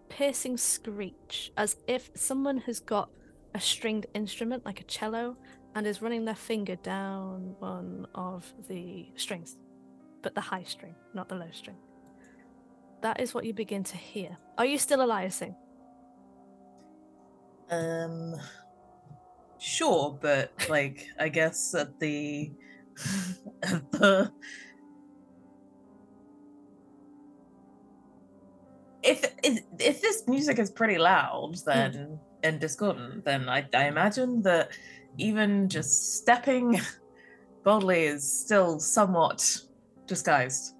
piercing screech, as if someone has got a stringed instrument like a cello and is running their finger down one of the strings, but the high string, not the low string. That is what you begin to hear. Are you still aliasing? Um, sure, but like, I guess at the at the if if if this music is pretty loud, hmm. then and discordant, then I I imagine that even just stepping (laughs) boldly is still somewhat disguised.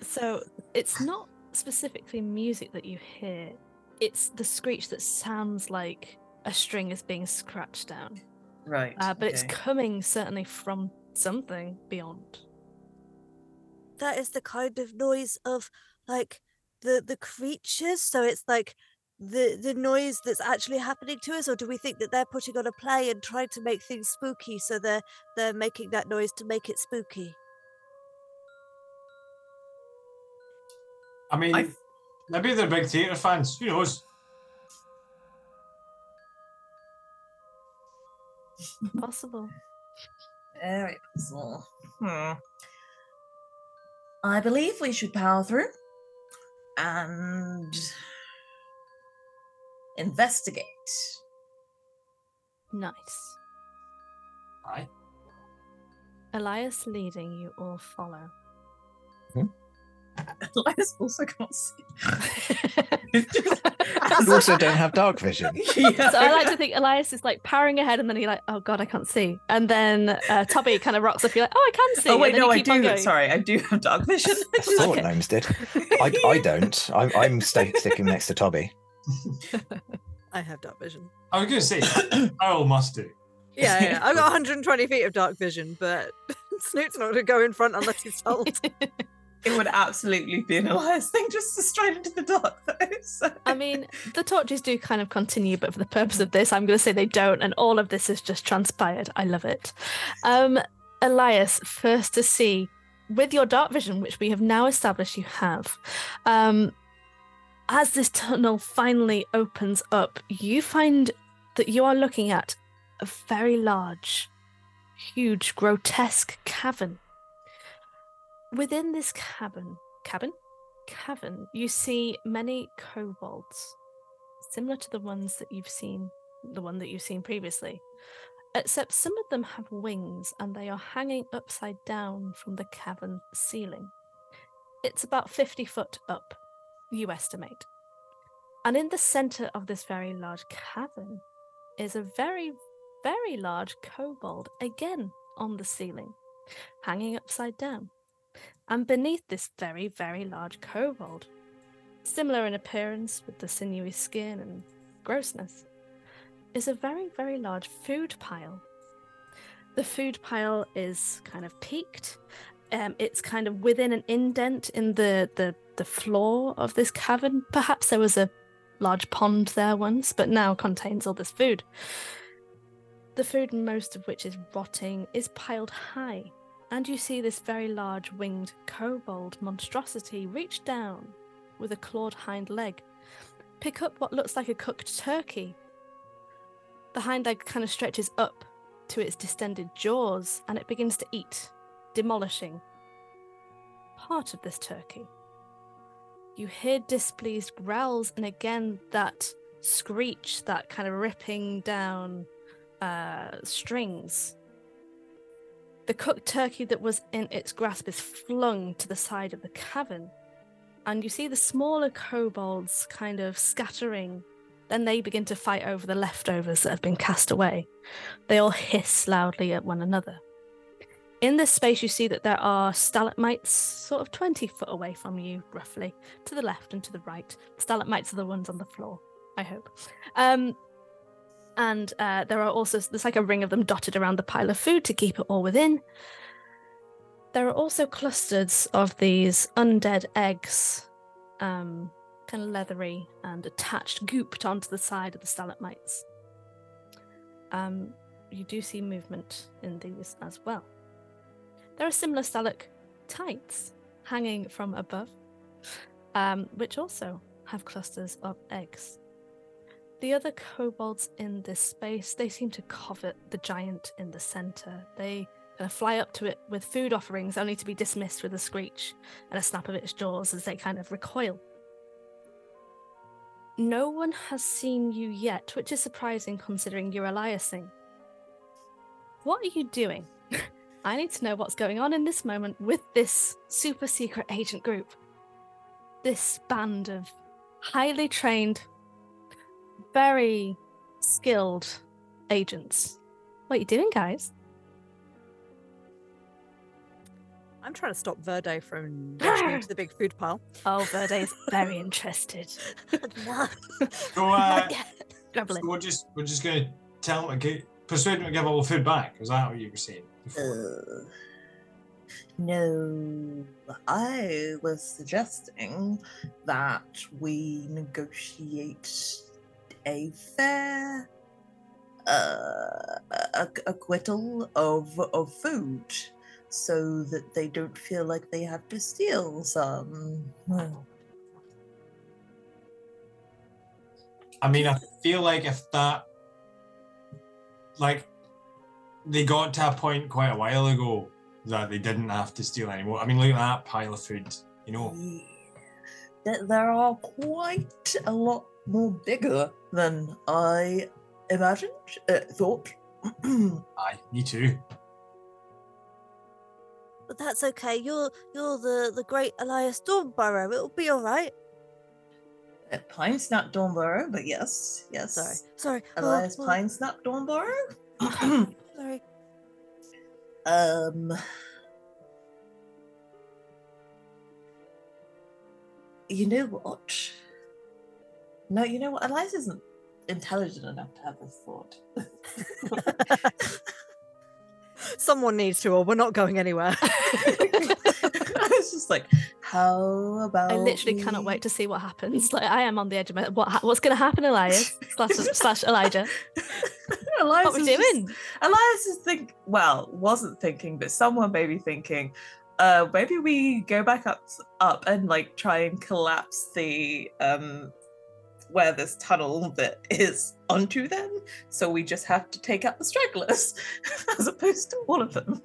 So it's not specifically music that you hear, it's the screech that sounds like a string is being scratched down. Right. Uh, but it's coming certainly from something beyond. That is the kind of noise of like the the creatures. So it's like the the noise that's actually happening to us, or do we think that they're putting on a play and trying to make things spooky? So they're they're making that noise to make it spooky. I mean, I- maybe they're big theatre fans. Who knows? Possible. Very possible. Hmm. I believe we should power through and investigate. Nice. Aye. Elias leading, you all follow. (laughs) Elias also can't see. (laughs) You also don't have dark vision. (laughs) yeah. so I like to think Elias is like powering ahead, and then he like, oh god, I can't see. And then uh, Tobby kind of rocks up. You're like, oh, I can see. Oh wait, no, I do. Sorry, I do have dark vision. I just- Thought Okay. gnomes did. I, I don't. I'm, I'm sta sticking next to Tobby. I have dark vision. I was going to say, (coughs) Earl must do. Yeah, yeah. I've got 120 feet of dark vision, but Snoot's not going to go in front unless he's told. It would absolutely be an Elias thing just to straight into the dark, (laughs) though. So. I mean, the torches do kind of continue, but for the purpose of this, I'm going to say they don't, and all of this has just transpired. I love it. Um, Elias, first to see with your dark vision, which we have now established you have, um, as this tunnel finally opens up, you find that you are looking at a very large, huge, grotesque cavern. Within this cabin, cabin, cavern, you see many kobolds, similar to the ones that you've seen, the one that you've seen previously, except some of them have wings and they are hanging upside down from the cavern ceiling. It's about 50 foot up, you estimate. And in the center of this very large cavern is a very, very large kobold, again on the ceiling, hanging upside down. And beneath this very, very large kobold, similar in appearance with the sinewy skin and grossness, is a very, very large food pile. The food pile is kind of peaked. Um, it's kind of within an indent in the, the the floor of this cavern. Perhaps there was a large pond there once, but now contains all this food. The food, most of which is rotting, is piled high, and you see this very large winged kobold monstrosity reach down with a clawed hind leg, pick up what looks like a cooked turkey. The hind leg kind of stretches up to its distended jaws and it begins to eat, demolishing part of this turkey. You hear displeased growls and again that screech, that kind of ripping down uh, strings. The cooked turkey that was in its grasp is flung to the side of the cavern, and you see the smaller kobolds kind of scattering. Then they begin to fight over the leftovers that have been cast away. They all hiss loudly at one another. In this space, you see that there are stalagmites sort of 20 foot away from you, roughly, to the left and to the right. Stalagmites are the ones on the floor, I hope. Um, and uh, there are also, there's like a ring of them dotted around the pile of food to keep it all within. There are also clusters of these undead eggs, um, kind of leathery and attached, gooped onto the side of the stalagmites. um, you do see movement in these as well. There are similar stalactites hanging from above, um, which also have clusters of eggs. The other kobolds in this space, they seem to covet the giant in the center. They kind of fly up to it with food offerings, only to be dismissed with a screech and a snap of its jaws as they kind of recoil. No one has seen you yet, which is surprising considering you're Eliasing. What are you doing? (laughs) I need to know what's going on in this moment with this super secret agent group. This band of highly trained, very skilled agents. What are you doing, guys? I'm trying to stop Verde from (sighs) rushing into the big food pile. Oh, Verde is very interested. no. So, uh, (laughs) so we're just we're just gonna tell him to persuade him to give all the food back. Was that what you were saying? before? Uh, no, I was suggesting that we negotiate a fair uh, acquittal of of food, so that they don't feel like they have to steal some. I mean, I feel like if that, like, they got to a point quite a while ago that they didn't have to steal anymore. I mean, look at that pile of food. You know, Yeah. There, there are quite a lot more bigger than I imagined, uh, thought. (clears throat) aye, me too. But that's okay. You're you're the the great Elias Stormborough. It'll be all right. Uh, Pine Snap Dornborough, but yes, yes. Sorry, sorry. Oh, Elias oh, Pine Snap Dornborough. (coughs) Sorry. um. You know what? No, you know what? Elias isn't intelligent enough to have this thought. (laughs) Someone needs to, or we're not going anywhere. (laughs) I was just like, how about? I literally cannot wait to see what happens. Like I am on the edge of my what ha- what's going to happen, Elias slash slash Elijah. (laughs) Elias What we is just- doing? Elias is think well, wasn't thinking, but someone may be thinking, uh, maybe we go back up up and like try and collapse the um where this tunnel that is onto them. So we just have to take out the stragglers (laughs) as opposed to all of them.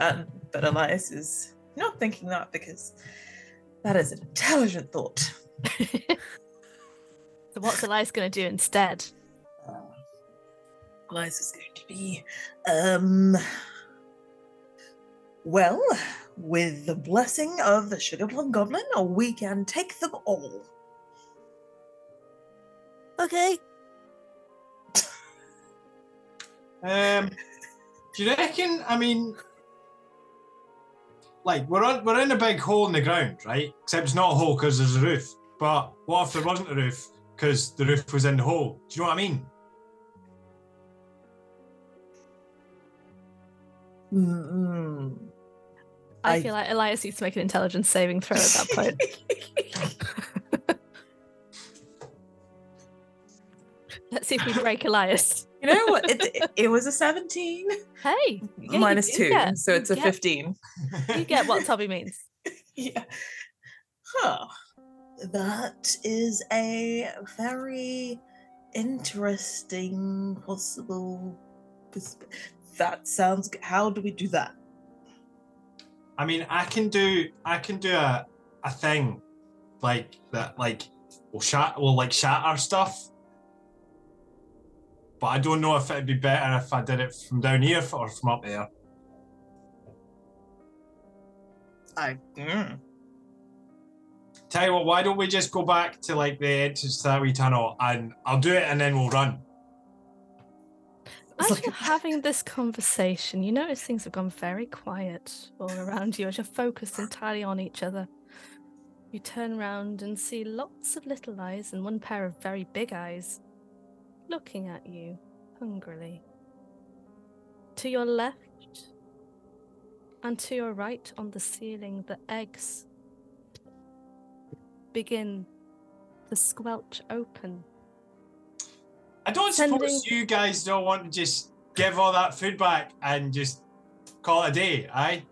Um, but Elias is not thinking that because that is an intelligent thought. (laughs) So what's Elias going to do instead? Uh, Elias is going to be, um, well, with the blessing of the Sugar Plum Goblin, we can take them all. Okay. Um, do you reckon? I mean, like we're on we're in a big hole in the ground, right? Except it's not a hole because there's a roof. But what if there wasn't a roof because the roof was in the hole? Do you know what I mean? Mm-mm. I, I- feel like Elias needs to make an intelligence saving throw at that point. (laughs) Let's see if we break Elias. (laughs) you know what? It, it, it was a 17 Hey, yeah, you minus do 2, get- so it's a get- 15. You get what Toby means. (laughs) yeah. Huh. That is a very interesting possible. persp- That sounds. g- How do we do that? I mean, I can do I can do a a thing like that, like we'll shat will like shatter stuff. But I don't know if it'd be better if I did it from down here or from up there. I. mm. Tell you what, why don't we just go back to like the entrance to that wee tunnel and I'll do it and then we'll run. As like- you're having this conversation, you notice things have gone very quiet all around you as you're focused entirely on each other. You turn around and see lots of little eyes and one pair of very big eyes looking at you hungrily. To your left and to your right on the ceiling, the eggs begin to squelch open I don't Sending- suppose you guys don't want to just give all that food back and just call it a day, aye?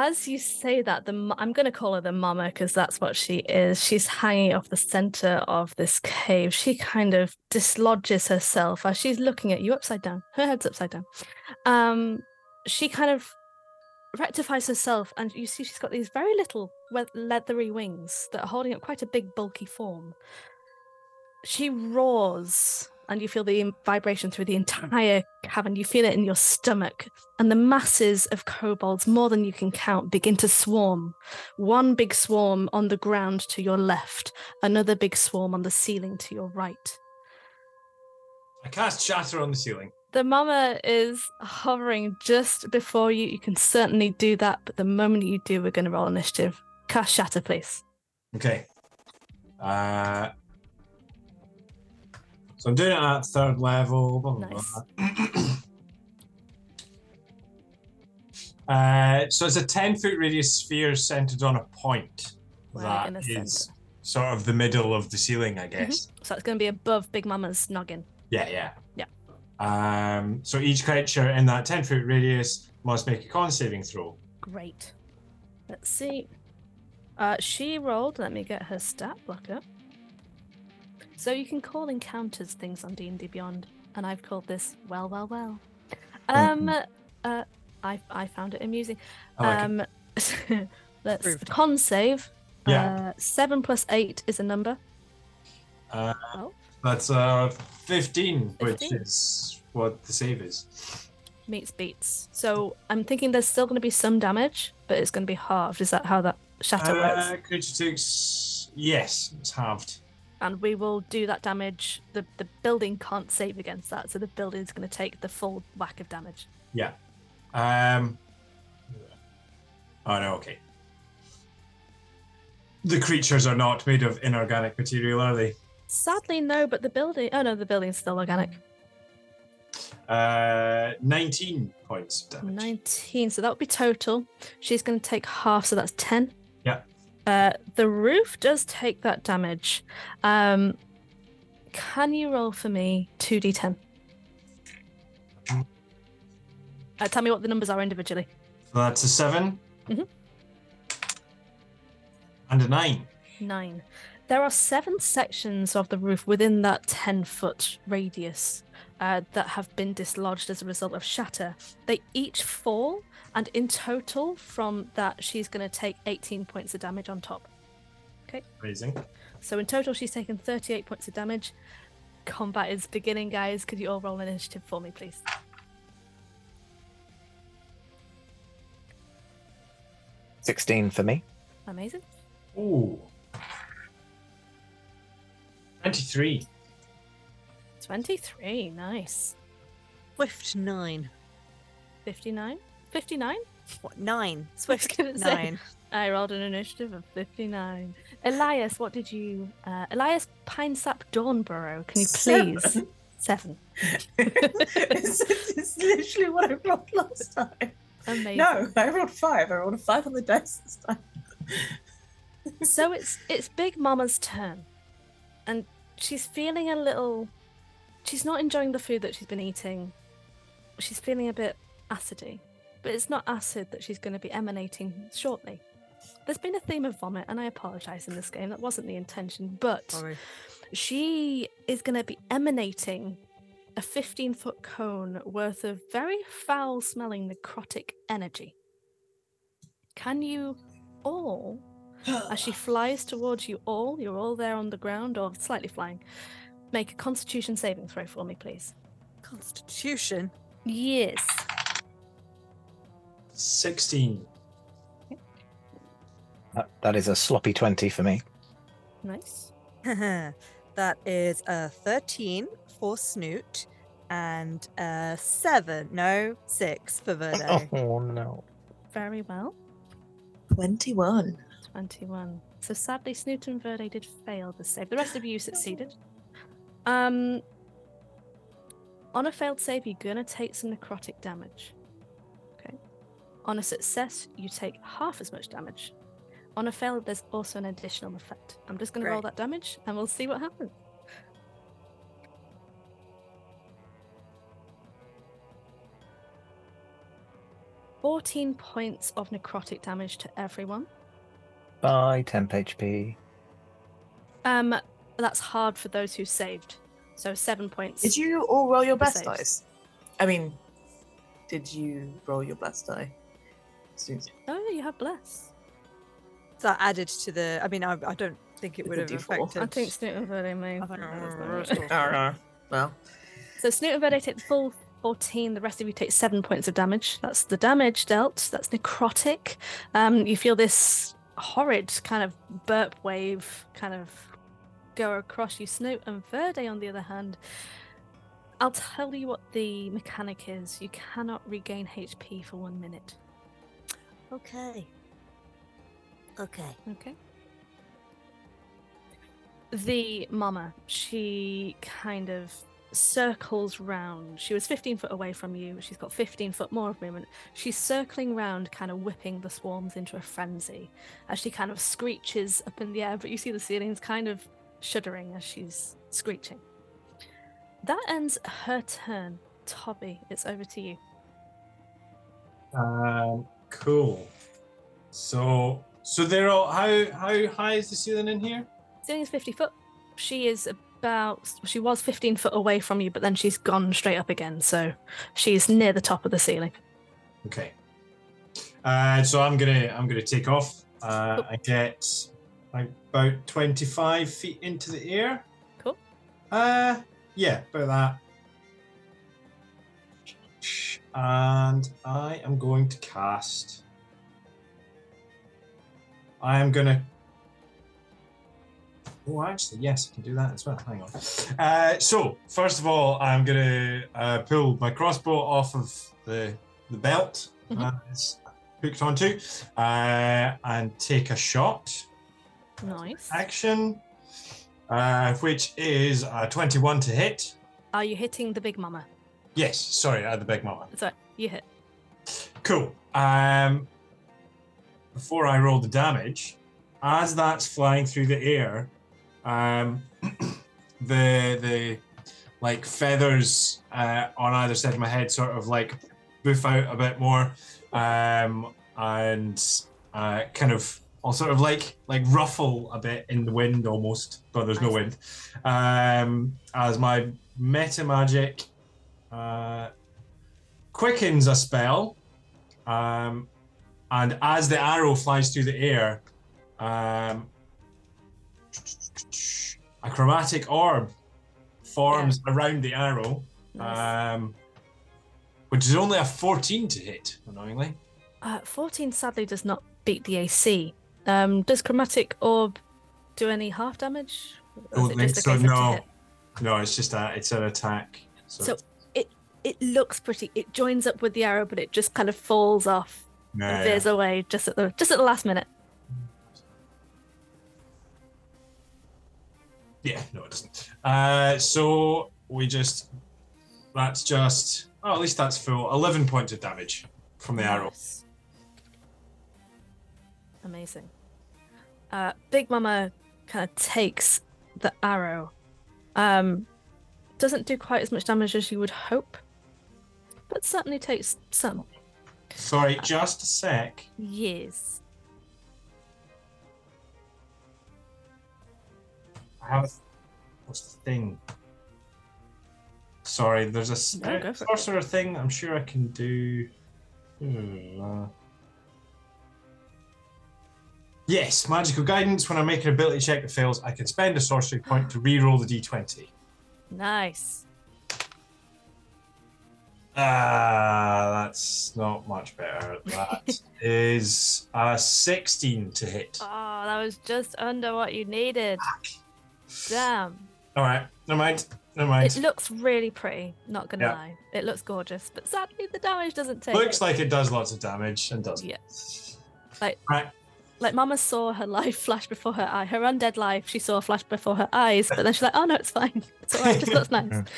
As you say that, the I'm going to call her the mama because that's what she is. She's hanging off the center of this cave. She kind of dislodges herself as she's looking at you upside down. Her head's upside down. Um, she kind of rectifies herself, and you see she's got these very little leathery wings that are holding up quite a big, bulky form. She roars, and you feel the vibration through the entire cavern. You feel it in your stomach and the masses of kobolds, more than you can count, begin to swarm. One big swarm on the ground to your left, another big swarm on the ceiling to your right. I cast shatter on the ceiling. The mama is hovering just before you. You can certainly do that, but the moment you do, we're going to roll initiative. Cast shatter, please. Okay. Uh, so I'm doing it at third level. Blah, blah, Nice. blah. (clears throat) uh, so it's a 10 foot radius sphere centered on a point. Right that is sort of the middle of the ceiling, I guess. So it's going to be above Big Mama's noggin. Yeah, yeah. Yeah. Um, so each creature in that 10 foot radius must make a con saving throw. Great. Let's see. Uh, she rolled. Let me get her stat block up. So you can call encounters things on D and D Beyond, and I've called this well, well, well. Um, uh, I I found it amusing. I like it. um, (laughs) let's Approved. con save. Yeah. Uh, seven plus eight is a number. Uh, Oh. That's uh, 15, which is what the save is. Meets beats. So I'm thinking there's still going to be some damage, but it's going to be halved. Is that how that shatter works? Uh, creature takes. Yes, it's halved and we will do that damage. The the building can't save against that, so the building's going to take the full whack of damage. Yeah. Um. Oh no. Okay. The creatures are not made of inorganic material, are they? Sadly, no. But the building. Oh no, the building's still organic. Uh, 19 points of damage. 19, so that would be total. She's going to take half, so that's 10. Uh, the roof does take that damage. Um, can you roll for me two d10? Uh, tell me what the numbers are individually. So that's a 7 Mhm. and a nine. Nine. There are seven sections of the roof within that 10 foot radius uh, that have been dislodged as a result of shatter. They each fall, and in total, from that, she's going to take 18 points of damage on top. Okay. Amazing. So in total, she's taken 38 points of damage. Combat is beginning, guys. Could you all roll initiative for me, please? Sixteen for me. Amazing. Ooh. 23. 23. Nice. Swift nine. 59. 59? What nine? (laughs) I Swift gonna say. nine. I rolled an initiative of 59. Elias, what did you. Uh, Elias Pinesap Dawnborough, can you please? (laughs) Seven. Seven. it's, (laughs) it's literally what I rolled last time. Amazing. No, I rolled five. I rolled a five on the dice this time. So it's it's Big Mama's turn, and she's feeling a little. She's not enjoying the food that she's been eating. She's feeling a bit acidy, but it's not acid that she's going to be emanating shortly. There's been a theme of vomit, and I apologize in this game. That wasn't the intention, but Sorry. she is going to be emanating a 15 foot cone worth of very foul smelling necrotic energy. Can you all, (gasps) as she flies towards you all, you're all there on the ground or slightly flying, make a constitution saving throw for me, please? Constitution. Yes. 16. That, that is a sloppy twenty for me. Nice. (laughs) that is a 13 for Snoot and a 7, no, 6 for Verde. (laughs) Oh no. Very well. 21. 21. So sadly, Snoot and Verde did fail the save. The rest of you succeeded. Um, on a failed save, you're gonna take some necrotic damage. On a success, you take half as much damage. On a fail, there's also an additional effect. I'm just going to roll that damage and we'll see what happens. Fourteen points of necrotic damage to everyone. By temp HP. Um, that's hard for those who saved. So seven points. Did you all roll your best dice? I mean, did you roll your best die? Susie? Oh, you have bless. So added to the. I mean, I, I don't think it would have D4. affected. I think Snoot and Verde may. I think no, that's that's not not right. right. Well, So Snoot and Verde take the full 14. The rest of you take seven points of damage. That's the damage dealt. That's necrotic. Um, you feel this horrid kind of burp wave kind of go across you. Snoot and Verde, on the other hand, I'll tell you what the mechanic is. You cannot regain HP for one minute. Okay. Okay. Okay. The mama, she kind of circles round. She was 15 foot away from you. She's got 15 foot more of movement. She's circling round, kind of whipping the swarms into a frenzy as she kind of screeches up in the air. But you see the ceilings kind of shuddering as she's screeching. That ends her turn. Tobby, it's over to you. Um, cool. So, so they're all how how high is the ceiling in here? Ceiling is 50 foot. She is about, she was 15 foot away from you, but then she's gone straight up again. So she's near the top of the ceiling. Okay. Uh, so I'm gonna I'm gonna take off. Uh. I get like about 25 feet into the air. Cool. Uh, yeah, about that. And I am going to cast. I am gonna. Oh, actually, yes, I can do that as well. Hang on. Uh, so first of all, I'm gonna uh, pull my crossbow off of the the belt Mhm. uh, it's hooked onto, uh, and take a shot. Nice. Action, uh, which is uh, 21 to hit. Are you hitting the big mama? Yes, sorry, I had the big mama. Sorry, you hit. Cool. Um, before I roll the damage, as that's flying through the air, um, (clears throat) the the like feathers uh, on either side of my head sort of like boof out a bit more, um, and uh, kind of I'll sort of like like ruffle a bit in the wind almost, but there's no wind. Um, as my meta magic uh, quickens a spell, um, and as the arrow flies through the air, um, a chromatic orb forms around the arrow, Nice. um, which is only a 14 to hit, annoyingly. Uh, 14 sadly does not beat the AC. Um, does Chromatic Orb do any half damage? Don't think so, case of to no. No, it's just a, it's an attack. So, So it looks pretty. It joins up with the arrow, but it just kind of falls off no, and yeah. veers away just at the just at the last minute. Yeah, no, it doesn't. Uh, so we just that's just oh, at least that's full. Eleven points of damage from the arrow. Nice. Amazing. Uh, Big Mama kind of takes the arrow. Um, doesn't do quite as much damage as you would hope, but certainly takes some. Sorry, just a sec. Yes. I have a what's the thing? Sorry, there's a s- No, go for it. sorcerer thing. I'm sure I can do. Hmm, uh, Yes, magical guidance. When I make an ability check that fails, I can spend a sorcery point to re-roll the d20. Nice. Ah, that's not much better. That (laughs) is a 16 to hit. Oh, that was just under what you needed. Damn. All right, never mind. Never mind. It looks really pretty, not gonna Yeah. lie. It looks gorgeous, but sadly the damage doesn't take. Looks it. like it does lots of damage and doesn't. Yeah. Like- right. like Mama saw her life (laughs) flash before her eye, her undead life she saw flash before her eyes, but then she's like, oh no, it's fine. It's alright, it just looks nice. (laughs)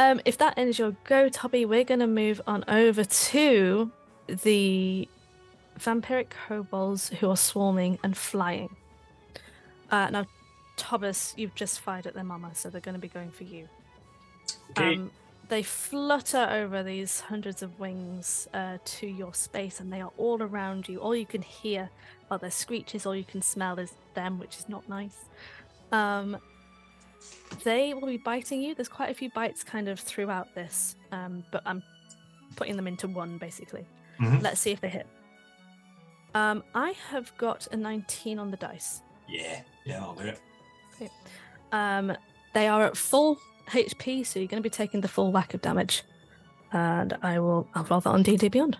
Um, if that ends your go, Tobby, we're gonna move on over to the vampiric kobolds who are swarming and flying. Uh, now, Thomas, you've just fired at their mama, so they're going to be going for you. Okay. Um, they flutter over these hundreds of wings uh, to your space, and they are all around you. All you can hear are their screeches. All you can smell is them, which is not nice. Um, they will be biting you. There's quite a few bites kind of throughout this, um, but I'm putting them into one basically. Mhm. Let's see if they hit. Um, I have got a 19 on the dice. Yeah, yeah, I'll do it. Um, they are at full HP, so you're going to be taking the full whack of damage. And I will. I'll roll that on D&D Beyond.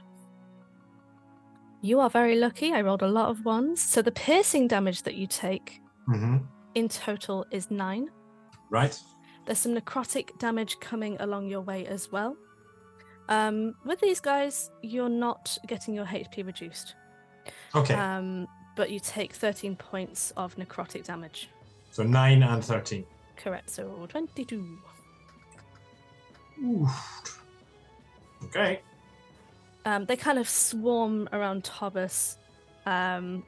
You are very lucky. I rolled a lot of ones, so the piercing damage that you take hmm in total is nine. Right. There's some necrotic damage coming along your way as well. Um, with these guys, you're not getting your HP reduced, Okay. um, but you take 13 points of necrotic damage. so nine and thirteen. Correct. So 22. Oof. Okay. um, they kind of swarm around Thomas, um,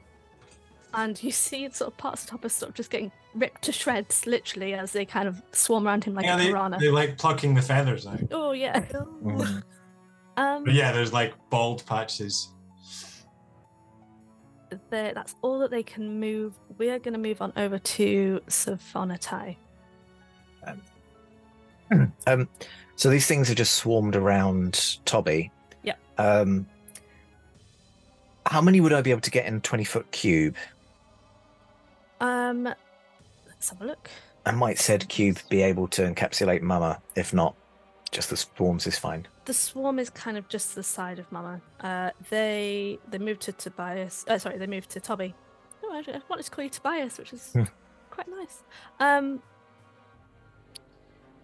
and you (laughs) see sort of parts of Thomas sort of just getting ripped to shreds, literally, as they kind of swarm around him like yeah, a they, piranha. they like plucking the feathers out. Oh yeah. (laughs) Mhm. Um, But yeah, there's like bald patches. they- that's all that they can move. We are going to move on over to Sovannatai. (clears throat) Um, so these things have just swarmed around Tobby. Yeah. Um, how many would I be able to get in a twenty foot cube? Um, let's have a look. I might said cube be able to encapsulate Mama. If not, just the swarms is fine. The swarm is kind of just the side of Mama. Uh, they they moved to Tobias. Uh, sorry, they moved to Tobby. Oh, I I wanted to call you Tobias, which is Hmm. quite nice. Um,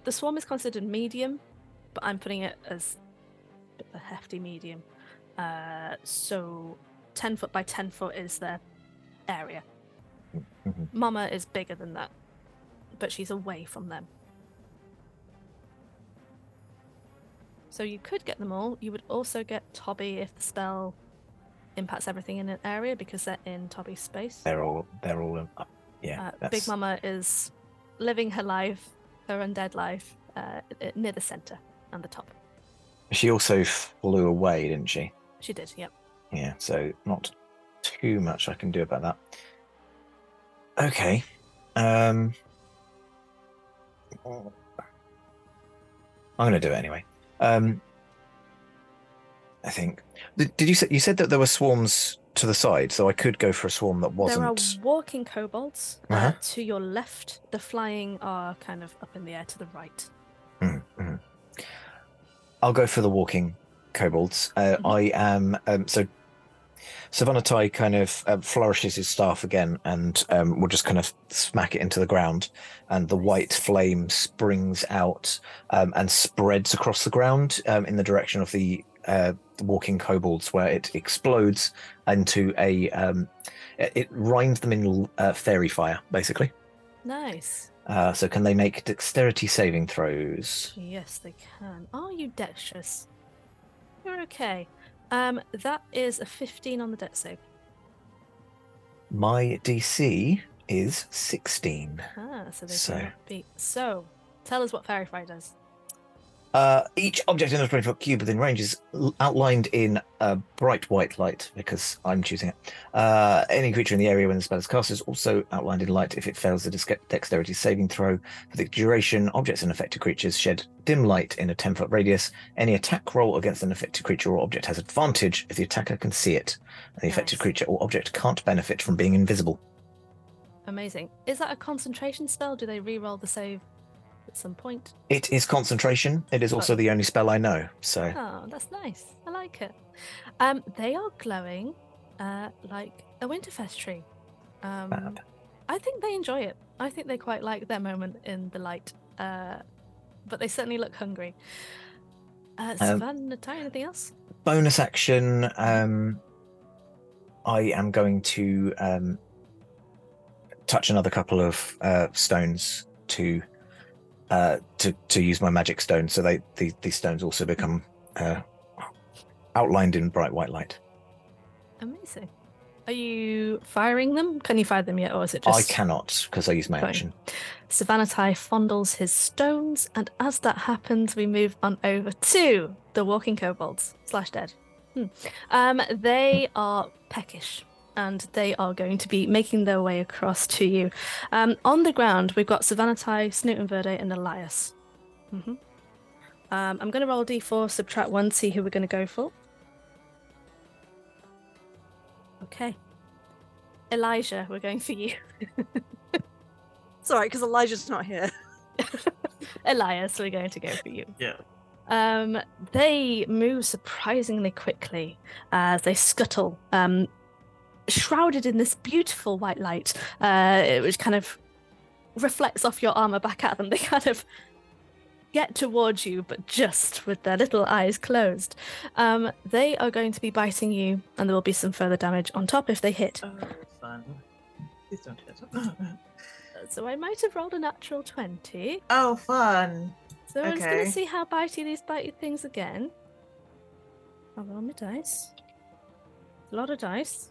the swarm is considered medium, but I'm putting it as a a hefty medium. Uh, so ten foot by ten foot is their area. Mhm. Mama is bigger than that, but she's away from them. So you could get them all. You would also get Tobby if the spell impacts everything in an area because they're in Tobby's space. They're all they're all up. Yeah, Uh, Big Mama is living her life, her undead life, uh, near the center and the top. She also flew away, didn't she? She did, yep. Yeah, so not too much I can do about that. Okay. Um I'm gonna do it anyway. Um I think did, you say you said that there were swarms to the side, so I could go for a swarm that There are wasn't walking kobolds uh, Uh-huh. to your left. The flying are kind of up in the air to the right. Mhm, mhm. I'll go for the walking kobolds. Uh, Mhm. I am um, so Sovannatai kind of uh, flourishes his staff again, and um, will just kind of smack it into the ground, and the white flame springs out um, and spreads across the ground um, in the direction of the, uh, the walking kobolds, where it explodes into a. Um, it, it rinds them in uh, faerie fire, basically. Nice. Uh, so, can they make dexterity saving throws? Yes, they can. Are you dexterous? You're okay. Um, that is a 15 on the dex save. My DC is 16. Ah, so they So- cannot beat. So, tell us what Faerie Fire does. Uh, each object in a 20 foot cube within range is outlined in a bright white light because I'm choosing it. Uh, any creature in the area when the spell is cast is also outlined in light if it fails the dexterity saving throw. For the duration, objects and affected creatures shed dim light in a 10 foot radius. Any attack roll against an affected creature or object has advantage if the attacker can see it, and the affected Nice. creature or object can't benefit from being invisible. Amazing. Is that a concentration spell? Do they re-roll the save at some point? It is concentration. It is also the only spell I know. So Oh, that's nice. I like it. Um, they are glowing, uh, like a Winterfest tree. Um. I think they enjoy it. I think they quite like their moment in the light. Uh, but they certainly look hungry. Uh, Um, Sovannatai, anything else? bonus action. Um, I am going to um, touch another couple of uh, stones to uh, to to use my magic stone. So they the, these stones also become uh, outlined in bright white light. Amazing. Are you firing them? Can you fire them yet, or is it just? I cannot because I use my Fine. action. Sovannatai fondles his stones, and as that happens, we move on over to the walking kobolds slash dead. Hmm. Um, they are peckish, and they are going to be making their way across to you. Um, on the ground, we've got Sovannatai, Snoot and Verde, and Elias. hmm Um, I'm going to roll d4, subtract one, see who we're going to go for. Okay. Elijah, we're going for you. (laughs) It's alright because Elijah's not here. (laughs) Elias, we're going to go for you. Yeah. Um, they move surprisingly quickly as they scuttle, um, shrouded in this beautiful white light, uh, which kind of reflects off your armor back at them. (laughs) They kind of get towards you, but just with their little eyes closed. Um, they are going to be biting you, and there will be some further damage on top if they hit. Oh, fun. Please don't hit. (laughs) So I might have rolled a natural 20. oh, fun. So we're just going to see how bitey these bitey things again. I'll roll my dice. A lot of dice.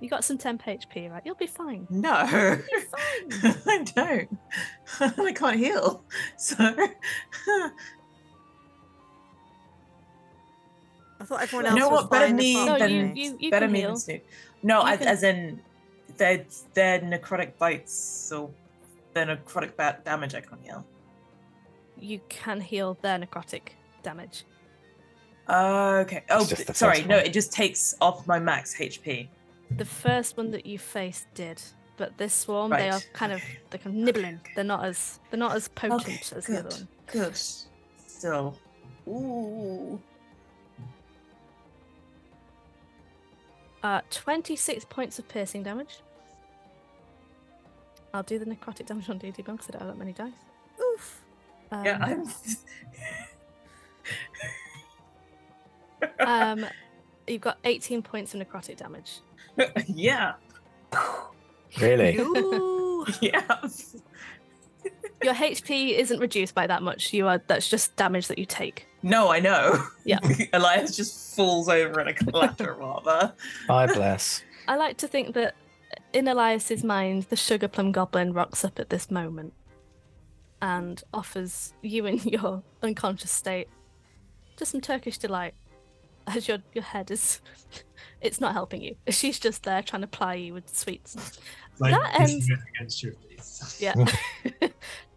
You got some temp HP, right? You'll be fine. No. You're (laughs) fine. I don't. (laughs) I can't heal. (laughs) So. I thought everyone else. You else know was what? Better me No, from you- than you- you better me heal. than Snoot. No, as, can- as in they're they're necrotic bites, so they're necrotic ba- damage. I can't heal. You can heal their necrotic damage. Okay. Oh, just th- the sorry. No, it just takes off my max HP. The first one that you faced did, but this swarm they are Right, kind of they're kind of nibbling. They're not as they're not as potent Okay, as the other good. one. Good. Still. Ooh. Uh, 26 points of piercing damage. I'll do the necrotic damage on DD because I don't have that many dice. Oof. Um, Yeah, I'm. (laughs) um, you've got 18 points of necrotic damage. (laughs) yeah. Really? Ooh. (laughs) Yeah. Your HP isn't reduced by that much. You are that's just damage that you take. No, I know. Yeah. (laughs) Elias just falls over in a collateral I bless. I like to think that in Elias's mind, the sugar plum goblin rocks up at this moment and offers you in your unconscious state just some Turkish delight as your your head is (laughs) it's not helping you. (laughs) She's just there trying to ply you with sweets. Like That ends- against your face. (laughs) Yeah.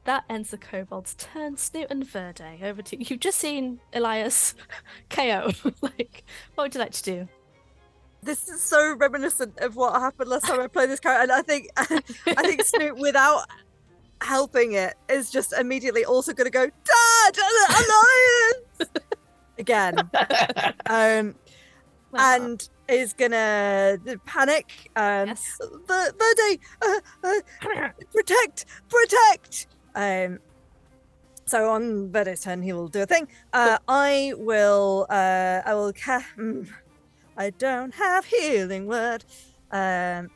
that ends the kobold's turn. Snoot and Verde, over to you. You've just seen Elias KO. like, what would you like to do? This is so reminiscent of what happened last time I played this character, and I think I think Snoot, without helping it, is just immediately also going to go, Dad, Al- Alliance again, (laughs) um, Well, and is gonna panic. Um, yes. Ver- Verde, uh, uh, protect, protect. Um, so on Verde's turn, he will do a thing. Uh, I will, uh, I will. Ca- mm, I don't have healing word. Um,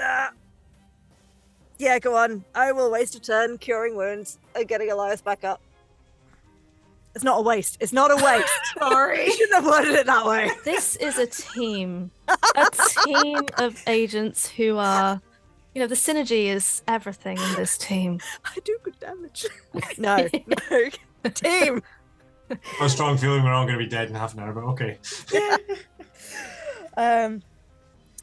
ah. yeah, go on. I will waste a turn curing wounds and getting Elias back up. It's not a waste. It's not a waste. (laughs) Sorry. you shouldn't have worded it that way. This is a team, a team of agents who are, you know, the synergy is everything in this team. (laughs) I do good damage. (laughs) no, no. Team. I have a strong feeling we're all going to be dead in half an hour, but okay. um,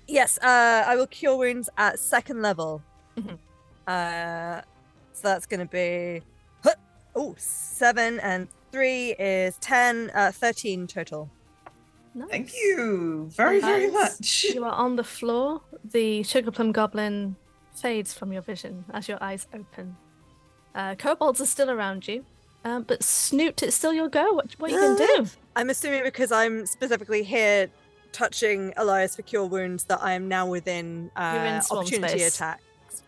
yes, uh, I will cure wounds at second level. Mhm. Uh, so that's going to be oh seven and three is 10, uh, 13 total. Nice. Thank you very, very much. You are on the floor. The sugar plum goblin fades from your vision as your eyes open. Uh, kobolds are still around you, um, but Snoot, it's still your go. What, what are you going to do? (gasps) I'm assuming because I'm specifically here touching Elias for cure wounds that I am now within uh, in opportunity space. attacks.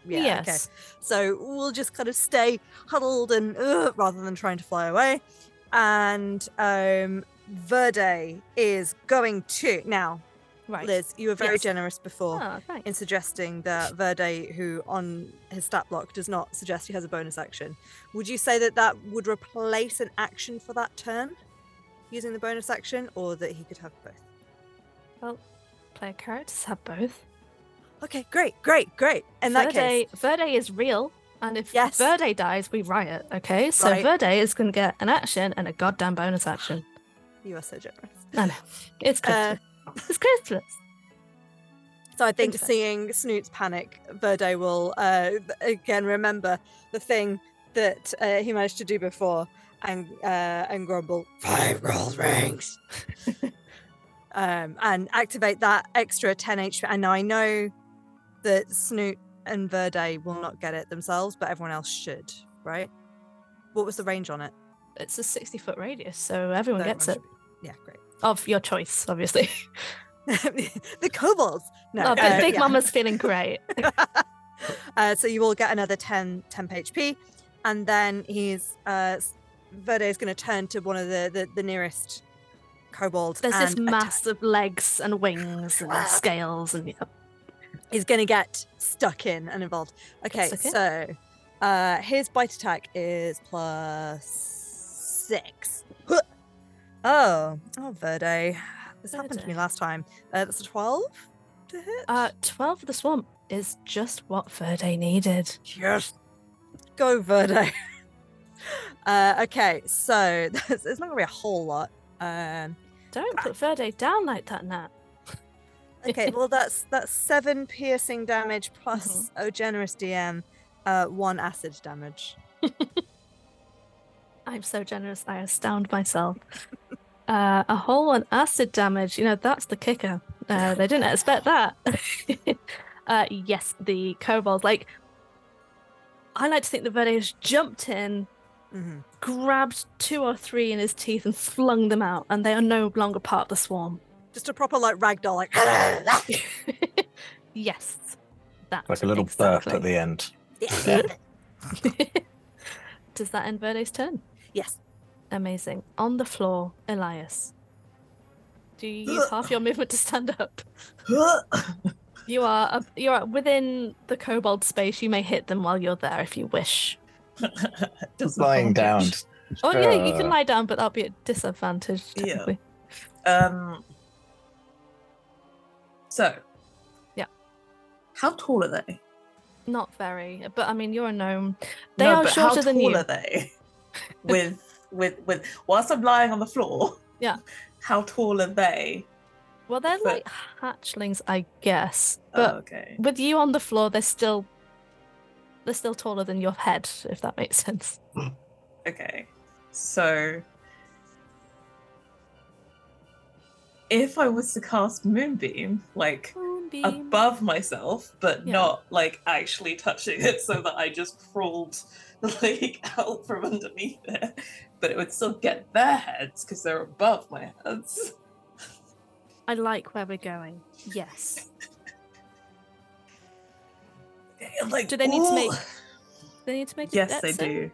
Yeah, okay. yes. So we'll just kind of stay huddled and uh, rather than trying to fly away. And um, Verde is going to now. Right. Liz, you were very Yes. generous before thanks. in suggesting that Verde, who on his stat block does not suggest he has a bonus action. Would you say that that would replace an action for that turn, using the bonus action, or that he could have both? Well, play player characters have both. Okay, great, great, great. In that Verde, case, Verde is real, and if Yes. Verde dies, we riot. Okay, so Right. Verde is going to get an action and a goddamn bonus action. (sighs) you are so generous. I know it's Uh, it's Christmas. So I think seeing Snoot's panic, Verde will uh, again remember the thing that uh, he managed to do before and uh, and grumble five gold rings, (laughs) um, and activate that extra 10 HP. And now I know that Snoot and Verde will not get it themselves, but everyone else should, right? What was the range on it? It's a sixty foot radius, so everyone So gets it everyone should be- Yeah, great. of your choice, obviously. (laughs) (laughs) the kobolds. No, oh, Big, uh, Big yeah. Mama's feeling great. (laughs) uh, so you will get another 10 10 HP, and then he's uh, Verde is going to turn to one of the the, the nearest kobolds. There's this and attack. mass of legs and wings and scales, and yeah. He's going to get stuck in and involved. Okay, in? so uh, his bite attack is plus six. Huh. (gasps) Oh, oh, Verde. This happened to me last time. Uh, that's a twelve to hit. uh, twelve of the swamp is just what Verde needed. Yes. Go Verde. (laughs) uh, okay, so (laughs) it's not gonna be a whole lot. Um, Don't put Verde down like that, Nat. Okay, well that's that's seven piercing damage plus oh generous DM, uh, one acid damage. (laughs) I'm so generous. I astound myself. (laughs) Uh, a whole one acid damage. You know, that's the kicker. Uh, they didn't expect that. (laughs) uh, yes, the kobold. Like, I like to think the Verde has jumped in, hmm grabbed two or three in his teeth, and flung them out, and they are no longer part of the swarm. Just a proper like ragdoll, like (laughs) yes, that Like a little burp at the end. (laughs) Does that end Verde's turn? yes. Amazing. On the floor, Elias. Do you use half your movement to stand up? (laughs) You are up, you are within the kobold space. You may hit them while you're there if you wish. Doesn't Lying down. advantage. Oh yeah, you can lie down, but that'll be a disadvantage Yeah. Um. So. Yeah. How tall are they? Not very, but I mean you're a gnome. They no, are but shorter how than tall you. are they? (laughs) with with with whilst I'm lying on the floor. Yeah. How tall are they? Well, they're But- like hatchlings, I guess. Oh, But okay. with you on the floor, they're still they're still taller than your head, if that makes (laughs) sense. Okay. So if I was to cast Moonbeam, like Moonbeam. above myself, but Yeah. not like actually touching it so that I just crawled (laughs) like out from underneath it. But it would still get their heads because they're above my heads. I like where we're going. Yes. (laughs) Like, Do they need to make-. They need to make Yes, they save? do.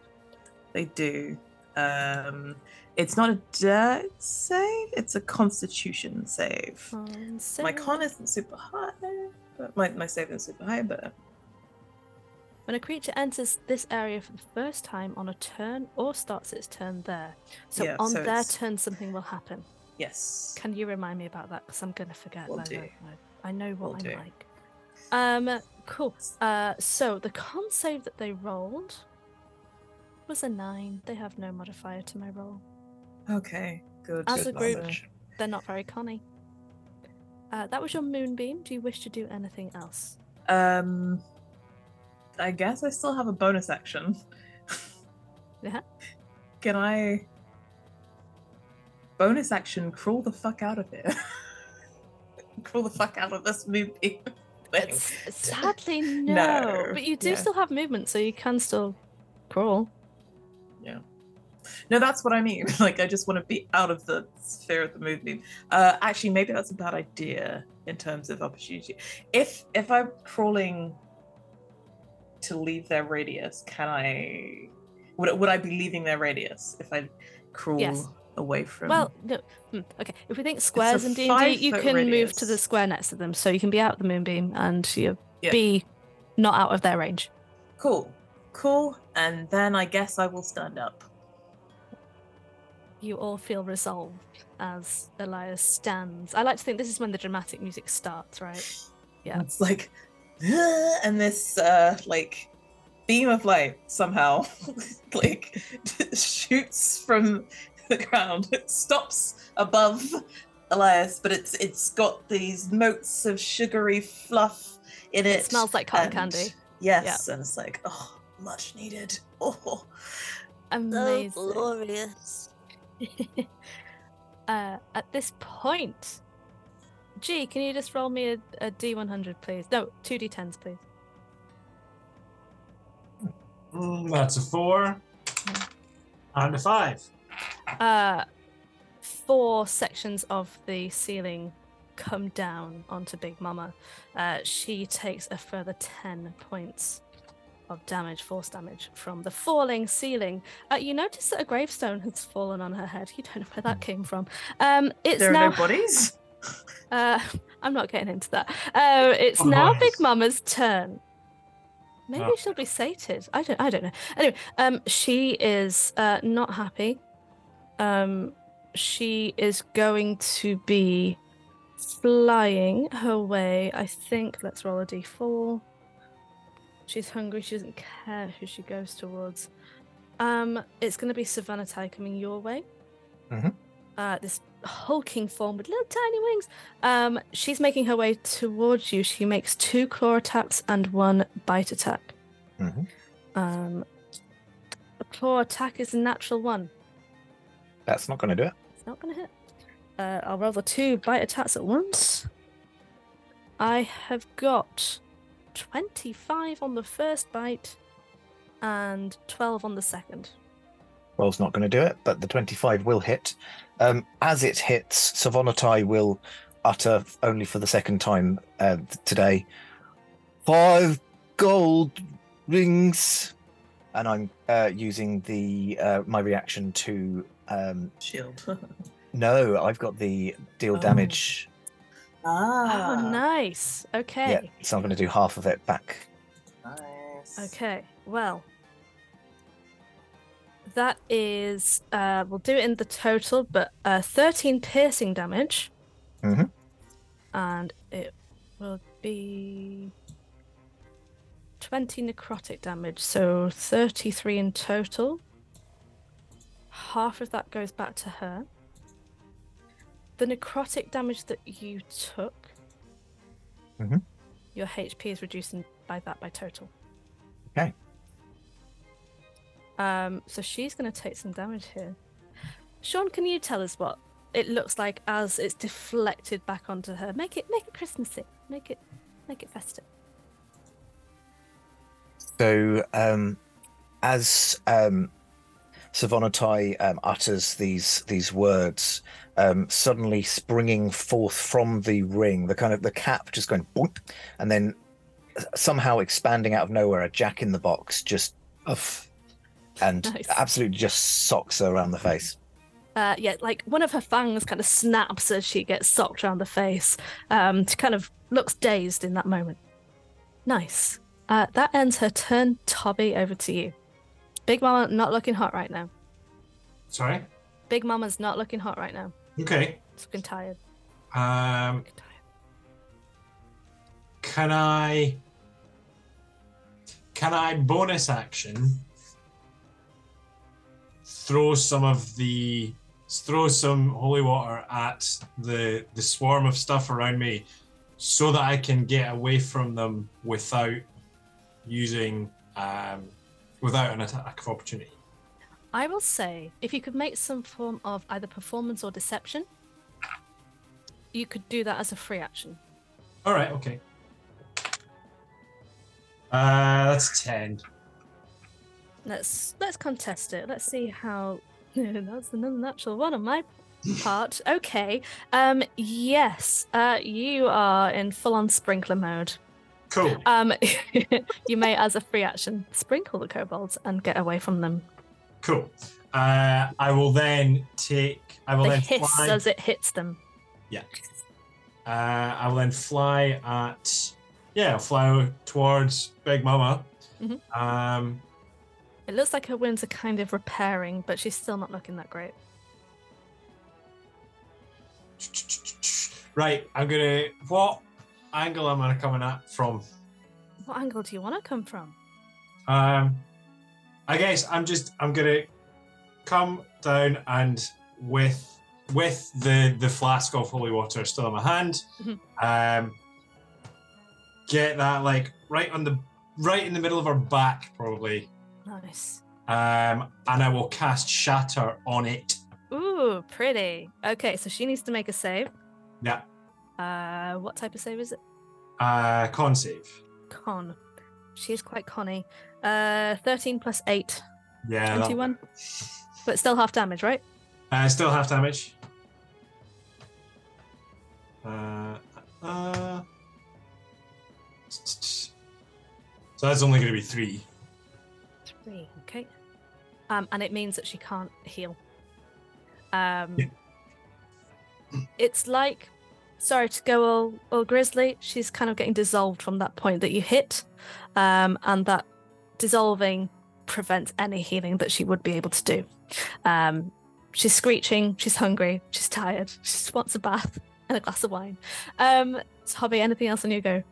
They do. Um, it's not a dex save; it's a Constitution save. Con My con isn't super high, but my my save isn't super high. But When a creature enters this area for the first time on a turn or starts its turn there, so Yeah, on so their it's- turn something will happen. yes, Can you remind me about that? Because I'm gonna forget. Will I, do. know, I know what Will I'm do. like. Um, cool. Uh, so the con save that they rolled was a nine. They have no modifier to my roll. Okay, good. As good a group, knowledge. they're not very conny. Uh, that was your moonbeam. Do you wish to do anything else? Um, I guess I still have a bonus action. Yeah. Can I bonus action crawl the fuck out of here? (laughs) crawl the fuck out of this movie. (laughs) Sadly, (laughs) no. No, But you do yeah. still have movement, so you can still crawl. No, that's what I mean. (laughs) Like, I just want to be out of the sphere of the movie. Uh, actually, maybe that's a bad idea in terms of opportunity. If if I'm crawling to leave their radius, can I? Would would I be leaving their radius if I crawl Yes. away from? Well, no. hmm, Okay, if we think squares in D&D, you foot can move to the square next to them, so you can be out of the moonbeam and you Yeah. be not out of their range. cool, cool. And then I guess I will stand up. You all feel resolved as Elias stands. I like to think this is when the dramatic music starts, right? Yeah. It's like, and this uh like beam of light somehow (laughs) like (laughs) shoots from the ground. It stops above Elias, but it's it's got these motes of sugary fluff in it. It smells like cotton and- candy. Yes, and it's like, oh, much needed. (laughs) Oh, So Amazing. glorious. (laughs) uh, at this point, G, can you just roll me a, a D100, please? No, two D10s, please. Mm, that's a four. And a five. Uh, four sections of the ceiling come down onto Big Mama. Uh, she takes a further 10 points of damage, force damage, from the falling ceiling. Uh, you notice that a gravestone has fallen on her head. You don't know where that came from. Um, it's there are now. no bodies. (laughs) Uh, I'm not getting into that. Uh, it's Oh, now nice. Big Mama's turn. Maybe Oh. she'll be sated. I don't. I don't know. Anyway, um, she is uh not happy. Um, she is going to be flying her way. I think. Let's roll a d4. She's hungry. She doesn't care who she goes towards. Um, it's going to be Sovannatai coming your way. Mhm. Uh, this hulking form with little tiny wings. Um, she's making her way towards you. She makes two claw attacks and one bite attack. Mhm. Um, a claw attack is a natural one. That's not going to do it. It's not going to hit. Uh, I'll roll the two bite attacks at once. I have got 25 on the first bite and 12 on the second. Roll's not going to do it, but the 25 will hit. Um, as it hits, Sovannatai will utter, only for the second time uh, today, five gold rings. And I'm uh, using the uh, my reaction to. Um, Shield. (laughs) no, I've got the deal Oh. damage. Ah. Oh, nice. Okay. Yeah, so I'm going to do half of it back. Nice. Okay, well, that is, uh, we'll do it in the total, but uh, 13 piercing damage. Mm-hmm. And it will be 20 necrotic damage, so 33 in total. Half of that goes back to her. The necrotic damage that you took, Mhm. your HP is reducing by that by total. Okay. Um, so she's going to take some damage here. Shaun, can you tell us what it looks like as it's deflected back onto her? Make it, make it Christmassy. Make it, make it festive. So, um, as um, Sovannatai um, utters these these words, um, suddenly springing forth from the ring, the kind of the cap just going boink, and then somehow expanding out of nowhere, a Jack in the Box just uff, and (laughs) Nice. absolutely just socks her around the face. Uh, yeah, like one of her fangs kind of snaps as she gets socked around the face. Um, she kind of looks dazed in that moment. Nice. Uh, that ends her turn. Tobby, over to you. Big Mama not looking hot right now. Sorry. Big Mama's not looking hot right now. Okay. She's looking tired. Um, tired. can I? Can I bonus action? Throw some of the throw some holy water at the the swarm of stuff around me, so that I can get away from them without using um, without an attack of opportunity. I will say, if you could make some form of either performance or deception, you could do that as a free action. All right. Okay. Uh, that's ten. Let's let's contest it. Let's see how. (laughs) That's another natural one on my part. Okay. Um. Yes. Uh. You are in full-on sprinkler mode. Cool. Um. (laughs) you may, as a free action, sprinkle the kobolds and get away from them. Cool. Uh, I will then take. I will the then hiss fly. as it hits them. Yeah. Uh, I will then fly at. Yeah, I'll fly towards Big Mama. Mm-hmm. Um, it looks like her wounds are kind of repairing, but she's still not looking that great. Right, I'm gonna. What angle am I coming at from? What angle do you want to come from? Um, I guess I'm just. I'm gonna come down and with with the the flask of holy water still in my hand. Mhm. Um, get that like right on the right in the middle of her back, probably. Nice. Um, and I will cast shatter on it. Ooh, pretty. Okay, so she needs to make a save. Yeah. Uh, what type of save is it? Uh, con save. Con. She's quite conny. Uh, 13 plus 8, Yeah. that- 21. But still half damage, right? Uh, still half damage. Uh, uh, so that's only going to be three. Three. Okay. Um, and it means that she can't heal. Um, Yeah. it's like, sorry to go all, all grisly. She's kind of getting dissolved from that point that you hit, um, and that dissolving prevents any healing that she would be able to do. Um, she's screeching. She's hungry. She's tired. She just wants a bath and a glass of wine. Um, so Tobby, anything else on your go?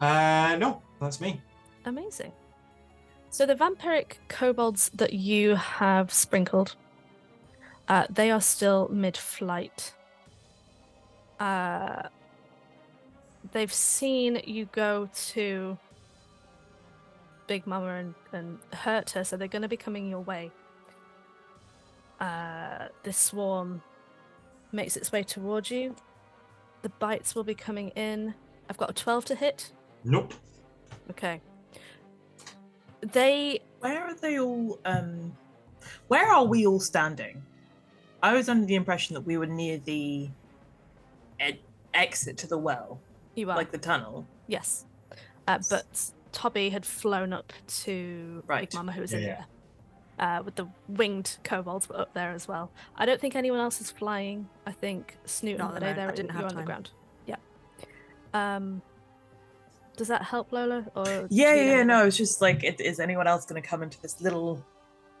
Uh, no, that's me. Amazing. So the vampiric kobolds that you have sprinkled, uh, they are still mid-flight. Uh, they've seen you go to Big Mama and, and hurt her, so they're going to be coming your way. Uh, this swarm makes its way towards you. The bites will be coming in. I've got a 12 to hit. Nope. Okay. They Where are they all? Um, where are we all standing? I was under the impression that we were near the ed- exit to the well, you are like the tunnel. yes, uh, but Tobby had flown up to Right. Big Mama, who was Yeah, in yeah. there. Uh, with the winged kobolds were up there as well. I don't think anyone else is flying. I think Snoot Not and at the Day there I didn't you're have on the time. ground. Yeah. Um does that help Lola? Or Yeah, yeah, yeah. No, it's just like, it, is anyone else going to come into this little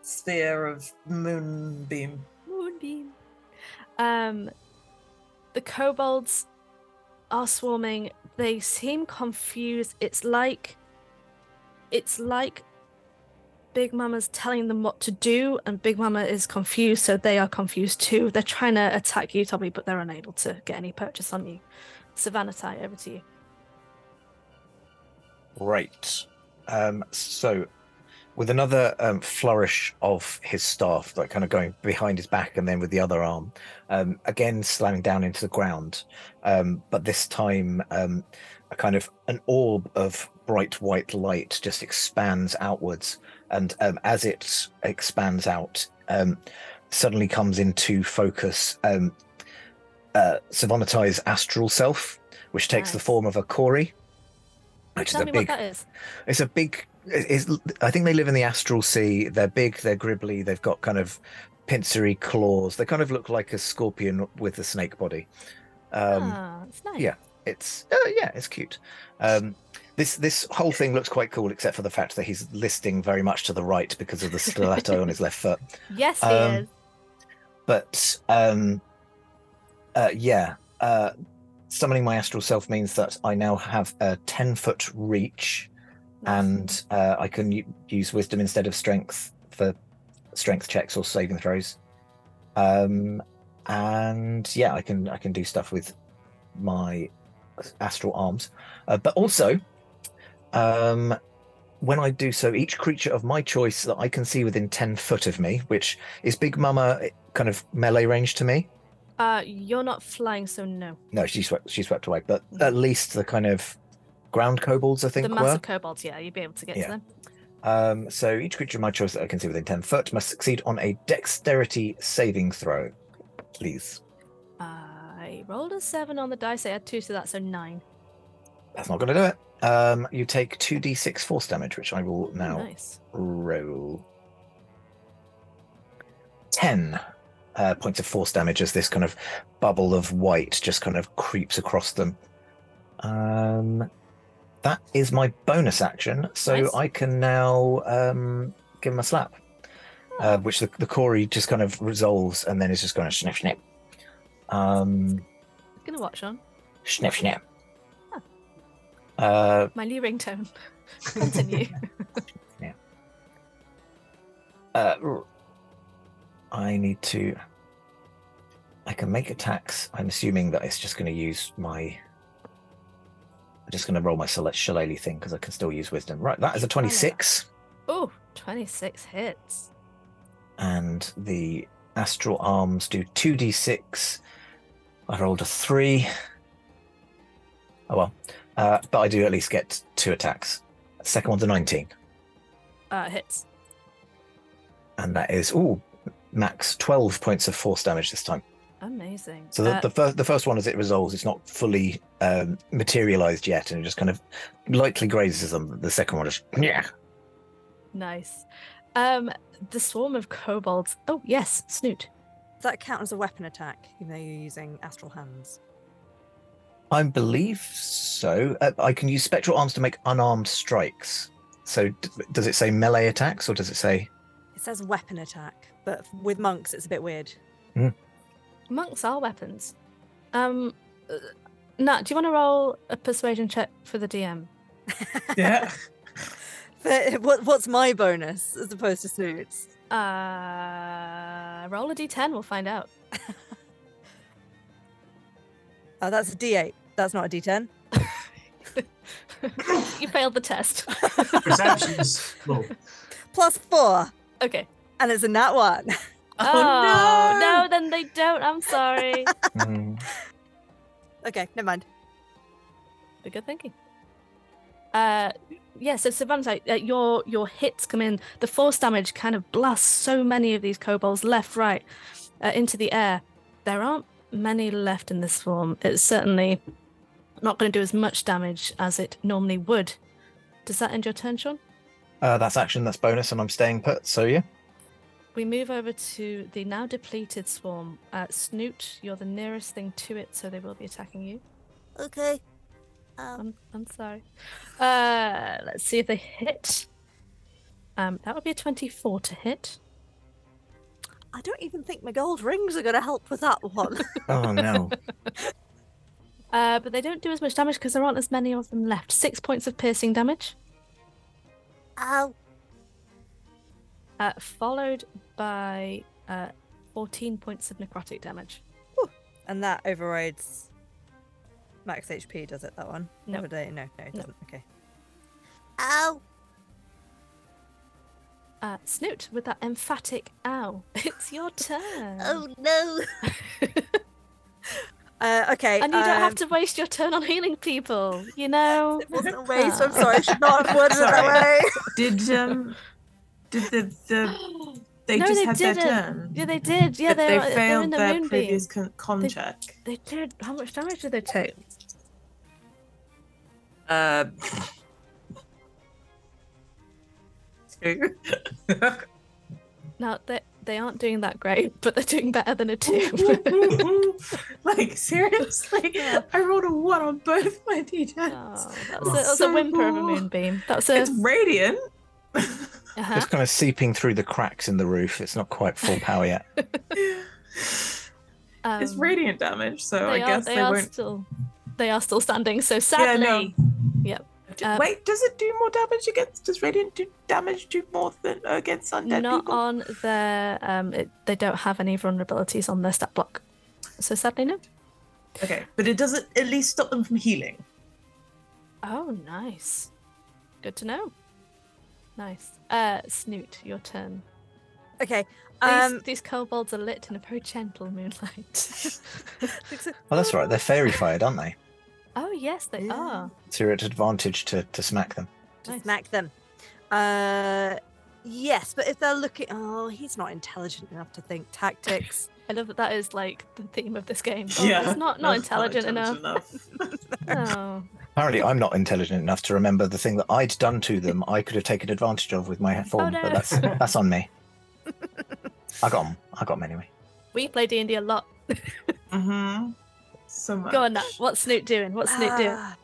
sphere of moonbeam? Moonbeam. Um, the kobolds are swarming. They seem confused. It's like, it's like Big Mama's telling them what to do, and Big Mama is confused, so they are confused too. They're trying to attack you, Tobby, but they're unable to get any purchase on you. Savannah, tie over to you. Right. Um, so, with another um, flourish of his staff, like kind of going behind his back and then with the other arm, um, again slamming down into the ground, um, but this time um, a kind of an orb of bright white light just expands outwards, and um, as it expands out, um, suddenly comes into focus um, uh, Sovannatai's astral self, which takes the form of a Kori, which Tell is a me big. what that is. It's a big. It's, I think they live in the astral sea. They're big. They're gribbly. They've got kind of pincery claws. They kind of look like a scorpion with a snake body. Um, ah, it's nice. yeah. It's uh, yeah, it's cute. Um, this this whole thing looks quite cool, except for the fact that he's listing very much to the right because of the stiletto on his left foot. (laughs) Yes, he Um, is. But um, uh, yeah, uh, summoning my astral self means that I now have a ten foot reach and uh, I can u- use wisdom instead of strength for strength checks or saving throws. Um, and yeah, I can I can do stuff with my astral arms, uh, but also, um, when I do so, each creature of my choice that I can see within ten foot of me, which is Big Mama, eh, kind of melee range to me. Uh, you're not flying, so no. No, she swept she swept away, but at least the kind of ground kobolds I think the were. massive kobolds, yeah, you'd be able to get Yeah. to them. Um, so each creature of my choice that I can see within 10 foot must succeed on a dexterity saving throw. Please. I rolled a seven on the dice. I had two, so that's a nine. That's not going to do it. Um, you take 2d6 force damage, which I will now Nice. roll. 10 uh, points of force damage as this kind of bubble of white just kind of creeps across them. Um, that is my bonus action, so Nice. I can now um, give him a slap. uh, which the, the Corey just kind of resolves and then is just going to snip snip. Um, Gonna watch on. Snip, snip. Uh, My new ringtone. (laughs) Continue. yeah. uh, I need to. I can make attacks. I'm assuming that it's just going to use my. I'm just going to roll my select shillelagh thing because I can still use wisdom. Right, that is a 26. oh, 26 hits. and the astral arms do 2d6. I rolled a 3. Oh well. Uh, but I do at least get two attacks. Second one's a 19. Uh, hits. And that is, ooh, max 12 points of force damage this time. Amazing. So the, Uh, the, first, the first one, as it resolves, it's not fully um, materialized yet and it just kind of lightly grazes them. The second one just, yeah. nice. Um, the swarm of kobolds. Oh, yes, Snoot. Does that count as a weapon attack, even though you're using astral hands? I believe so. Uh, I can use spectral arms to make unarmed strikes. So d- does it say melee attacks or does it say It says weapon attack, but with monks, it's a bit weird. Monks are weapons. Um, uh, Nat, do you want to roll a persuasion check for the DM? Yeah. (laughs) But what, what's my bonus as opposed to Snoot's? Uh, roll a d10. We'll find out. Oh, that's a D8. That's not a D10. (laughs) you failed the test. Perceptions. (laughs) low. Plus four, okay. and it's a nat one. Oh, (laughs) no, then they don't. I'm sorry. Mm, okay, never mind. But good thinking. Uh, yeah. So Savannah, uh, your your hits come in. The force damage kind of blasts so many of these kobolds left, right, uh, into the air. There aren't many left in this form. It's certainly not going to do as much damage as it normally would. Does that end your turn, Shaun? uh, that's action, that's bonus, and I'm staying put. So yeah. We move over to the now depleted swarm. Uh, Snoot, you're the nearest thing to it, so they will be attacking you. Okay. Um, I'm, I'm sorry. Uh, let's see if they hit. Um, that would be a 24 to hit. I don't even think my gold rings are going to help with that one. (laughs) Oh no. (laughs) Uh, but they don't do as much damage because there aren't as many of them left. Six points of piercing damage, ow. uh, followed by uh, 14 points of necrotic damage. and that overrides max HP, does it, that one? No. Or No, no, it doesn't. Okay. Ow. Uh, Snoot, with that emphatic ow, (laughs) it's your turn. Oh no. (laughs) Uh, okay. and you don't have um, to waste your turn on healing people, you know? (laughs) It wasn't a waste. I'm sorry. I should not have worded it that way. Did um did the the they no, just they had didn't. their turn? Yeah, they did. Yeah, they, they are, they're in failed the their moonbeam. previous con, con They- check. They did. How much damage did they take? Uh, two. (laughs) Now they they aren't doing that great, but they're doing better than a two. (laughs) like (laughs) seriously, I rolled a one on both my d10s. oh, that's, a, that's a so whimper of a moonbeam. That's a It's radiant. Uh-huh. It's kind of seeping through the cracks in the roof. It's not quite full (laughs) power yet. it's um, radiant damage, so I are, guess they they, are won't. still they are still standing. So Yeah, sadly, no. yep. D- uh, Wait, does it do more damage against? Does radiant do damage do more than against undead not people? on their um. It, they don't have any vulnerabilities on their stat block. So sadly, no. Okay, but it doesn't at least stop them from healing. Oh, nice. Good to know. Nice. Uh, Snoot, your turn. Okay. These, Um, these kobolds are lit in a very gentle moonlight. (laughs) Oh, that's right. They're faerie fired, aren't they? oh, yes, they Yeah. are. So you're at advantage to, to smack them. to Nice. smack them. Uh, yes, but if they're looking, oh, he's not intelligent enough to think tactics. I love that that is like the theme of this game. Oh, (laughs) Yeah, It's not, not That's intelligent enough. enough. (laughs) Oh, Apparently, I'm not intelligent enough to remember the thing that I'd done to them. I could have taken advantage of with my form, Oh, no. but that's (laughs) that's on me. I got them. I got them anyway. we play D&D a lot. mm-hmm. So much. Go on, Nat. What's Snoot doing? What's Snoot doing? Ah.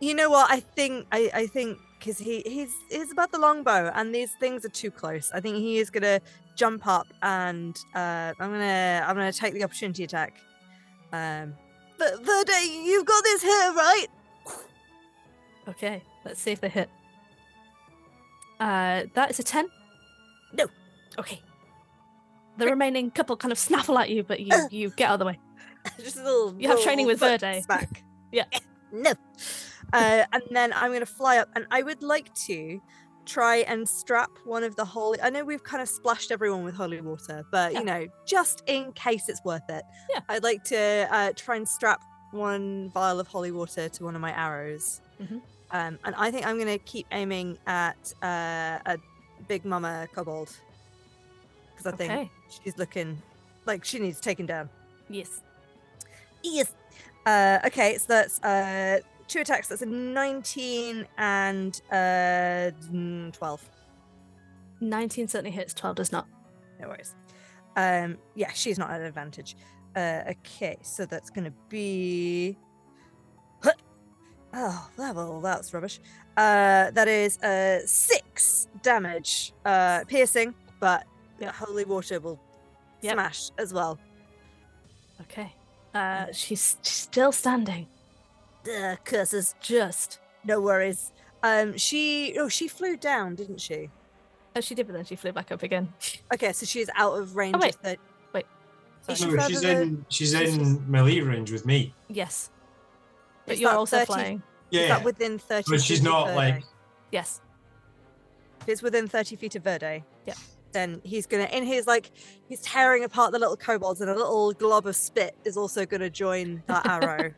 You know what? I think I, I think because he he's he's about the longbow, and these things are too close. I think he is gonna jump up, and uh, I'm gonna I'm gonna take the opportunity attack. Um, But Verde, you've got this here, right? Okay, let's see if they hit. Uh, that is a 10. No. Okay. The remaining couple kind of snaffle at you, but you, (laughs) you get out of the way. Just a little. You have training with Verde. Smack. (laughs) (laughs) No. uh, and then I'm going to fly up, and I would like to try and strap one of the holy. I know we've kind of splashed everyone with holy water, but Yeah. you know, just in case it's worth it, Yeah. I'd like to uh, try and strap one vial of holy water to one of my arrows. Mhm. Um, and I think I'm going to keep aiming at uh, a big mama kobold because I think she's looking like she needs taken down. Yes. Yes. Uh, okay, so that's uh, two attacks. That's a 19 and uh, mm, 12. 19 certainly hits, 12 does not. No worries. Um, yeah, she's not at an advantage. Uh, okay, so that's going to be. (gasps) Oh, that, well, that's rubbish. Uh, that is uh, six damage, uh, piercing, but Yep. holy water will Yep. smash as well. Okay. Uh, she's still standing. Ugh, curses. Just. No worries. Um, she oh she flew down, didn't she? Oh, she did, but then she flew back up again. Okay, so she's out of range. Oh, wait. Of the, Wait. Is Sorry. she No, she's in she's she's in melee range with me. Yes. But Is you're that also 30 flying. Is Yeah, that within thirty? but she's not Verde? like Yes. If it's within thirty feet of Verde. Yeah. Then he's gonna in his like he's tearing apart the little kobolds and a little glob of spit is also gonna join that (laughs) arrow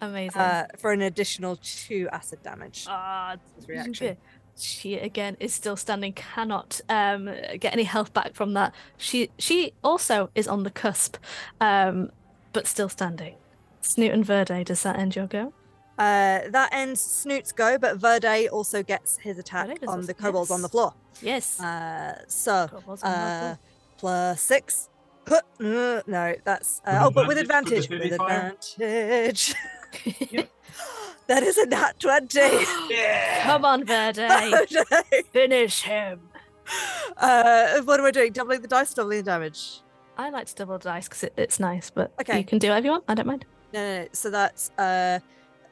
Amazing. uh, for an additional two acid damage. Ah, His reaction. She again is still standing, cannot um get any health back from that. She she also is on the cusp, um, but still standing. Snoot and Verde, does that end your go? Uh, that ends Snoot's go, but Verde also gets his attack on also- the kobolds on the floor. Yes. Uh, so Kobolds on the uh, plus six. Uh, no, that's uh, With oh, but with advantage advantage. for the With fire? (laughs) advantage. (laughs) that is a nat twenty. (gasps) Come on, Verde. No. (laughs) Finish him. uh, what am I doing? Doubling the dice, doubling the damage. I like to double dice because it, it's nice, but Okay. you can do whatever you want. I don't mind. No, no, no. So that's uh,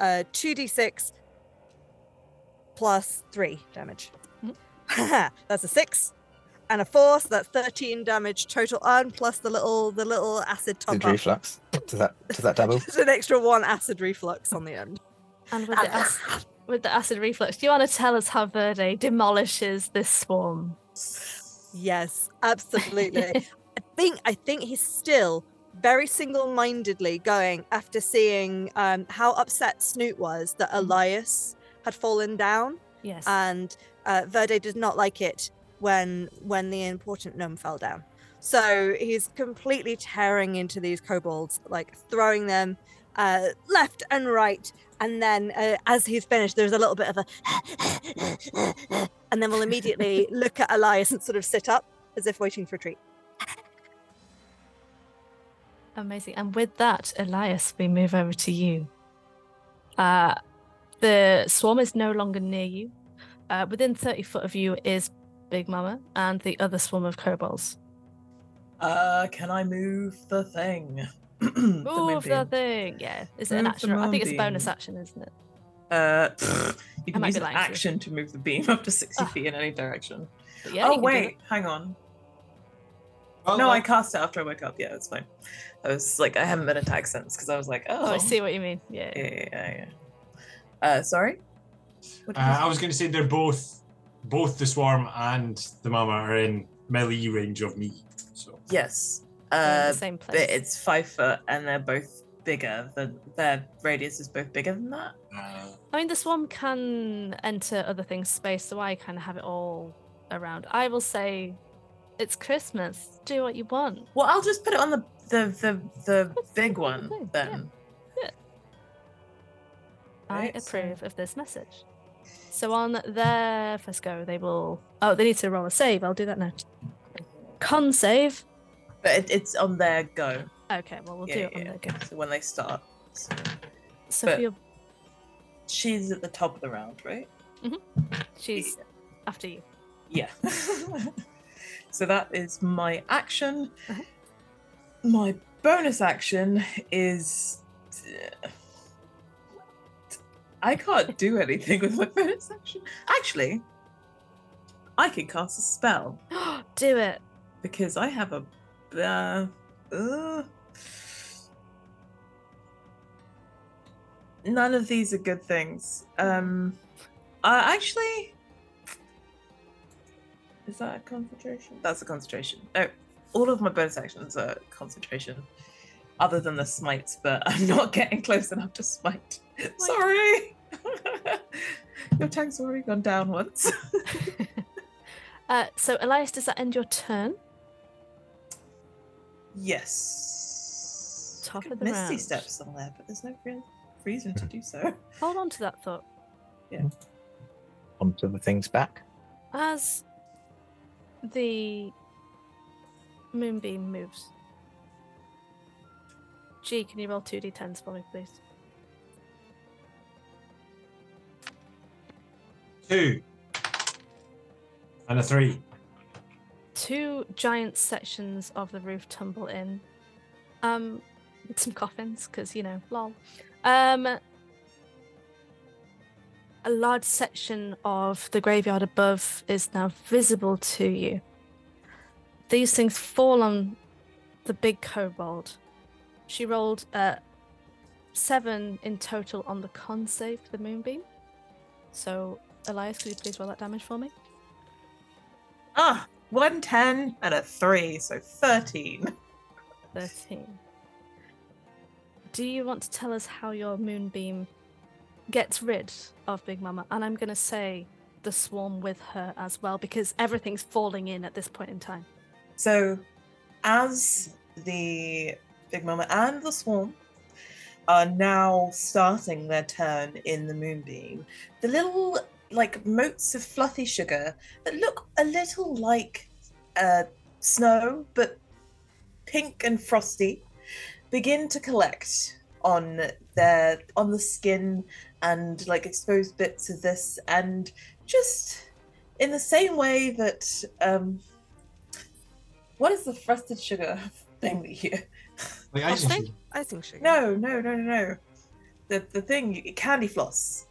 uh, two d six plus three damage. (laughs) that's a six and a four, so that's thirteen damage total, and plus the little the little acid top Did up. reflux? Does that does that double? (laughs) There's an extra one acid reflux on the end. And with the, ac- with the acid reflux, do you want to tell us how Verde demolishes this swarm? Yes, absolutely. (laughs) I think I think he's still very single-mindedly going after seeing um, how upset Snoot was that Elias had fallen down, Yes. and uh, Verde did not like it when when the important gnome fell down. So he's completely tearing into these kobolds, like throwing them uh, left and right. And then, uh, as he's finished, there's a little bit of a, and then we'll immediately (laughs) look at Elias and sort of sit up as if waiting for a treat. Amazing. And with that, Elias, we move over to you. Uh, the swarm is no longer near you. Uh, within 30 foot of you is Big Mama and the other swarm of kobolds. Uh, can I move the thing? (clears throat) The Move the moonbeam. thing. Yeah. Is it an Move the action? I think it's a bonus action, isn't it? Uh, pfft, you can use an lying to action to move the beam up to 60 Ah. feet in any direction. Yeah, oh, wait, hang on. Well, no, I cast it after I woke up. Yeah, it's fine. I was like, I haven't been attacked since because I was like, oh, Oh, I see what you mean. Yeah. Yeah, yeah, yeah. yeah. Uh, sorry. What did you Uh. I was going to say they're both, both the swarm and the mama are in melee range of me. So Yes. Uh, the same but place. it's five foot, and they're both bigger. The their radius is both bigger than that. I mean, the swarm can enter other things' space, so I kind of have it all around. I will say, it's Christmas. Do what you want. Well, I'll just put it on the the the, the big one thing, yeah. then. I Right, so- approve of this message. So on their first go, they will. Oh, they need to roll a save. I'll do that now. Con save. But it, it's on their go. Okay, well we'll do Yeah, it on yeah, their go. So when they start, so So But- your, she's at the top of the round, right? Mhm. she's after you. Yeah. (laughs) so that is my action. Uh-huh. My bonus action is I can't do anything with my bonus action. Actually, I can cast a spell (gasps) Do it. because I have a. Uh, uh, none of these are good things. Um, uh, actually, is that a concentration? That's a concentration. No, all of my bonus actions are concentration, other than the smites. But (laughs) I'm not getting close enough to smite. Sorry. (laughs) Your tank's already gone down once. (laughs) Uh, so, Elias, does that end your turn? Yes. Top Could of the Misty round. step there, but there's no real reason to do so. (laughs) Hold on to that thought. Yeah. Onto the things back. As the moonbeam moves. G, can you roll 2d10s for me, please? Two. And a three. Two giant sections of the roof tumble in. Um, with (laughs) some coffins, because, you know, lol. Um, a large section of the graveyard above is now visible to you. These things fall on the big kobold. She rolled uh, seven in total on the con save for the moonbeam. So, Elias, could you please roll that damage for me? Ah, one ten and a three, so thirteen. 13. Do you want to tell us how your moonbeam gets rid of Big Mama? And I'm going to say the swarm with her as well, because everything's falling in at this point in time. So, as the Big Mama and the Swarm are now starting their turn in the Moonbeam, the little like motes of fluffy sugar that look a little like uh, snow, but pink and frosty, begin to collect on their on the skin and like exposed bits of this, and just in the same way that um, what is the frosted sugar (laughs) thing that you? Like icing Frosting? sugar. Icing sugar. No, no, no, no, no. The the thing candy floss.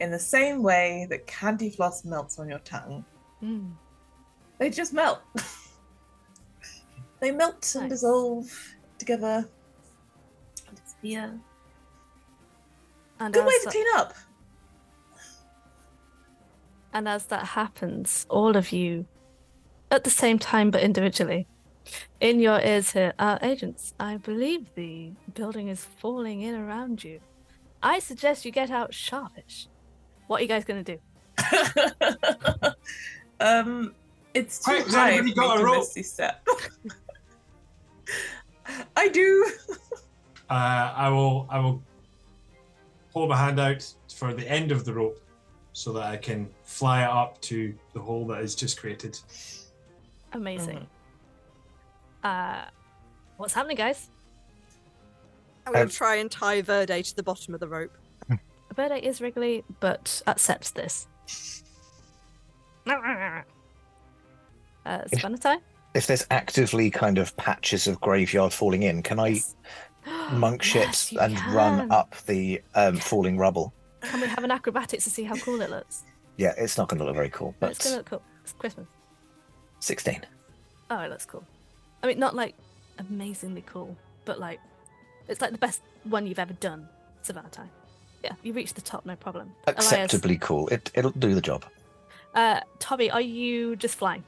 In the same way that candy floss melts on your tongue, Mm. they just melt. they melt and dissolve together. And yeah. And Good way to that- clean up. And as that happens, all of you, at the same time but individually, in your ears here, uh, agents, I believe the building is falling in around you. I suggest you get out sharpish. What are you guys going to do? (laughs) um, it's too Quick, high anybody for me got a to rope? misty step. (laughs) I do. Uh, I will. I will hold my hand out for the end of the rope, so that I can fly it up to the hole that is just created. Amazing. Uh, what's happening, guys? I'm going Um, to try and tie Verde to the bottom of the rope. Verde is wriggly, but accepts this. (laughs) Uh, Sovannatai? If there's actively kind of patches of graveyard falling in, can I (gasps) monk shit Yes, you and run up the um, falling rubble? Can we have an acrobatics to see how cool it looks? Yeah, it's not going to look very cool, But it's gonna look cool. It's Christmas. 16. Oh, it looks cool. I mean, not like amazingly cool, but like it's like the best one you've ever done. Savannah time. Yeah, you reached the top, no problem. Elias, Acceptably cool. It, it'll do the job. uh, Tobby, are you just flying?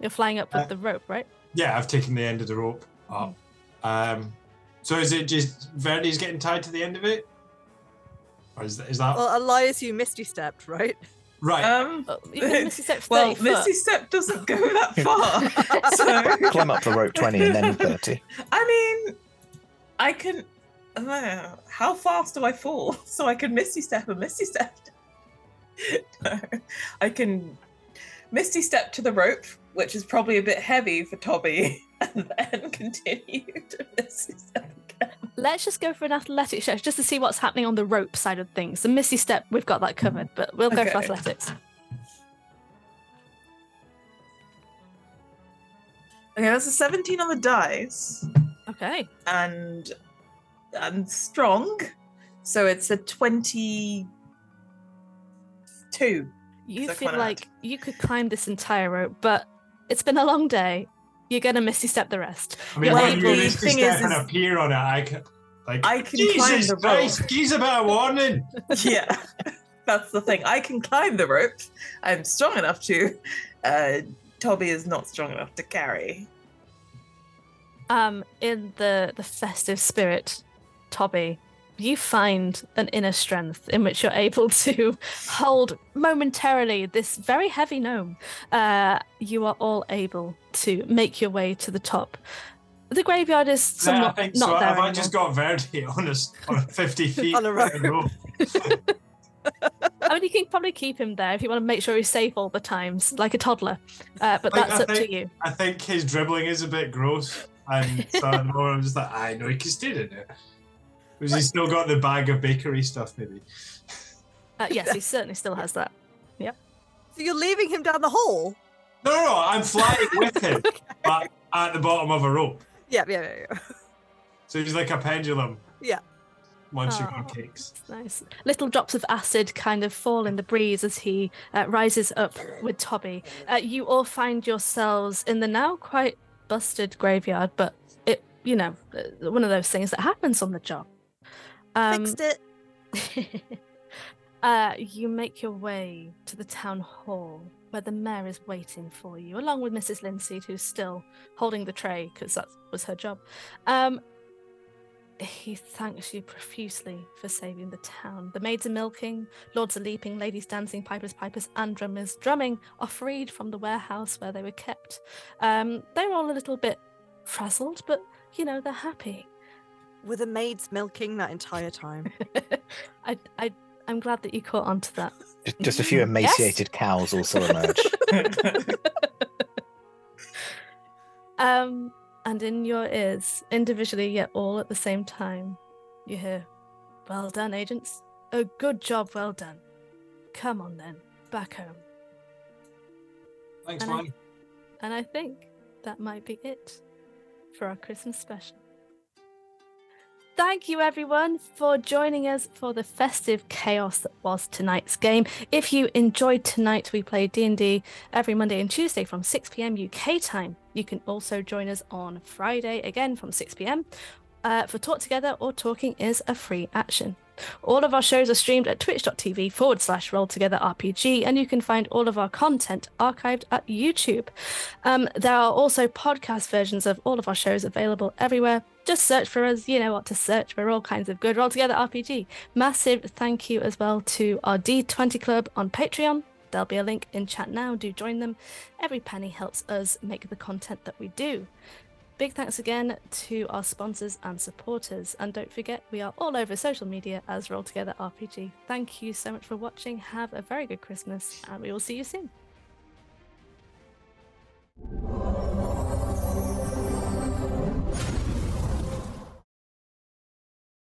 You're flying up with Uh, the rope, right? Yeah, I've taken the end of the rope up. Um, so is it just Verde's getting tied to the end of it, or is that, is that Well, Elias, you misty stepped, right? right? Um, Oh, you can (laughs) Misty Step 30 well. Misty Step doesn't go that (laughs) far. so Climb up the rope 20 and then 30. (laughs) I mean, I can. How fast do I fall (laughs) so I can Misty Step and Misty Step? no, (laughs) I can Misty Step to the rope, which is probably a bit heavy for Tobby, (laughs) and then continue to Misty Step again. Let's just go for an athletics check just to see what's happening on the rope side of things. The Misty Step, we've got that covered, but we'll go for athletics. Okay, that's a 17 on the dice, Okay. and I'm strong. So it's a 22. You feel quite like you could climb this entire rope, but it's been a long day. You're gonna misty step the rest. I mean, Well, you the miss thing step is- and is- appear on it, I can. Like, I can climb the rope. Christ, give us a warning. (laughs) yeah, that's the thing. I can climb the rope. I'm strong enough to. Uh, Tobby is not strong enough to carry. Um, in the the festive spirit, Tobby, you find an inner strength in which you're able to (laughs) hold momentarily this very heavy gnome. Uh, you are all able to make your way to the top. The graveyard is Yeah, I somewhat think not so. there Have I just got Verde (laughs) on a, s- on a 50 (laughs) feet On a rope. rope? I mean, you can probably keep him there if you want to make sure he's safe all the times, like a toddler. Uh, but Like, that's I up to you. I think his dribbling is a bit gross. And so at the moment, I'm just like, I know he can stay in it. Because he's still got the bag of bakery stuff, maybe. Uh, yes, he (laughs) certainly still has that. Yeah. So you're leaving him down the hole? No, no, no, I'm flying (laughs) with him, but at the bottom of a rope. Yeah, yeah, yeah. yeah. So he's like a pendulum. Yeah. Munching Aw. on cakes. Nice. Little drops of acid kind of fall in the breeze as he uh, rises up with Tobby. Uh, you all find yourselves in the now quite busted graveyard, but it, you know, uh, one of those things that happens on the job. Um, Fixed it. (laughs) uh, you make your way to the town hall where the mayor is waiting for you, along with Mrs. Linseed, who's still holding the tray because that was her job. Um, he thanks you profusely for saving the town. The maids are milking, lords are leaping, ladies dancing, pipers, pipers, and drummers drumming are freed from the warehouse where they were kept. Um, they're all a little bit frazzled, but you know they're happy. Were the maids milking that entire time? (laughs) I, I, I'm glad that you caught on to that. Just, just a few emaciated cows also emerge. (laughs) Um, and in your ears, individually yet all at the same time, you hear, Well done, agents. A good job, well done. Come on then, back home. Thanks, And I- And I think that might be it for our Christmas special. Thank you, everyone, for joining us for the festive chaos that was tonight's game. If you enjoyed tonight, we play D&D every Monday and Tuesday from 6 p.m. UK time. You can also join us on Friday again from 6 p.m. Uh, for Talk Together or Talking is a free action. All of our shows are streamed at twitch.tv forward slash roll together RPG, and you can find all of our content archived at YouTube. Um, there are also podcast versions of all of our shows available everywhere. Just search for us, you know what to search for all kinds of good Roll Together RPG. Massive thank you as well to our D20 Club on Patreon. There'll be a link in chat now. Do join them. Every penny helps us make the content that we do. Big thanks again to our sponsors and supporters. And don't forget, we are all over social media as Roll Together RPG. Thank you so much for watching. Have a very good Christmas, and we will see you soon.